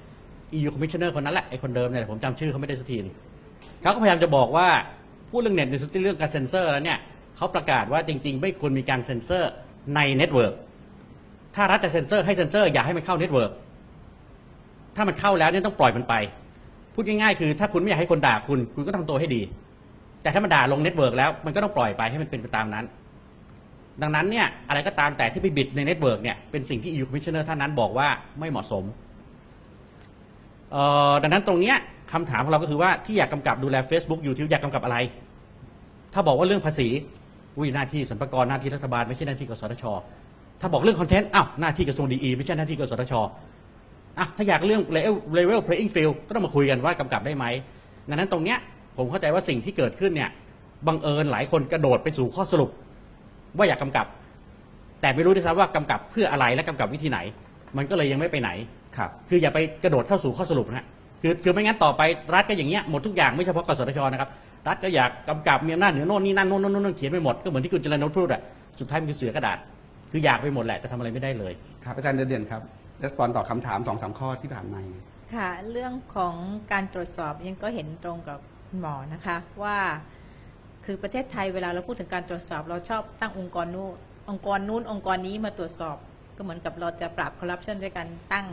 EU Commissioner คนนั้นแหละไอ้คนเดิมเนี่ยผมจำชื่อเขาไม่ได้สักทีนึงเขาก็พยายามจะบอกว่าพูดเรื่องเน็ตในเรื่องการเซ็นเซอร์แล้วเนี่ย เขาประกาศว่าจริง ๆ ไม่ควรมีการเซ็นเซอร์ในเน็ตเวิร์กถ้ารัฐจะเซ็นเซอร์ให้เซ็นเซอร์อย่าให้มันเข้าเน็ตเวิร์กถ้ามันเข้าแล้วเนี่ยต้องปล่อยมันไป พูดง่ายๆคือ ถ้าคุณไม่อยากให้คนด่าคุณคุณก็ทำตัวให้ดี แต่ถ้ามันด่าลง network แล้วมันก็ต้องปล่อยไปให้มันเป็นไปตามนั้น ดังนั้นเนี่ยอะไรก็ตามแต่ที่ไปบิดใน network เนี่ยเป็นสิ่งที่ EU Commissioner ท่านนั้นบอกว่าไม่เหมาะสมเออดังนั้นตรงเนี้ยคำถามของเราก็คือว่าที่อยากกำกับดูแล Facebook YouTube อยากกำกับอะไร ถ้าบอกว่าเรื่องภาษี อุ้ยหน้าที่สรรพากรหน้าที่รัฐบาลไม่ใช่หน้าที่กสทช ถ้าบอกเรื่องคอนเทนต์อ้าวหน้าที่กระทรวงดีไม่ใช่หน้าที่กสทชอะถ้าอยากเรื่อง level playing field ก็ต้องมาคุยกันว่ากำกับได้ไหมดังนั้นตรงเนี้ยผมเข้าใจว่าสิ่งที่เกิดขึ้นเนี่ยบังเอิญหลายคนกระโดดไปสู่ข้อสรุป ว่าอยากกำกับ แต่ไม่รู้ด้วยซ้ำว่ากำกับเพื่ออะไรและกำกับวิธีไหน มันก็เลยยังไม่ไปไหน ครับ คืออย่าไปกระโดดเข้าสู่ข้อสรุปนะฮะคือคือไม่งั้นต่อไปรัฐก็อย่างเงี้ยหมดทุกอย่างไม่เฉพาะกสทชนะครับ รัฐก็อยากกำกับมีอำนาจเหนือโน่นนี่นั่นโน่นโน่นโน่นเขียนไปหมดก็เหมือนที่คุณจรนนท์พูดอะสุดท้ายมันคือเสือกระดาษ คืออยากไปหมดแหละแต่ทำอะไรไม่ได้เลยครับอาจารย์เด่นครับรีสปอนตอบคำถามสองสามข้อที่ผ่านมาค่ะเรื่องของการตรวจสอบยังก็เห็นตรงกับคุณหมอนะคะว่าคือประเทศไทยเวลาเราพูดถึงการตรวจสอบ เราชอบตั้งองค์กรนู้นองค์กรนู้นองค์กรนี้มาตรวจสอบ ก็เหมือนกับเราจะปราบคอร์รัปชันด้วยการตั้ง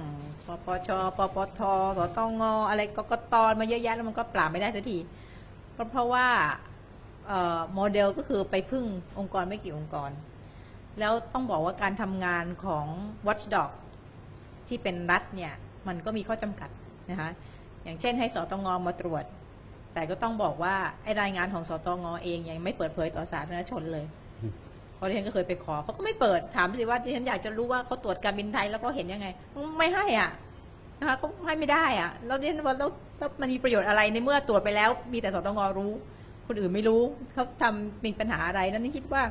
ปปชปปทสตงอะไรกกตมาเยอะแยะแล้วมันก็ปราบไม่ได้สักที ก็เพราะว่าเอ่อโมเดลก็คือไปพึ่งองค์กรไม่กี่องค์กร แล้วต้องบอกว่าการทำงานของ Watchdog ที่เป็นรัฐเนี่ย มันก็มีข้อจำกัดนะคะอย่างเช่นให้สตงมาตรวจ แต่ก็ต้องบอกว่า ไอรายงานของสตงเองยังไม่เปิดเผยต่อสาธารณชนเลยเพราะที่ฉันก็เคยไปขอเขาก็ไม่เปิดถามสิว่าที่ฉันอยากจะรู้ว่าเขาตรวจการบินไทยแล้วก็เห็นยังไง ไม่ให้อะ นะคะเขาให้ไม่ได้อะแล้วที่ฉันว่าแล้วแล้วมันมีประโยชน์อะไรในเมื่อตรวจไปแล้ว มีแต่สตงรู้ คนอื่นไม่รู้เขาทำมีปัญหาอะไรนั้นคิดว่า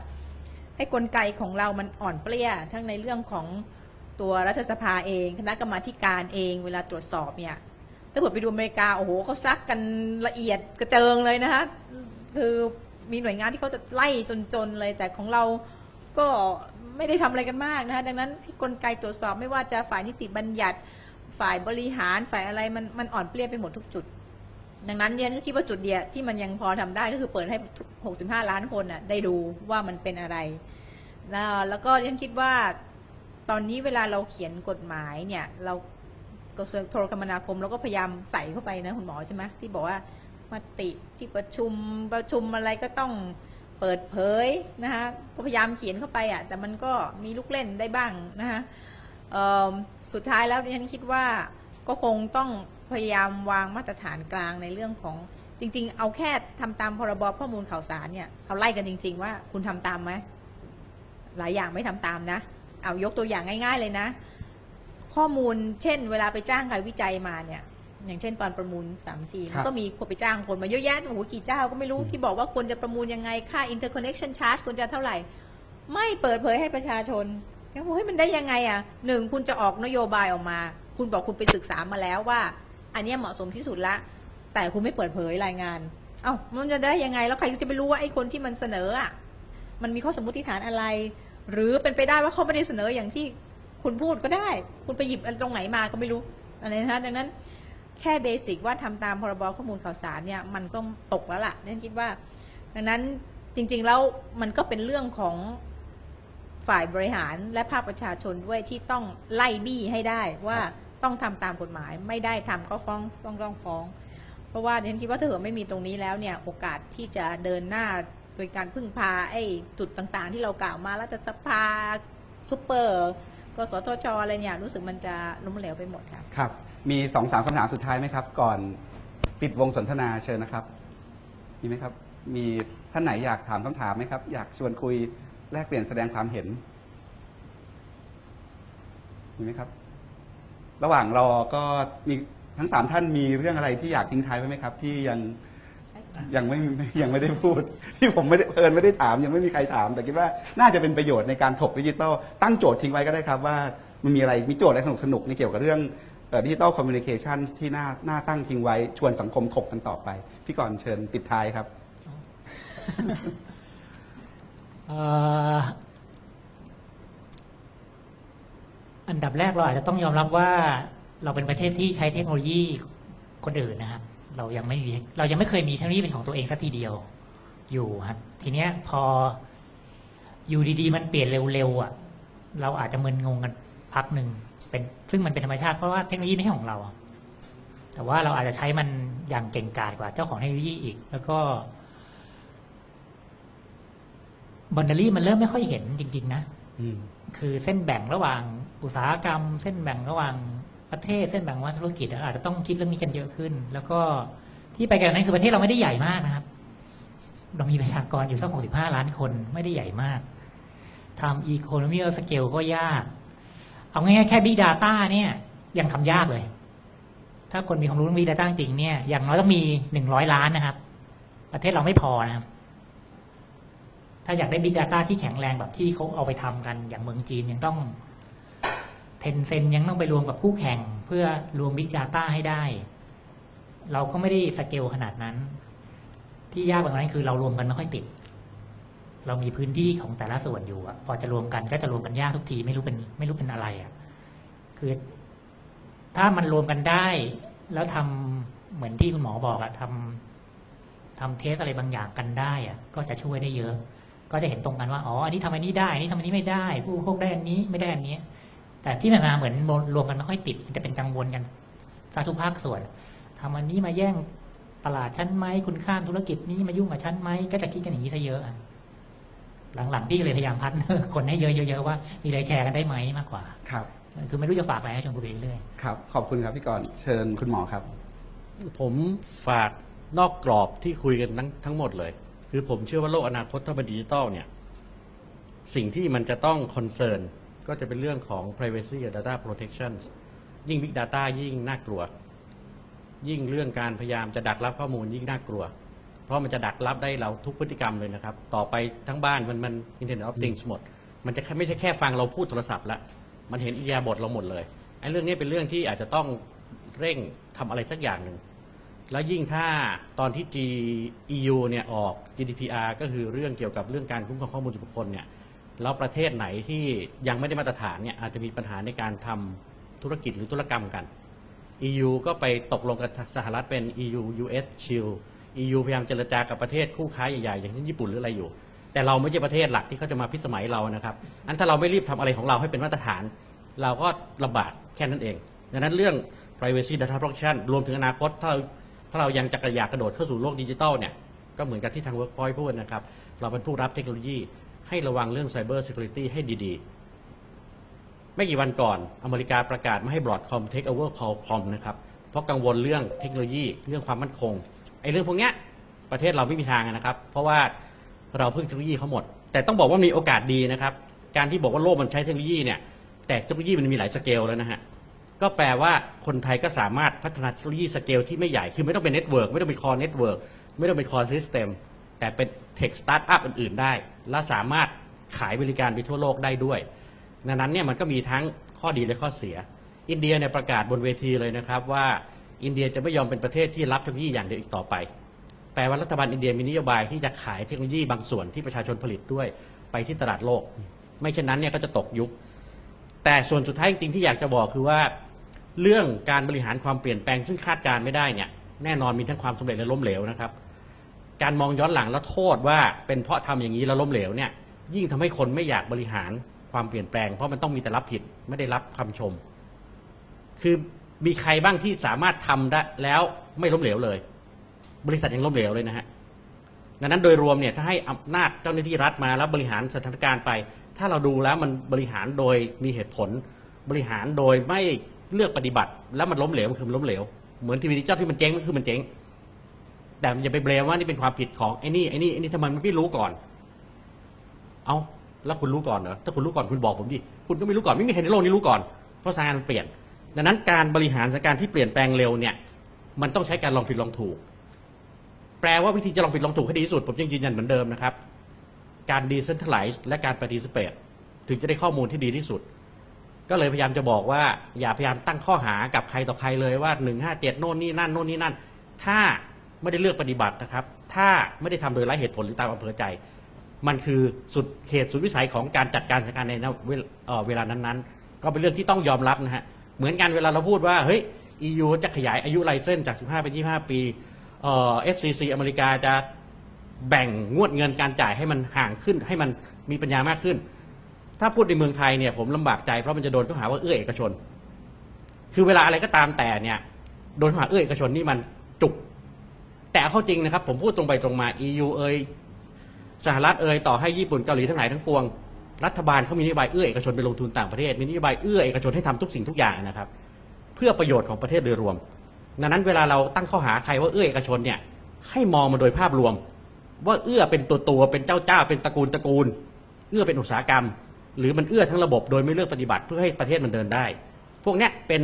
ไอ้กลไกของเรามันอ่อนเปรี้ยทั้งในเรื่องของตัวรัฐสภาเอง คณะกรรมาการเอง เวลาตรวจสอบเนี่ยถ้าเกิดไปดูอเมริกาโอ้โหเขาซักกันละเอียดกระเจิงเลยนะคะคือมีหน่วยงานที่เขาจะไล่จนๆเลย แต่ของเราก็ไม่ได้ทำอะไรกันมากนะคะดังนั้นกลไกตรวจสอบไม่ว่าจะฝ่ายนิติบัญญัติ ฝ่ายบริหารฝ่ายอะไรมันมันอ่อนเปรี้ยไปหมดทุกจุด ดังนั้นเดียนก็คิดว่าจุดเดียวที่มันยังพอทำได้ก็คือเปิดให้ 65 ล้านคนน่ะได้ดูว่ามันเป็นอะไร แล้วแล้วก็ฉันคิดว่าตอนนี้เวลาเราเขียนกฎหมายเนี่ย เรากระทรวงโทรคมนาคมเราก็พยายามใส่เข้าไปนะคุณหมอใช่ไหมที่บอกว่ามติที่ประชุมประชุมอะไรก็ต้องเปิดเผยนะคะก็พยายามเขียนเข้าไปอะแต่มันก็มีลูกเล่นได้บ้างนะคะ สุดท้ายแล้วดิฉันคิดว่าก็คงต้องพยายามวางมาตรฐานกลางในเรื่องของจริง ๆ เอาแค่ทำตามพรบข้อมูลข่าวสารเนี่ยเอาไล่กันจริง ๆ ว่าคุณทำตามไหมหลายอย่างไม่ทำตามนะ เอายกตัวอย่างง่าย ๆ เลยนะ ข้อมูลเช่น เวลาไปจ้างใครวิจัยมาเนี่ย อย่างเช่นตอนประมูลสามจีครัมันบก็มีคนไปจ้างคนมาเยอะแยะโอ้โหกี่เจ้าก็ไม่รู้ที่บอกว่าควรจะประมูลยังไงค่า interconnection charge ควรจะเท่าไหร่ ไม่เปิดเผยให้ประชาชน แล้วเฮ้ยมันได้ยังไงอะหนึ่งคุณจะออกนโยบายออกมา คุณบอกคุณไปศึกษามาแล้วว่า อันนี้เหมาะสมที่สุดละ แต่คุณไม่เปิดเผยรายงาน เอ้ามันจะได้ยังไงแล้วใครจะไปรู้ว่าไอ้คนที่มันเสนออะมันมีข้อสมมติฐานอะไร หรือเป็นไปได้ว่าเขาไม่ได้เสนออย่างที่คุณพูดก็ได้ คุณไปหยิบอันตรงไหนมาก็ไม่รู้อะไรนะดังนั้นแค่เบสิกว่าทำตามพรบข้อมูลข่าวสารเนี่ยมันก็ตกแล้วล่ะนั่นคิดว่า ดังนั้นจริงๆแล้วมันก็เป็นเรื่องของ ฝ่ายบริหารและภาคประชาชนด้วยที่ต้องไล่บี้ให้ได้ว่าต้องทำตามกฎหมาย ไม่ได้ทำก็ฟ้องต้องต้องฟ้อง เพราะว่าดิฉันคิดว่าถ้าเกิดไม่มีตรงนี้แล้วเนี่ยโอกาสที่จะเดินหน้าโดยการพึ่งพาไอ้จุดต่างๆ ที่เรากล่าวมารัฐสภาซุปเปอร์กสทชอะไรเนี่ยรู้สึกมันจะล้มเหลวไปหมดค่ะครับ มีสองสามคำถามสุดท้ายไหมครับ ก่อนปิดวงสนทนาเชิญนะครับ มีไหมครับ มีท่านไหนอยากถามคำถามไหมครับ อยากชวนคุย แลกเปลี่ยนแสดงความเห็นมีไหมครับ ระหว่างรอก็มีทั้งสามท่านมีเรื่องอะไรที่อยากทิ้งท้ายไว้ไหมครับ ที่ยังยังไม่ยังไม่ได้พูด ที่ผมไม่ได้เพลินไม่ได้ถาม ยังไม่มีใครถาม แต่คิดว่าน่าจะเป็นประโยชน์ในการถกดิจิตอลตั้งโจทย์ทิ้งไว้ก็ได้ครับ ว่ามันมีอะไรมีโจทย์อะไรสนุกสนุกๆในเกี่ยวกับเรื่อง digital communication ที่น่าน่าตั้งทิ้งไว้ชวนสังคมถกกันต่อไป พี่กรณ์เชิญปิดท้ายครับ อันดับแรกเราอาจจะต้องยอมรับว่า เราเป็นประเทศที่ใช้เทคโนโลยีคนอื่นนะครับ เรายังไม่มีเรายังไม่เคยมีเทคโนโลยีเป็นของตัวเองสักทีเดียวอยู่ครับทีเนี้ยพออยู่ดีๆ มันเปลี่ยนเร็วๆอะ เราอาจจะมึนงงกันพักหนึ่งเป็นซึ่งมันเป็นธรรมชาติเพราะว่าเทคโนโลยีไม่ใช่ของเรา แต่ว่าเราอาจจะใช้มันอย่างเก่งกาจกว่าเจ้าของเทคโนโลยีอีก แล้วก็ บอนดารี่มันเริ่มไม่ค่อยเห็นจริง ๆ นะอืมคือเส้นแบ่งระหว่างอุตสาหกรรม เส้นแบ่งระหว่างประเทศเส้นแบ่งระหว่างธุรกิจอาจจะต้องคิดเรื่องนี้กันเยอะขึ้น แล้วก็ที่ไปกันนั้นคือประเทศเราไม่ได้ใหญ่มากนะครับ เรามีประชากรอยู่สักหกสิบห้าล้านคนไม่ได้ใหญ่มากทำอีโคโนมีสเกลก็ยาก เอาง่ายๆแค่ Big Data เนี่ย ยังทำยากเลย ถ้าคนมีความรู้เรื่อง Big Data จริงๆเนี่ยอย่างน้อยต้องมีหนึ่งร้อยล้านนะครับ ประเทศเราไม่พอนะครับ ถ้าอยากได้ Big Data ที่แข็งแรงแบบที่เขาเอาไปทำกันอย่างเมืองจีนยังต้องเทนเซนยังต้องไปรวมกับคู่แข่งเพื่อรวม Big Data ให้ได้ เราก็ไม่ได้สเกลขนาดนั้น ที่ยากกว่านั้นคือเรารวมกันไม่ค่อยติด เรามีพื้นที่ของแต่ละส่วนอยู่อะพอจะรวมกันก็จะรวมกันยากทุกทีไม่รู้เป็นไม่รู้เป็นอะไรอะคือ ถ้ามันรวมกันได้ แล้วทำเหมือนที่คุณหมอบอกอะทำทำเทสอะไรบางอย่างกันได้อะก็จะช่วยได้เยอะ ก็จะเห็นตรงกันว่าอ๋ออันนี้ทำอันนี้ได้อันนี้ทำอันนี้ไม่ได้ ผู้บริโภคได้อันนี้ไม่ได้อันนี้ แต่ที่ผ่านมาเหมือนรวมกันไม่ค่อยติดมันจะเป็นกังวลกันซะทุกภาคส่วนทำอันนี้มาแย่งตลาดชั้นไหมคุณข้ามธุรกิจนี้มายุ่งกับชั้นไหมก็จะคิดกันอย่างนี้ซะเยอะอะหลังๆพี่ก็เลยพยายามพัฒนาคนให้เยอะๆว่ามีอะไรแชร์กันได้ไหมมากกว่า ครับ คือไม่รู้จะฝากอะไรให้ชมพูไปเรื่อยครับ ขอบคุณครับพี่กรณ์เชิญคุณหมอครับ ผมฝากนอกกรอบที่คุยกันทั้งทั้งหมดเลย คือผมเชื่อว่าโลกอนาคตถ้าเป็นดิจิตอลเนี่ย สิ่งที่มันจะต้อง concern ก็จะเป็นเรื่องของ privacy กับ data protection ยิ่ง big data ยิ่งน่ากลัว ยิ่งเรื่องการพยายามจะดักรับข้อมูลยิ่งน่ากลัว เพราะมันจะดักรับได้เราทุกพฤติกรรมเลยนะครับ ต่อไปทั้งบ้านมันมัน Internet of Things หมด มันจะไม่ใช่แค่ฟังเราพูดโทรศัพท์ละมันเห็นอิริยาบทเราหมดเลยไอ้เรื่องนี้เป็นเรื่องที่อาจจะต้องเร่งทำอะไรสักอย่างหนึ่ง แล้วยิ่งถ้าตอนที่ G EU เนี่ยออก GDPR ก็คือเรื่องเกี่ยวกับเรื่องการคุ้มครองข้อมูลส่วนบุคคลเนี่ยแล้วประเทศไหนที่ยังไม่ได้มาตรฐานเนี่ยอาจจะมีปัญหาในการทำธุรกิจหรือธุรกรรมกัน EU ก็ไปตกลงกับสหรัฐเป็น EU US Shield EU พยายามเจรจากับประเทศคู่ค้าใหญ่ๆ อย่างเช่นญี่ปุ่นหรืออะไรอยู่ แต่เราไม่ใช่ประเทศหลักที่เขาจะมาพิสมัยเรานะครับอันถ้าเราไม่รีบทำอะไรของเราให้เป็นมาตรฐาน เราก็ลำบากแค่นั้นเอง ดังนั้นเรื่อง privacy data protection รวมถึงอนาคตถ้าเรา ถ้าเรายังจะกระยากกระโดดเข้าสู่โลกดิจิทัลเนี่ยก็เหมือนกับที่ทาง Workpoint พูดนะครับ เราเป็นผู้รับเทคโนโลยีให้ระวังเรื่อง Cyber Security ให้ดีๆ ไม่กี่วันก่อน อเมริกาประกาศไม่ให้ Broadcom take over Qualcomm นะครับ เพราะกังวลเรื่องเทคโนโลยีเรื่องความมั่นคงไอ้เรื่องพวกเนี้ยประเทศเราไม่มีทางนะครับ เพราะว่าเราพึ่งเทคโนโลยีเขาหมด แต่ต้องบอกว่ามีโอกาสดีนะครับ การที่บอกว่าโลกมันใช้เทคโนโลยีเนี่ยแต่เทคโนโลยีมันมีหลายสเกลแล้วนะฮะ ก็แปลว่าคนไทยก็สามารถพัฒนาเทคโนโลยีสเกลที่ไม่ใหญ่ คือไม่ต้องเป็น network ไม่ต้องเป็น core network ไม่ต้องเป็น core system แต่เป็น tech startup อื่น ๆ ได้ และสามารถขายบริการไปทั่วโลกได้ด้วยดังนั้นเนี่ยมันก็มีทั้งข้อดีและข้อเสีย อินเดียเนี่ยประกาศบนเวทีเลยนะครับว่าอินเดียจะไม่ยอมเป็นประเทศที่รับเทคโนโลยีอย่างเดียวอีกต่อไป แปลว่ารัฐบาลอินเดียมีนโยบายที่จะขายเทคโนโลยีบางส่วนที่ประชาชนผลิตด้วยไปที่ตลาดโลก ไม่เช่นนั้นเนี่ยก็จะตกยุค แต่ส่วนสุดท้ายจริงๆที่อยากจะบอกคือว่า เรื่องการบริหารความเปลี่ยนแปลงซึ่งคาดการไม่ได้เนี่ยแน่นอนมีทั้งความสำเร็จและล้มเหลวนะครับ การมองย้อนหลังแล้วโทษว่าเป็นเพราะทำอย่างนี้แล้วล้มเหลวเนี่ยยิ่งทำให้คนไม่อยากบริหารความเปลี่ยนแปลง เพราะมันต้องมีแต่รับผิดไม่ได้รับคำชม คือมีใครบ้างที่สามารถทำได้แล้วไม่ล้มเหลวเลย บริษัทยังล้มเหลวเลยนะฮะดังนั้นโดยรวมเนี่ยถ้าให้อำนาจเจ้าหน้าที่รัฐมาแล้วบริหารสถานการณ์ไป ถ้าเราดูแล้วมันบริหารโดยมีเหตุผลบริหารโดยไม่ เลือกปฏิบัติ แล้วมันล้มเหลวมันคือมันล้มเหลวเหมือนทีวีดิจิตอลที่มันเจ๊งมันคือมันเจ๊งแต่อย่าไปเบลมว่านี่เป็นความผิดของไอ้นี่ไอ้นี่ไอ้นี่ทำไมมันไม่รู้ก่อน เอาแล้วคุณรู้ก่อนเหรอถ้าคุณรู้ก่อนคุณบอกผมดิคุณก็ไม่รู้ก่อนไม่มีใครในโลกนี้รู้ก่อน เพราะสถานการณ์มันเปลี่ยน ดังนั้นการบริหารสถานการณ์ที่เปลี่ยนแปลงเร็วเนี่ยมันต้องใช้การลองผิดลองถูก แปลว่าวิธีจะลองผิดลองถูกให้ดีที่สุดผมยังยืนยันเหมือนเดิมนะครับ การดีเซนท r ไลซ์และการปฏิสเปตถึงจะได้ข้อมูลที่ดีที่สุด ก็เลยพยายามจะบอกว่า อย่าพยายามตั้งข้อหากับใครต่อใครเลยว่าหนึ่งห้าเจ็ดโน่นนี่นั่นโน่นนี่นั่น ถ้าไม่ได้เลือกปฏิบัตินะครับ ถ้าไม่ได้ทำโดยไร้เหตุผลหรือตามอำเภอใจ มันคือสุดเหตุสุดวิสัยของการจัดการสถานการณ์ในเวลเอ่อเวลานั้นๆ ก็เป็นเรื่องที่ต้องยอมรับนะฮะเหมือนกันเวลาเราพูดว่าเฮ้ย EU จะขยายอายุไลเซนส์จาก 15 เป็น 25 ปีเอ่อ FCC อเมริกาจะแบ่งงวดเงินการจ่ายให้มันห่างขึ้น ให้มันมีปัญญามากขึ้น ถ้าพูดในเมืองไทยเนี่ยผมลำบากใจเพราะมันจะโดนข้อหาว่าเอื้อเอกชน คือเวลาอะไรก็ตามแต่เนี่ย โดนข้อหาเอื้อเอกชนนี่มันจุก แต่เข้าจริงนะครับ ผมพูดตรงไปตรงมา EU เอยสหรัฐเอยต่อให้ญี่ปุ่นเกาหลีทั้งหลายทั้งปวง รัฐบาลเขามีนโยบายเอื้อเอกชนไปลงทุนต่างประเทศมีนโยบายเอื้อเอกชนให้ทำทุกสิ่งทุกอย่างนะครับ เพื่อประโยชน์ของประเทศโดยรวมดังนั้นเวลาเราตั้งข้อหาใครว่าเอื้อเอกชนเนี่ยให้มองมาโดยภาพรวม ว่าเอื้อเป็นตัวตัวเป็นเจ้าเจ้าเป็นตระกูลตระกูล เอื้อเป็นอุตสาหกรรม หรือมันเอื้อทั้งระบบโดยไม่เลือกปฏิบัติเพื่อให้ประเทศมันเดินได้ พวกเนี้ยเป็น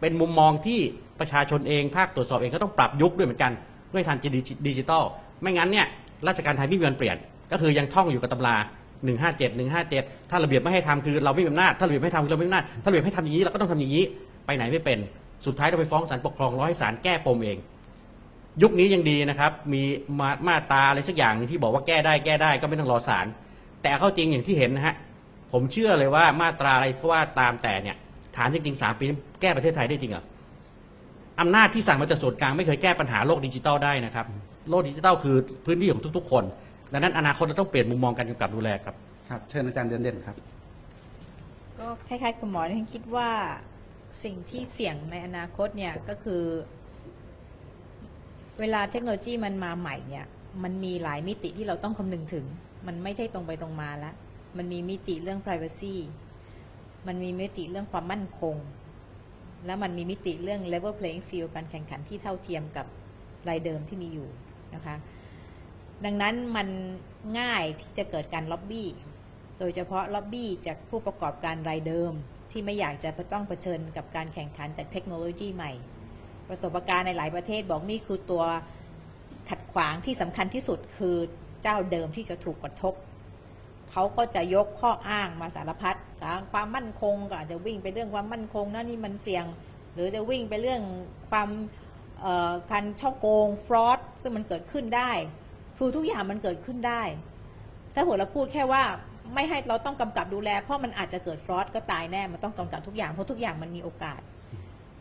เป็นมุมมองที่ประชาชนเองภาคตรวจสอบเองก็ต้องปรับยุคด้วยเหมือนกันเพื่อให้ทันดิจิตอลไม่งั้นเนี่ยราชการไทยไม่มีวันเปลี่ยน ก็คือยังท่องอยู่กับตำรา 157 157 ถ้าระเบียบไม่ให้ทำคือเราไม่มีอำนาจถ้าระเบียบไม่ทำเราไม่มีอำนาจถ้าระเบียบให้ทำอย่างนี้เราก็ต้องทำอย่างนี้ ไปไหนไม่เป็นสุดท้ายเราไปฟ้องศาลปกครองร้อยศาลแก้ปมเอง ยุคนี้ยังดีนะครับ มีมามาตราอะไรสักอย่างหนึงที่บอกว่าแก้ได้แก้ได้ก็ไม่ต้องรอศาลแต่เข้าจริงอย่างที่เห็นนะฮะ ผมเชื่อเลยว่ามาตราอะไรก็ว่าตามแต่เนี่ยถามจริงๆสามปีแก้ประเทศไทยได้จริงเหรออำนาจที่สั่งมาจากส่วนกลางไม่เคยแก้ปัญหาโลกดิจิทัลได้นะครับ โลกดิจิทัลคือพื้นที่ของทุก ๆ คนดังนั้นอนาคตเราต้องเปลี่ยนมุมมองการกำกับดูแลครับครับ เชิญอาจารย์เด่นเด่นครับ ก็คล้ายๆคุณหมอที่คิดว่าสิ่งที่เสี่ยงในอนาคตเนี่ยก็คือ เวลาเทคโนโลยีมันมาใหม่เนี่ย มันมีหลายมิติที่เราต้องคำนึงถึง มันไม่ใช่ตรงไปตรงมาแล้ว มันมีมิติเรื่อง privacy มันมีมิติเรื่องความมั่นคง แล้วมันมีมิติเรื่อง level playing field การแข่งขันที่เท่าเทียมกับรายเดิมที่มีอยู่นะคะ ดังนั้นมันง่ายที่จะเกิดการล็อบบี้ โดยเฉพาะล็อบบี้จากผู้ประกอบการรายเดิมที่ไม่อยากจะต้องเผชิญกับการแข่งขันจากเทคโนโลยีใหม่ ประสบการณ์ในหลายประเทศบอกนี่คือตัวขัดขวางที่สำคัญที่สุดคือเจ้าเดิมที่จะถูกกระทบ เขาก็จะยกข้ออ้างมาสารพัดความมั่นคงก็อาจจะวิ่งไปเรื่องความมั่นคงนะนี่มันเสี่ยง หรือจะวิ่งไปเรื่องความการช่อโกงฟรอดซึ่งมันเกิดขึ้นได้คือทุกอย่างมันเกิดขึ้นได้ ถ้าหัวเราพูดแค่ว่าไม่ให้เราต้องกำกับดูแล เพราะมันอาจจะเกิดฟรอดก็ตายแน่ มันต้องกำกับทุกอย่าง เพราะทุกอย่างมันมีโอกาส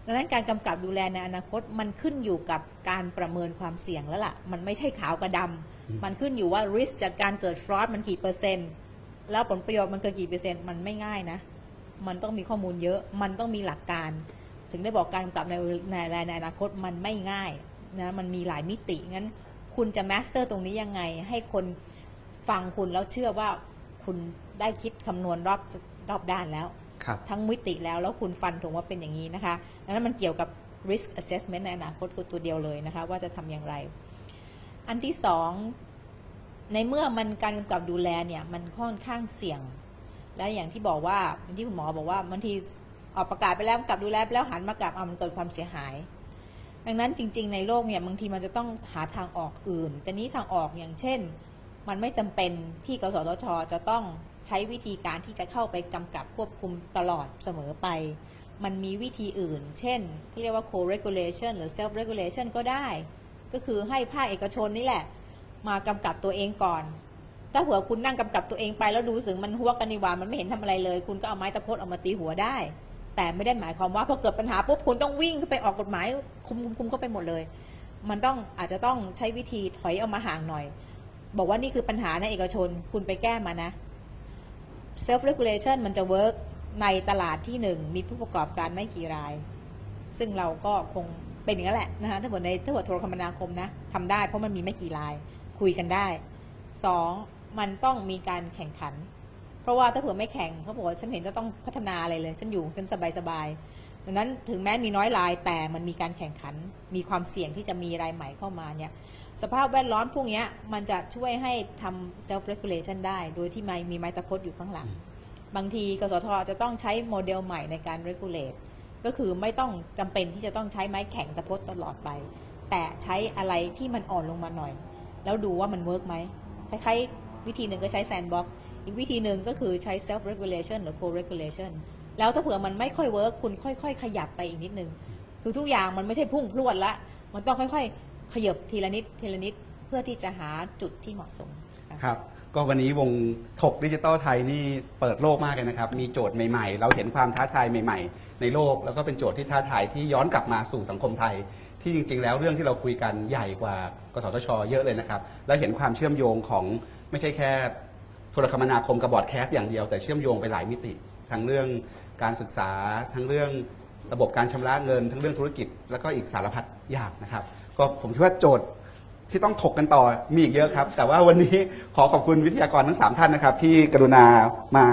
ดังนั้นการกำกับดูแลในอนาคตมันขึ้นอยู่กับการประเมินความเสี่ยงแล้วล่ะ มันไม่ใช่ขาวกับดำมันขึ้นอยู่ว่า risk จากการเกิดฟรอดมันกี่เปอร์เซ็นต์ แล้วผลประโยชน์มันเกินกี่เปอร์เซ็นต์มันไม่ง่ายนะ มันต้องมีข้อมูลเยอะ มันต้องมีหลักการ ถึงได้บอกการกำกับในในในอนาคตมันไม่ง่ายนะมันมีหลายมิติงั้น คุณจะ master ตรงนี้ยังไง ให้คนฟังคุณแล้วเชื่อว่าคุณได้คิดคำนวณรอบรอบด้านแล้วครับทั้งมิติแล้วแล้วคุณฟันธงว่าเป็นอย่างนี้นะคะดังนั้นมันเกี่ยวกับ risk assessment ในอนาคตคือตัวเดียวเลยนะคะ ว่าจะทำอย่างไร อันที่สอง ในเมื่อมันการกำกับดูแลเนี่ยมันค่อนข้างเสี่ยง และอย่างที่บอกว่าที่คุณหมอบอกว่าบางทีออกประกาศไปแล้วกำกับดูแลแล้วหันมากลับเอามันเกิดความเสียหาย ดังนั้นจริง ๆ ในโลกเนี่ยบางทีมันจะต้องหาทางออกอื่น แต่นี้ทางออกอย่างเช่น มันไม่จำเป็นที่กสทช จะต้องใช้วิธีการที่จะเข้าไปกำกับควบคุมตลอดเสมอไป มันมีวิธีอื่น เช่นเขาเรียกว่า co-regulation หรือ self-regulation ก็ได้ ก็คือให้ภาคเอกชนนี่แหละ มากำกับตัวเองก่อน ถ้าหัวคุณนั่งกำกับตัวเองไปแล้วดูสึงมันหัวกันนิวามันไม่เห็นทำอะไรเลย คุณก็เอาไม้ตะพดออกมาตีหัวได้ แต่ไม่ได้หมายความว่าพอเกิดปัญหาปุ๊บคุณต้องวิ่งไปออกกฎหมายคุมคุมคุมก็ไปหมดเลย มันต้องอาจจะต้องใช้วิธีถอยเอามาห่างหน่อย บอกว่านี่คือปัญหาในเอกชน คุณไปแก้มานะ self regulation มันจะเวิร์กในตลาดที่หนึ่งมีผู้ประกอบการไม่กี่ราย ซึ่งเราก็คงเป็นอย่างนั้นแหละนะคะถ้าเกิดในถ้าเกิดโทรคมนาคมนะทำได้เพราะมันมีไม่กี่ราย คุยกันได้สองมันต้องมีการแข่งขัน เพราะว่าถ้าเผื่อไม่แข่งเขาบอกว่าฉันเห็นจะต้องพัฒนาอะไรเลย ฉันอยู่ฉันสบายสบายๆดังนั้นถึงแม้มีน้อยรายแต่มันมีการแข่งขัน มีความเสี่ยงที่จะมีรายใหม่เข้ามาเนี่ยสภาพแวดล้อมพวกเนี้ยมันจะช่วยให้ทำ self regulation ได้ โดยที่ไม่มีไม้ตะพดอยู่ข้างหลัง บางทีกสทช. จะต้องใช้โมเดลใหม่ในการ regulate ก็คือไม่ต้องจำเป็นที่จะต้องใช้ไม้แข็งตะพดตลอดไป แต่ใช้อะไรที่มันอ่อนลงมาหน่อย แล้วดูว่ามัน work ไหมคล้ายๆวิธีหนึ่งก็ใช้ sandbox อีกวิธีหนึ่งก็คือใช้ self regulation หรือ co regulation แล้วถ้าเผื่อมันไม่ค่อย work คุณค่อย ๆ ขยับไปอีกนิดนึงคือทุกอย่างมันไม่ใช่พุ่งพรวดละ มันต้องค่อยๆ ขยับทีละนิดทีละนิดเพื่อที่จะหาจุดที่เหมาะสมค่ะครับก็วันนี้วงถกดิจิตอลไทยนี่เปิดโลกมากเลยนะครับ มีโจทย์ใหม่ๆ เราเห็นความท้าทายใหม่ๆ ในโลก แล้วก็เป็นโจทย์ที่ท้าทายที่ย้อนกลับมาสู่สังคมไทย ที่จริงๆ แล้วเรื่องที่เราคุยกันใหญ่กว่า กสทช เยอะเลยนะครับ แล้วเห็นความเชื่อมโยงของไม่ใช่แค่โทรคมนาคมกับ broadcast อย่างเดียวแต่เชื่อมโยงไปหลายมิติ ทั้งเรื่องการศึกษา ทั้งเรื่องระบบการชำระเงิน ทั้งเรื่องธุรกิจ แล้วก็อีกสารพัดอย่างนะครับ ก็ผมคิดว่าโจทย์ที่ต้องถกกันต่อมีอีกเยอะครับ แต่ว่าวันนี้ขอขอบคุณวิทยากรทั้ง 3 ท่านนะครับ ที่กรุณามา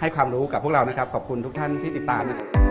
ให้ความรู้กับพวกเรานะครับ ขอบคุณทุกท่านที่ติดตามนะครับ